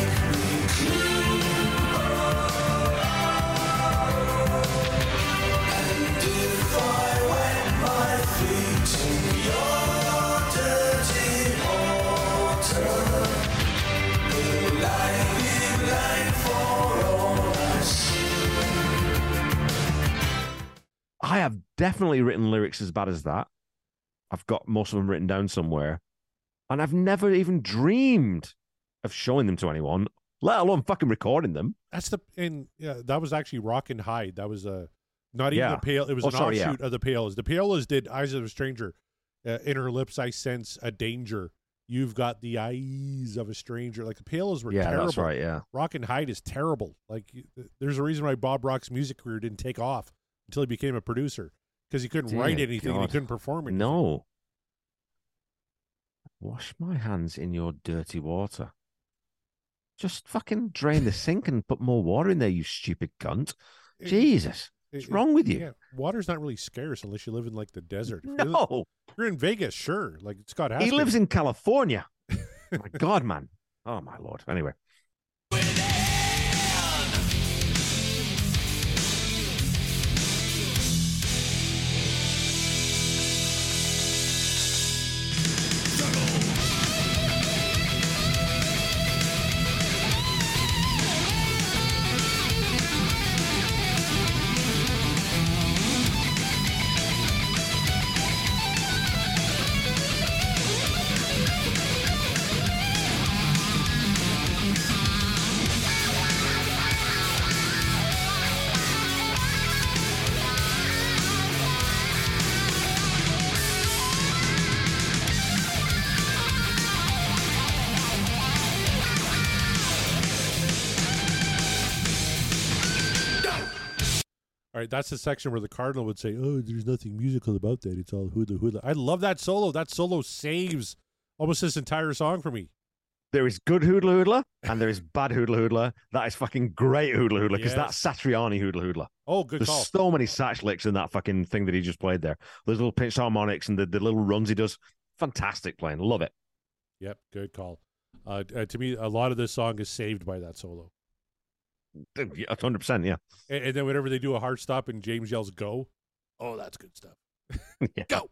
I have definitely written lyrics as bad as that. I've got most of them written down somewhere, and I've never even dreamed of showing them to anyone, let alone fucking recording them. That's the and yeah, that was actually Rock and Hyde. That was a not even Yeah. a pale. It was Oh, an sorry, yeah. offshoot of the Payolas. The Payolas did Eyes of a Stranger. Uh, in her lips, I sense a danger. You've got the eyes of a stranger. Like the Payolas were yeah, terrible. that's right. Yeah, Rock and Hyde is terrible. Like there's a reason why Bob Rock's music career didn't take off until he became a producer because he couldn't write Dear anything and he God. couldn't perform it. no. Wash my hands in your dirty water. Just fucking drain the sink and put more water in there, you stupid cunt. It- Jesus, it- what's it- wrong with you? Yeah, water's not really scarce unless you live in like the desert. If you live- No, if you're in Vegas, sure. Like Scott he Haskins. lives in California. [laughs] my God, man. Oh my lord. Anyway, right, that's the section where the cardinal would say, "Oh, there's nothing musical about that. It's all hoodla hoodla." I love that solo. That solo saves almost this entire song for me. There is good hoodla hoodla and there is bad hoodla hoodla. That is fucking great hoodla hoodla because Yes. that's Satriani hoodla hoodla. Oh, good call. There's call. so many satch licks in that fucking thing that he just played there. Those little pinch harmonics and the, the little runs he does. Fantastic playing. Love it. Yep, good call. Uh, uh, to me, a lot of this song is saved by that solo. Yeah, 100%. Yeah. And, and then whenever they do a hard stop and James yells "Go," oh, that's good stuff. [laughs] yeah. Go.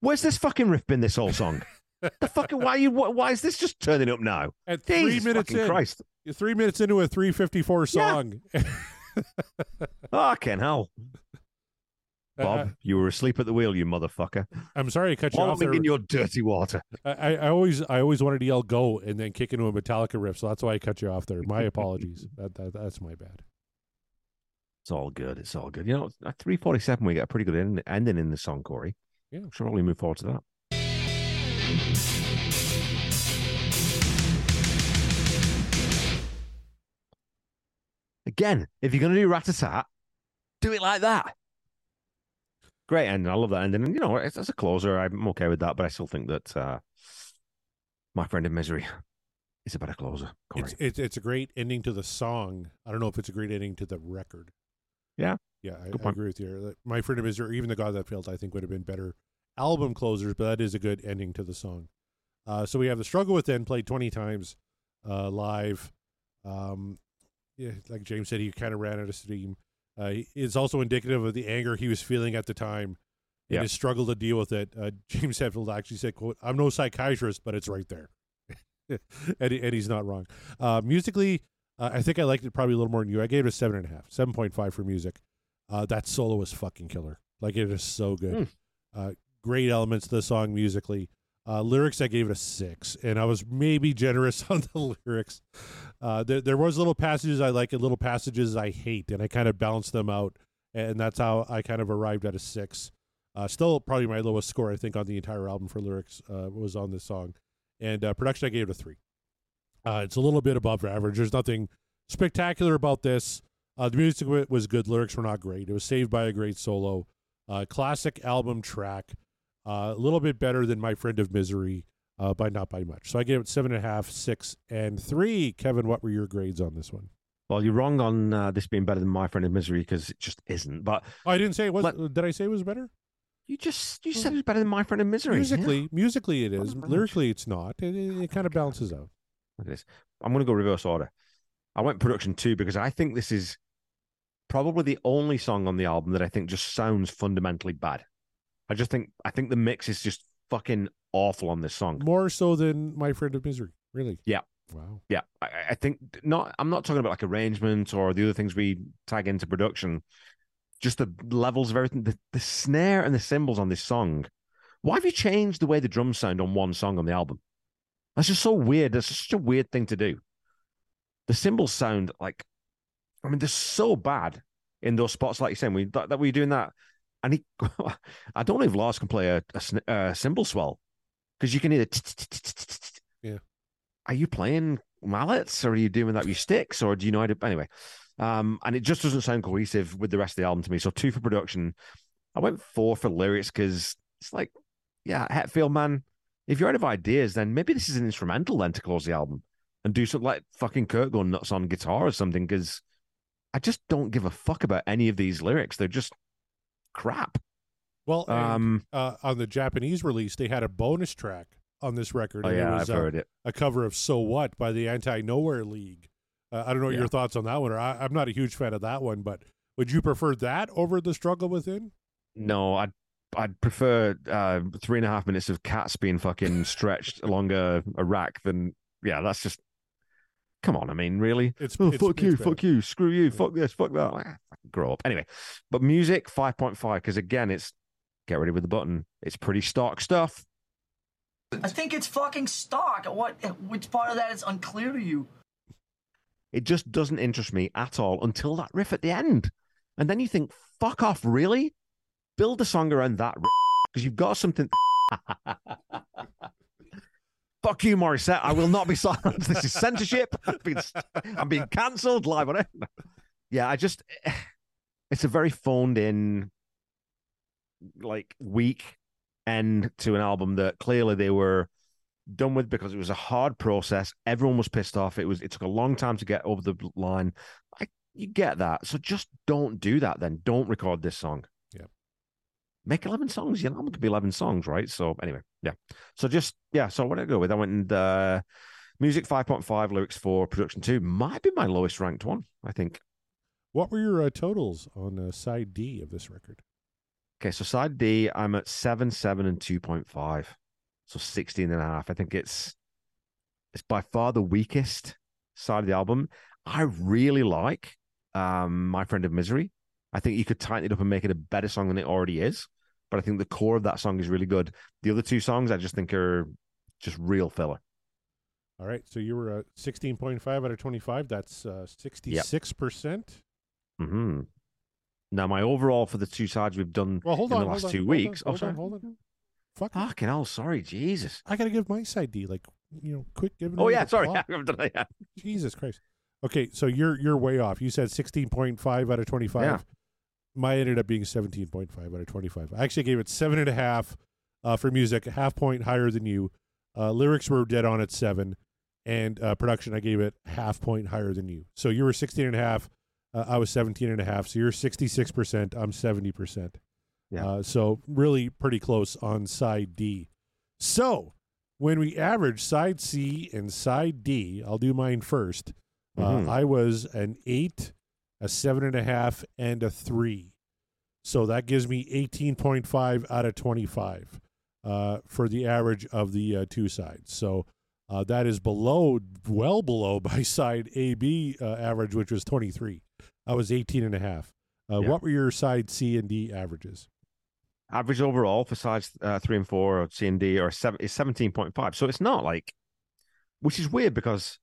Where's this fucking riff been this whole song? [laughs] the fucking why you why, is this just turning up now? At three Jesus minutes in, Christ. you're three minutes into a 354 song. Yeah. song. [laughs] Oh, fucking hell. Bob, Uh, you were asleep at the wheel, you motherfucker. I'm sorry I cut you off Wallowing there. in your dirty water. I, I always I always wanted to yell "Go" and then kick into a Metallica riff, so that's why I cut you off there. My [laughs] apologies. that, that that's my bad. It's all good. It's all good. You know, at 347, we get a pretty good end- ending in the song, Corey. Yeah. Should probably move forward to that. Again, if you're going to do rat-a-tat, do it like that. Great ending. I love that ending. And, you know, as, as a closer, I'm okay with that, but I still think that uh, My Friend in Misery is a better closer. It's it's it's a great ending to the song. I don't know if it's a great ending to the record. Yeah. yeah, I, I agree with you. My friend of misery, even the God that failed, I think would have been better album closers, but that is a good ending to the song. Uh, so we have the struggle within played twenty times uh, live. Um, yeah, like James said, he kind of ran out of steam. Uh, it's also indicative of the anger he was feeling at the time and his struggle to deal with it. Uh, [laughs] James Hetfield actually said, "quote I'm no psychiatrist, but it's right there," [laughs] and, and he's not wrong. Uh, musically, uh, I think I liked it probably a little more than you. I gave it a seven and a half, seven point five for music. Uh, that solo is fucking killer. Like it is so good. Mm. Uh, great elements to the song musically. Uh, lyrics, I gave it a six, and I was maybe generous [laughs] on the lyrics. Uh, there, there was little passages I like and little passages I hate, and I kind of balanced them out, and that's how I kind of arrived at a six. Uh, still, probably my lowest score I think on the entire album for lyrics uh, was on this song, and uh, production I gave it a three. Uh, it's a little bit above average. There's nothing spectacular about this. The music was good. Lyrics were not great. It was saved by a great solo. Classic album track. Uh, a little bit better than My Friend of Misery, uh, but not by much. So I gave it seven and a half, six, and three. Kevin, what were your grades on this one? Well, you're wrong on uh, this being better than My Friend of Misery because it just isn't. But Oh, I didn't say it was. Let- did I say it was better? you just you said it was better than My Friend of Misery. Musically, musically it is. Lyrically, it's not. It, it, it kind of balances out. Look at this. I'm going to go reverse order. I went production two because I think this is probably the only song on the album that I think just sounds fundamentally bad. I just think I think the mix is just fucking awful on this song. More so than My Friend of Misery. Really? Yeah. Wow. Yeah, I, I think not. I'm not talking about like arrangement or the other things we tag into production. Just the levels of everything. The, the snare and the cymbals on this song. Why have you changed the way the drums sound on one song on the album? That's just so weird. That's such a weird thing to do. The cymbals sound like, I mean, they're so bad in those spots, like you're saying. We that, that we doing that, and he, [laughs] I don't know if Lars can play a, a, a cymbal swell because you can either. Yeah. Are you playing mallets or are you doing that with sticks or do you know how to anyway? Um, and it just doesn't sound cohesive with the rest of the album to me. So two for production. I went four for lyrics because it's like, yeah, Hetfield, man, if you're out of ideas, then maybe this is an instrumental then to close the album and do something like fucking Kirk going nuts on guitar or something because I just don't give a fuck about any of these lyrics. They're just crap. Well, and, Um, uh, on the Japanese release, they had a bonus track on this record. oh and yeah, it was I've uh, heard it. a cover of "So What" by the Anti Nowhere League. Uh, I don't know what Yeah. your thoughts on that one. Or I, I'm not a huge fan of that one, but would you prefer that over the Struggle Within? No, I'd I'd prefer uh, three and a half minutes of cats being fucking stretched [laughs] along a, a rack than yeah, that's just come on. I mean, really? It's, Oh, it's fuck you, it's fuck you, screw you, fuck this, fuck that. Ah, fucking grow up. Anyway, but music five point five because again, it's get ready with the button. It's pretty stock stuff. I think it's fucking stock. What? Which part of that is unclear to you? It just doesn't interest me at all until that riff at the end, and then you think, fuck off, really? Build a song around that riff. because you've got something. [laughs] Fuck you, Morissette. I will not be [laughs] silenced. This is censorship. I'm being, being cancelled live on it. Yeah, I just, [sighs] it's a very phoned in, like, weak end to an album that clearly they were done with because it was a hard process. Everyone was pissed off. It was, it took a long time to get over the line. I, you get that. So just don't do that then. Don't record this song. Yeah. Make 11 songs. Your album could be 11 songs, right? So anyway, yeah. So just, yeah. So what did I go with? I went and uh, music 5.5, lyrics 4, production 2 might be my lowest ranked one, I think. What were your uh, totals on uh, side D of this record? Okay. So side D, I'm at 7, 7, and 2.5. So 16 and a half. I think it's, it's by far the weakest side of the album. I really like um, My Friend of Misery. I think you could tighten it up and make it a better song than it already is. But I think the core of that song is really good. The other two songs I just think are just real filler. All right, so you were uh, 16.5 out of 25. That's uh, 66%. hmm Now, my overall for the two sides we've done Well, hold in on. the last on, two weeks. On, oh, hold sorry. on, hold on. Fuck. Fucking hell, sorry, Jesus. I got to give my side D. Like, you know, quit giving Oh yeah, sorry. Yeah, [laughs] I've done it, yeah. Jesus Christ. Okay, so you're you're way off. You said 16.5 out of 25. Yeah. My ended up being 17.5 out of 25. I actually gave it seven and a half uh, for music, a half point higher than you. Uh, lyrics were dead on at seven, and uh, production I gave it half point higher than you. So you were 16 and a half. Uh, I was 17 and a half. So you're 66%. I'm 70%. Yeah. Uh, so really pretty close on side D. So when we average side C and side D, I'll do mine first. Mhm. Uh, I was an eight, a seven and a half, and a three. So that gives me 18.5 out of 25 uh, for the average of the uh, two sides. So uh, that is below, well below [laughs] my side AB uh, average, which was 23. I was 18 and a half. Uh, Yeah. What were your side C and D averages? Average overall for sides uh, three and four or C and D are seven is seventeen point five. So it's not like, which is weird because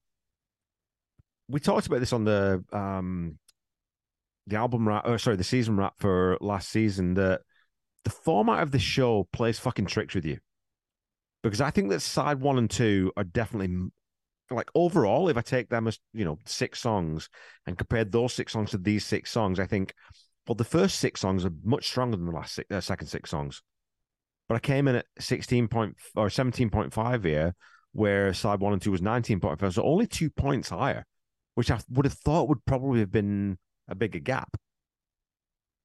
we talked about this on the um the album wrap, or sorry, the season wrap for last season. That the format of the show plays fucking tricks with you because I think that side one and two are definitely like overall. If I take them as you know six songs and compare those six songs to these six songs, I think well, the first six songs are much stronger than the last six, uh, second six songs. But I came in at 16 point or 17.5 here, where side one and two was 19.5. So only two points higher, which I would have thought would probably have been a bigger gap.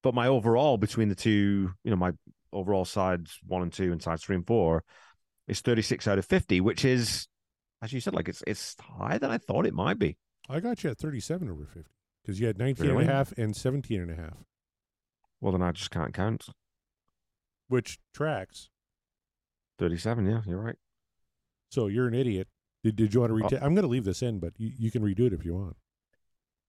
But my overall between the two, you know, my overall sides one and two and sides three and four is 36 out of 50, which is, as you said, like it's it's higher than I thought it might be. I got you at 37 over 50 because you had 19 Really? and a half and 17 and a half, Well, then I just can't count. which tracks. 37, yeah, you're right. So you're an idiot. Did, did you want to Oh. retake? I'm going to leave this in, but you, you can redo it if you want.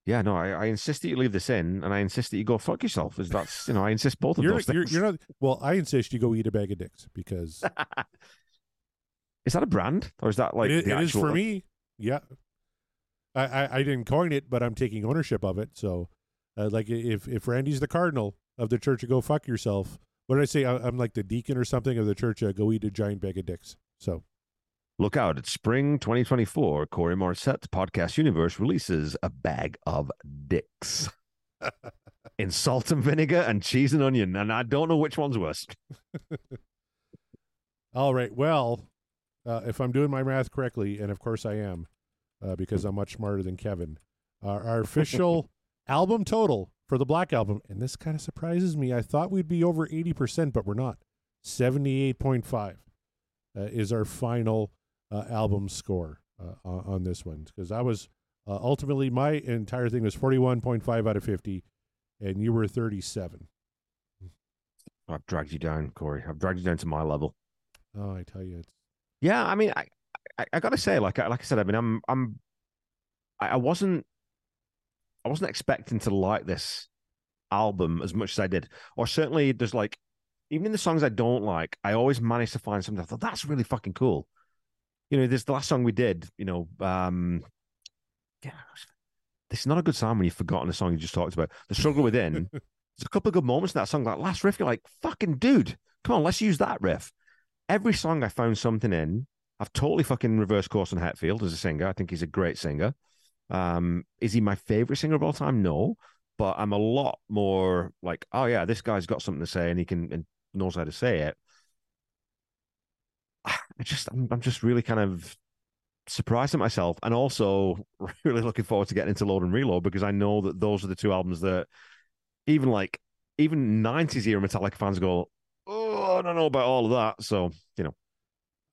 Yeah, no, I, I insist that you leave this in, and I insist that you go fuck yourself. Is that's you know, I insist both of You're, those you're, things. you're not. Well, I insist you go eat a bag of dicks because [laughs] is that a brand or is that like it, it is for me. Yeah, I, I I didn't coin it, but I'm taking ownership of it. So, uh, like, if if Randy's the cardinal of the church of Go Fuck Yourself, what did I say? I, I'm like the deacon or something of the church. Uh, go eat a giant bag of dicks. So Look out! It's spring 2024. Corey Morissette podcast universe releases a bag of dicks [laughs] in salt and vinegar and cheese and onion, and I don't know which one's worse. [laughs] All right. Well, uh, if I'm doing my math correctly, and of course I am, uh, because I'm much smarter than Kevin, uh, our official [laughs] album total for the Black Album, and this kind of surprises me. I thought we'd be over 80%, but we're not. 78.5 uh, is our final album score uh, on, on this one. Because I was uh, ultimately, my entire thing was 41.5 out of 50, and you were 37. I've dragged you down, Corey. I've dragged you down to my level. Oh, I tell you, it's Yeah, I mean, I, I, I gotta say, like, I- like I said, I mean, I'm, I'm, I, I wasn't, I wasn't expecting to like this album as much as I did, or certainly there's like, even in the songs I don't like, I always manage to find something. I thought that's really fucking cool. You know, this the last song we did. You know, um, yeah, this is not a good sign when you've forgotten the song you just talked about. The struggle within. [laughs] There's a couple of good moments in that song. Like last riff, you're like, fucking dude, come on, let's use that riff. Every song I found something in. I've totally fucking reversed course on Hetfield as a singer. I think he's a great singer. Um, is he my favorite singer of all time? No, but I'm a lot more like, oh yeah, this guy's got something to say and he can and knows how to say it. [sighs] I just, I'm, I'm just really kind of surprised at myself, and also [laughs] really looking forward to getting into Load and Reload because I know that those are the two albums that even like even '90s era Metallica fans go, oh, I don't know about all of that. So you know,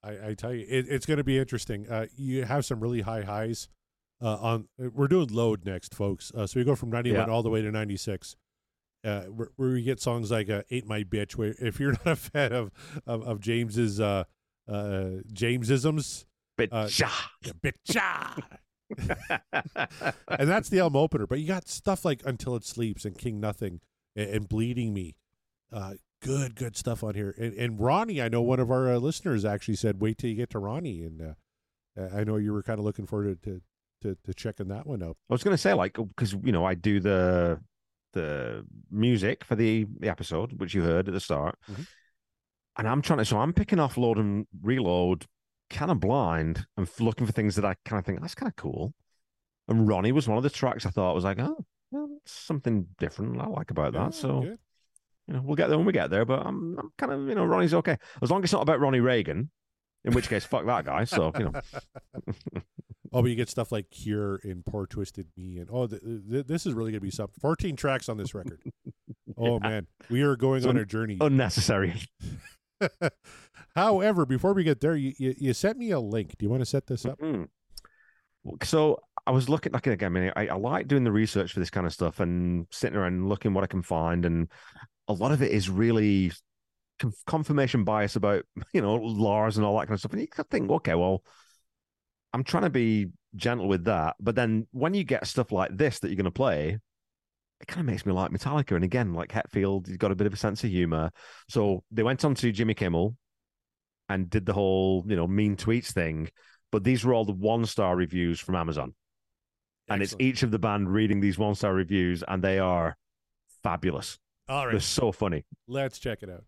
I, I tell you, it, it's going to be interesting. Uh, you have some really high highs. Uh, on we're doing load next, folks. Uh, so we go from ninety one Yeah. all the way to ninety six. Uh, where, where we get songs like uh, "Ain't My Bitch." Where if you're [laughs] not a fan of of, of James's uh, uh, Jamesisms, Uh, yeah, bitcha. and that's the album opener. But you got stuff like "Until It Sleeps" and "King Nothing" and, and "Bleeding Me." Uh, good, good stuff on here. And, and Ronnie, I know one of our uh, listeners actually said, "Wait till you get to Ronnie." And uh, uh, I know you were kind of looking forward to, to to to checking that one out. I was going to say like because you know I do the the music for the the episode which you heard at the start, Mhm. And I'm trying to so I'm picking off load and reload kind of blind and looking for things that I kind of think that's kind of cool. And Ronnie was one of the tracks I thought was like oh well, something different I like about that. Yeah, so good. you know we'll get there when we get there. But I'm I'm kind of you know Ronnie's okay as long as it's not about Ronnie Reagan. In which case, fuck that guy. So you know, [laughs] oh, but you get stuff like "Cure" and "Poor Twisted Me," and oh, th- th- this is really going to be something. Fourteen tracks on this record. [laughs] Oh man, we are going So- on a journey. unnecessary. [laughs] However, before we get there, you, you, you sent me a link. Do you want to set this up? Mm. So I was looking like again. I mean, I, I like doing the research for this kind of stuff and sitting around looking what I can find, and a lot of it is really confirmation bias about you know Lars and all that kind of stuff. And you think, okay, well, I'm trying to be gentle with that, but then when you get stuff like this that you're going to play, it kind of makes me like Metallica. And again, like Hetfield, he's got a bit of a sense of humor. So they went on to Jimmy Kimmel and did the whole you know mean tweets thing but these were all the one star reviews from Amazon. And it's each of the band reading these one star reviews, and they are fabulous. All right. They're so funny. let's check it out.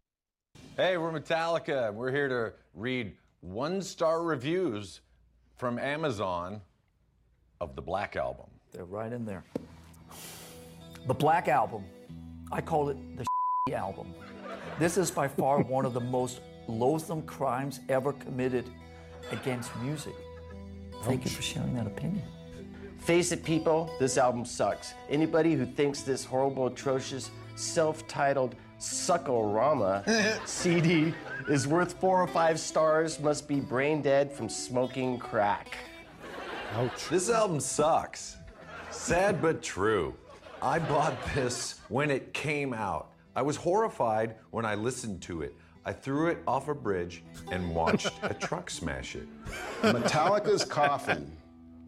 Hey, we're Metallica. and We're here to read one star reviews from Amazon of the Black Album. They're right in there. The Black Album. I call it the [laughs] album. This is by far one of the most loathsome crimes ever committed against music. Thank you for sharing that opinion. Face it, people, this album sucks. Anybody who thinks this horrible, atrocious, self titled Suckorama [laughs] CD is worth four or five stars must be brain dead from smoking crack. Ouch. This album sucks. Sad but true. I bought this when it came out. I was horrified when I listened to it. I threw it off a bridge and watched a [laughs] truck smash it. Metallica's Coffin.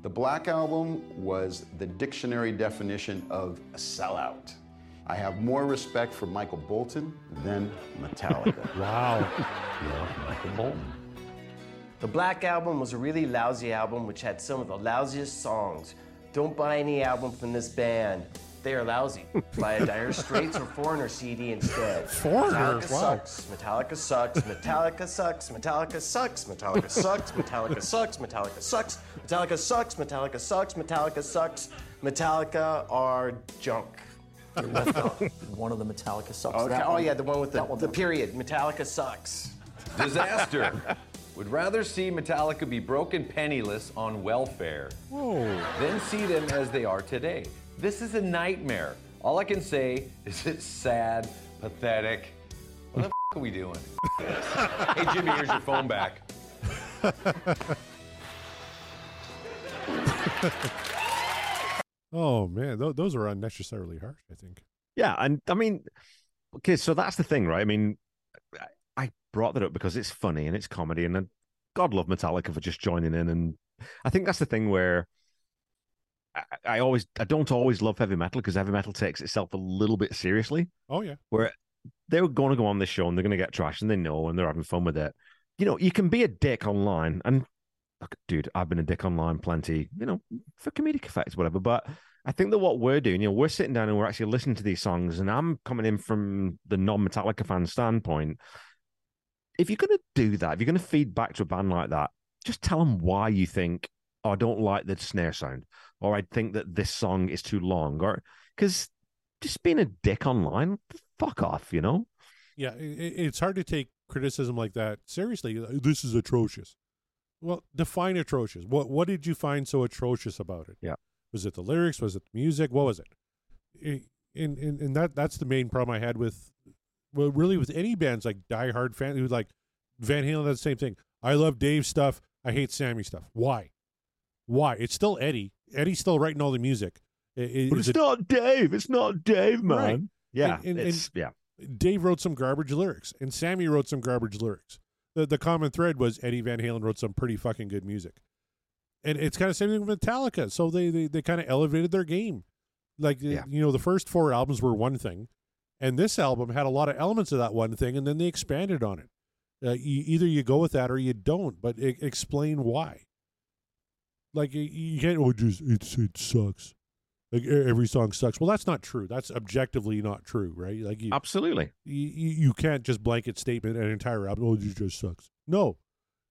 The Black Album was the dictionary definition of a sellout. I have more respect for Michael Bolton than Metallica. [laughs] Wow. Yeah, Michael Bolton. The Black Album was a really lousy album which had some of the lousiest songs. Don't buy any album from this band. They are lousy. Buy a Dire Straits or Foreigner CD instead. Foreigner, Metallica wow. sucks. Metallica sucks. Metallica sucks. Metallica sucks. Metallica sucks. Metallica sucks. Metallica sucks. Metallica sucks. Metallica sucks. Metallica sucks. Metallica are junk. You left out one of the Metallica sucks. Okay. That Oh one- yeah, the one with the, one. the period. Metallica sucks. Disaster. Would rather see Metallica be broken penniless on welfare than see them as they are today. This is a nightmare. All I can say is it's sad, pathetic. What the f- are we doing? [laughs] hey Jimmy, here's your phone back. [laughs] Oh man, th- those are unnecessarily harsh. I think. Yeah, and I mean, okay, so that's the thing, right? I mean, I- I brought that up because it's funny and it's comedy, and God love Metallica for just joining in, and I think that's the thing where I, always, I don't always love heavy metal because heavy metal takes itself a little bit seriously. Oh yeah. Where they were going to go on this show and they're going to get trashed, and they know, and they're having fun with it. You know, you can be a dick online, and look, dude, I've been a dick online plenty, you know, for comedic effects, whatever. But I think that what we're doing, you know, we're sitting down and we're actually listening to these songs, and I'm coming in from the non-Metallica fan standpoint, if you're gonna do that, if you're gonna feed back to a band like that, just tell them why you think, oh, I don't like the snare sound, or I'd think that this song is too long, or because just being a dick online, fuck off, you know. Yeah, it's hard to take criticism like that seriously. This is atrocious. Well, define atrocious. What what did you find so atrocious about it? Yeah. Was it the lyrics? Was it the music? What was it? And and, and that that's the main problem I had with well, really with any bands like Die Hard fan who like Van Halen does the same thing. I love Dave's stuff. I hate Sammy's stuff. Why? Why? It's still Eddie. Eddie's still writing all the music. I- i- But it's it- not Dave. It's not Dave, man. Right. Yeah, And- and- it's, yeah. Dave wrote some garbage lyrics, and Sammy wrote some garbage lyrics. The the common thread was Eddie Van Halen wrote some pretty fucking good music, and it's kind of same thing with Metallica. So they they, they kind of elevated their game. Like Yeah. you know, the first four albums were one thing, and this album had a lot of elements of that one thing, and then they expanded on it. Uh, you, either you go with that or you don't, but explain why. Like you, can't. Oh, just it's it sucks. Like every song sucks. Well, that's not true. That's objectively not true, right? Like you, Absolutely. you, you can't just blanket statement an entire album. Oh, it just sucks. No,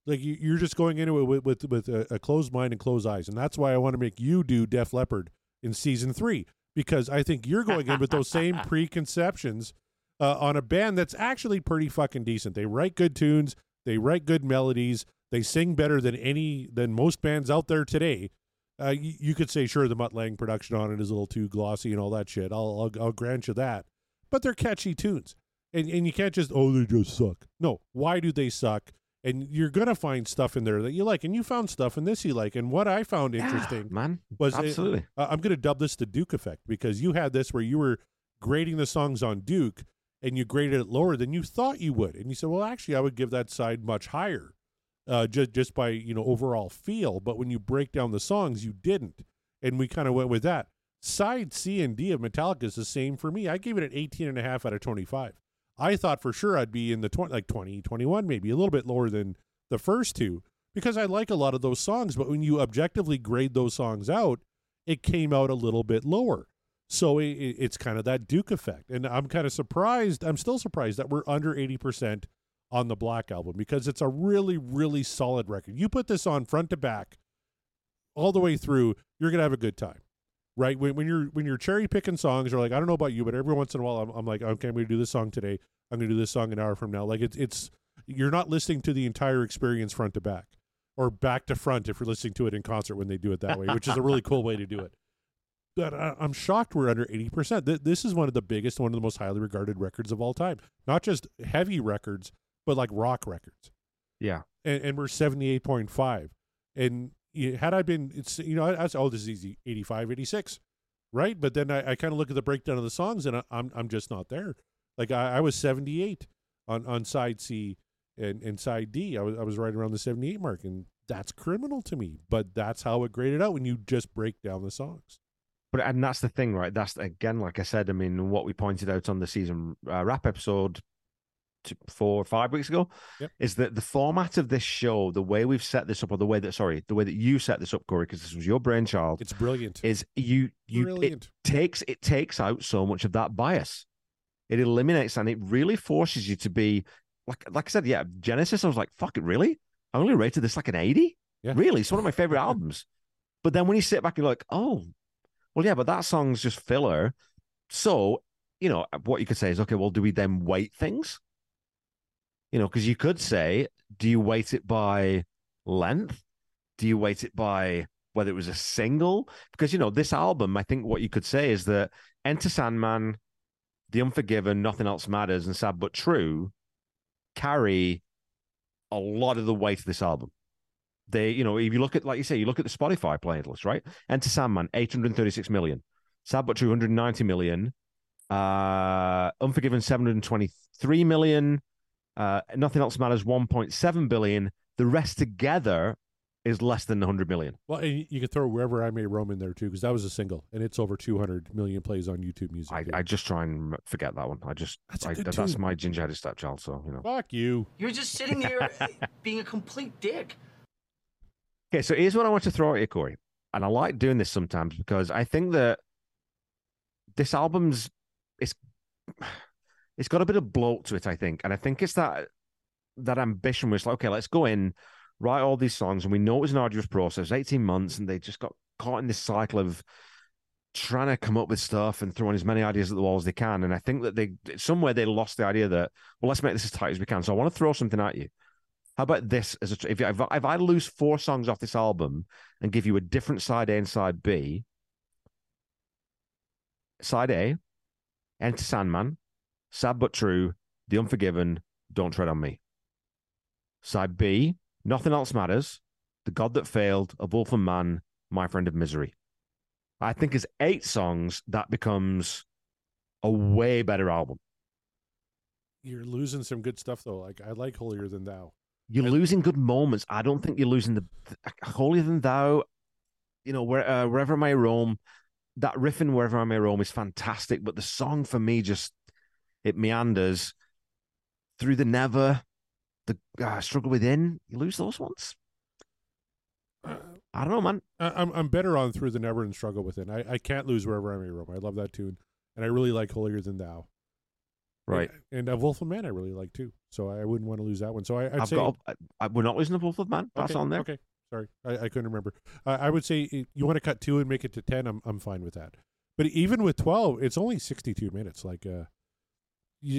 like you, you're just going into it with with, with a, a closed mind and closed eyes, and that's why I want to make you do Def Leppard in season three because I think you're going in with those same [laughs] preconceptions uh, on a band that's actually pretty fucking decent. They write good tunes, they write good melodies, they sing better than any than most bands out there today. Uh, you, you could say sure the Mutt Lange production on it is a little too glossy and all that shit. I'll I'll, I'll grant you that, but they're catchy tunes and and you can't just oh they just suck. No, why do they suck? And you're gonna find stuff in there that you like, and you found stuff in this you like. And what I found interesting man. was it- Absolutely. uh, I'm gonna dub this the Duke effect because you had this where you were grading the songs on Duke and you graded it lower than you thought you would, and you said, well, actually, I would give that side much higher, uh, just just by you know overall feel. But when you break down the songs, you didn't, and we kind of went with that. Side C and D of Metallica is the same for me. I gave it an 18 and a half out of 25. I thought for sure I'd be in the 20, like 20, 21, maybe a little bit lower than the first two because I like a lot of those songs. But when you objectively grade those songs out, it came out a little bit lower. So it, it- it's kind of that Duke effect. And I'm kind of surprised. I'm still surprised that we're under 80% on the Black Album because it's a really, really solid record. You put this on front to back all the way through, you're to have a good time. Right when, when you're when you're cherry picking songs, you're like I don't know about you, but every once in a while I'm, I'm like okay, I'm to do this song today. I'm to do this song an hour from now. Like it's it's you're not listening to the entire experience front to back or back to front if you're listening to it in concert when they do it that way, which is a really cool way to do it. But I'm shocked we're under 80%. Th- this is one of the biggest, one of the most highly regarded records of all time. Not just heavy records, but like rock records. Yeah. And, and we're 78.5. And had I been, it's you know, I, I was, oh, this is easy, 85, 86, right? But then I, I kind of look at the breakdown of the songs and I, I'm I'm just not there. Like I, I was 78 on, on side C and, and side D. I was I was right around the 78 mark, and that's criminal to me. But that's how it graded out when you just break down the songs. But and that's the thing, right? That's again, like I said. I mean, what we pointed out on the season uh, wrap episode two, four or five weeks ago Yep. is that the format of this show, the way we've set this up, or the way that sorry, the way that you set this up, Corey, because this was your brainchild, It's brilliant. is you you brilliant. it takes it takes out so much of that bias. It eliminates and it really forces you to be like like I said, yeah. Genesis, I was like, fuck it, really? I only rated this like an eighty. Yeah. Really, it's one of my favorite albums. But then when you sit back, you're like, oh, well, yeah, but that song's just filler. So, you know, what you could say is, okay, well, do we then weight things? You know, because you could say, do you weight it by length? Do you weight it by whether it was a single? Because, you know, this album, I think what you could say is that Enter Sandman, The Unforgiven, Nothing Else Matters, and Sad But True carry a lot of the weight of this album. They, you know, if you look at, like you say, you look at the Spotify playlist, right? Enter Sandman, 836 million. Sad But True, 190 million. Uh, Unforgiven, 723 million. Uh, Nothing Else Matters, 1.7 billion. The rest together is less than 100 million. Well, and you can throw wherever I may roam in there too, because that was a single, and it's over 200 million plays on YouTube Music. I. I just try and forget that one. I just, That's a I, good that's my ginger-headed stepchild. So, you know. Fuck you. You're just sitting there [laughs] being a complete dick. Okay, so here's what I want to throw at you, Corey. And I like doing this sometimes because I think that this album's it's it's got a bit of bloat to it, I think. And I think it's that that ambition was like, okay, let's go in, write all these songs, and we know it was an arduous process, eighteen months, and they just got caught in this cycle of trying to come up with stuff and throwing as many ideas at the wall as they can. And I think that they somewhere they lost the idea that well, let's make this as tight as we can. So I want to throw something at you. How about this? As a, if, if if I lose four songs off this album and give you a different side A and side B, side A, Enter Sandman, Sad but True, The Unforgiven, Don't Tread on Me. Side B, Nothing Else Matters, The God That Failed, Of Wolf and Man, My Friend of Misery. I think as eight songs, that becomes a way better album. You're losing some good stuff though. Like I like Holier Than Thou. You're losing good moments. I don't think you're losing the holier than thou. You know, where uh, wherever I may roam, that riffing wherever I may roam is fantastic. But the song for me just it meanders through the never, the uh, struggle within. You lose those ones. I don't know, man. I, I'm I'm better on through the never and struggle within. I, I can't lose wherever I may roam. I love that tune, and I really like Holier Than Thou. Right. And, and uh, Wolf of Man I really like too. So I wouldn't want to lose that one. So I, I'd I've say got. I, I- we're not losing the Wolf of Man. That's okay, on there. Okay, sorry, I, I couldn't remember. Uh, I would say you want to cut two and make it to ten. I'm I'm fine with that. But even with twelve, it's only sixty two minutes. Like, uh,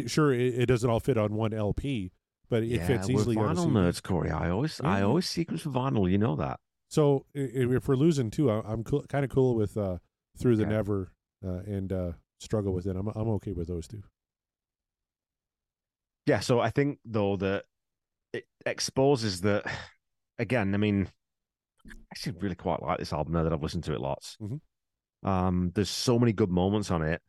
sure, it, it doesn't all fit on one LP, but it yeah, fits we're easily on a vinyl nerds, Corey. I always, I Mhm. always sequence for vinyl. You know that. So if we're losing two, I'm cool, kind of cool with uh, through the Okay. never uh, and uh, struggle with it. I'm I'm okay with those two. Yeah, so I think though that it exposes that again. I mean, I actually really quite like this album now that I've listened to it lots. Mhm. Um, there's so many good moments on it,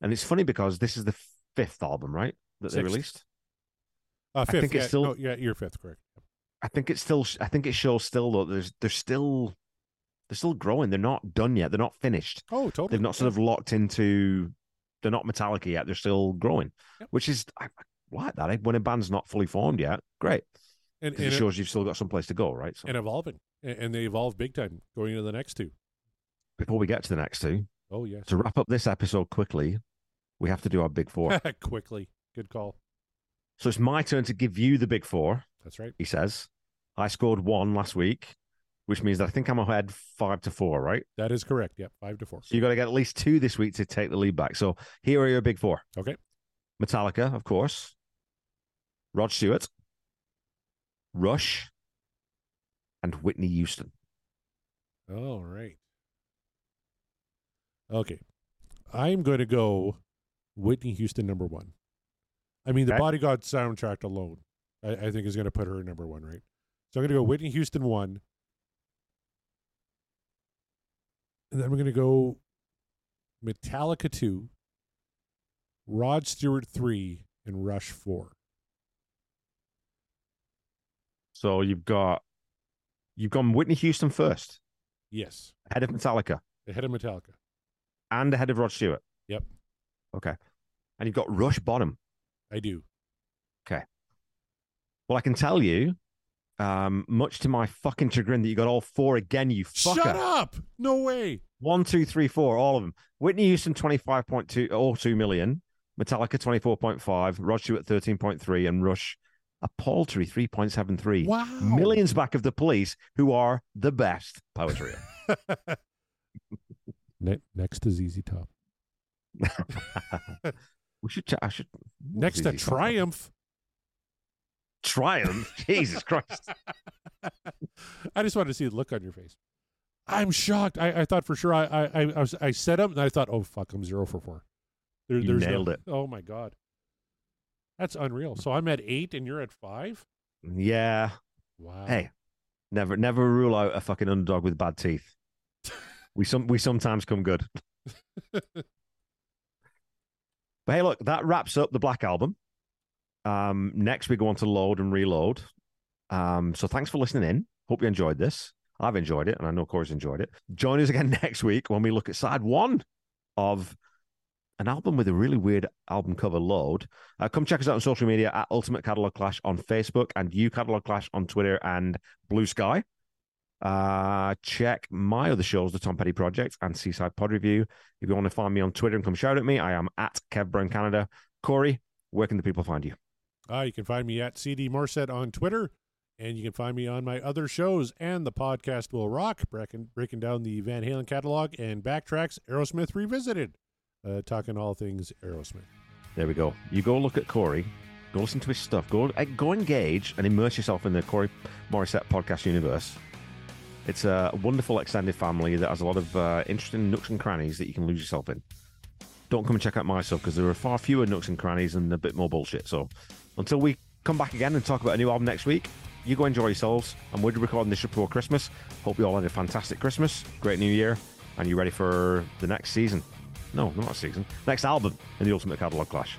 and it's funny because this is the fifth album, right, that they released. Uh, I fifth, think it's still- no, yeah, you're fifth, correct. I think it's still. I think it shows still though. There's they're still they're still growing. They're not done yet. They're not finished. Oh, totally. They've not sort of locked into. They're not Metallica yet. They're still growing, Yep. which is I, I like that. eh? When a band's not fully formed yet, great. and 'Cause it and, shows you've still got some place to go, right? So and evolving, and, and they evolve big time going into the next two. before we get to the next two, Oh yeah. to wrap up this episode quickly, we have to do our big four. [laughs] quickly. Good call. so it's my turn to give you the big four. That's right. He says, I scored one last week, which means that I think I'm ahead five to four, right? That is correct. Yep, five to four. So you got to get at least two this week to take the lead back. So here are your big four. Okay. Metallica, of course. Rod Stewart, Rush, and Whitney Houston. All right. Okay. I'm going to go Whitney Houston number one. I mean, the Okay. Bodyguard soundtrack alone, I, I think, is going to put her number one, right? So I'm going to go Whitney Houston one. And then we're going to go Metallica two, Rod Stewart three, and Rush four. So you've got you've gone Whitney Houston first, Yes. ahead of Metallica, Ahead of Metallica. and ahead of Rod Stewart. Yep. Okay. And you've got Rush bottom. I do. Okay. Well, I can tell you, um, much to my fucking chagrin, that you got all four again, you fucker. Shut up! No way. One, two, three, four, all of them. Whitney Houston, 25.2 or 2 million. Metallica, 24.5. Rod Stewart, 13.3. And Rush, a paltry 3.73. Wow. Millions back of the police, who are the best. [laughs] Ne- next to ZZ Top. [laughs] we should, I should. Next to Triumph. Triumph. Jesus Christ. [laughs] I just wanted to see the look on your face. I'm shocked. I, I thought for sure I I I, was, I set up and I thought, oh fuck, I'm zero for four. There, You there's nailed no, it. Oh my god, that's unreal. So I'm at eight and you're at five. Yeah. Wow. Hey, never, never rule out a fucking underdog with bad teeth. [laughs] we some we sometimes come good. But hey, look, that wraps up the Black Album. Um, next we go on to load and reload. Um, so thanks for listening in. Hope you enjoyed this. I've enjoyed it, and I know Corey's enjoyed it. Join us again [laughs] next week when we look at side one of an album with a really weird album cover load. Uh, come check us out on social media at Ultimate Catalog Clash on Facebook and You Catalog Clash on Twitter and Blue Sky. Uh, check my other shows, the Tom Petty Project and Seaside Pod Review. If you want to find me on Twitter and come shout at me, I am at Kev Brown Canada. Corey, where can the people find you? Uh, you can find me at CD Morissette on Twitter, and you can find me on my other shows and the podcast Will Rock, breaking, breaking down the Van Halen catalog and backtracks Aerosmith Revisited, uh, talking all things Aerosmith. There we go. You go look at Corey, go listen to his stuff, go uh, go engage and immerse yourself in the Corey Morissette podcast universe. It's a wonderful extended family that has a lot of uh, interesting nooks and crannies that you can lose yourself in. Don't come and check out my stuff because there are far fewer nooks and crannies and a bit more bullshit. So until we come back again and talk about a new album next week, you go enjoy yourselves. And we're recording this before Christmas. Hope you all had a fantastic Christmas, great New Year, and you're ready for the next season. No, not a season. Next album in the Ultimate Catalog Clash.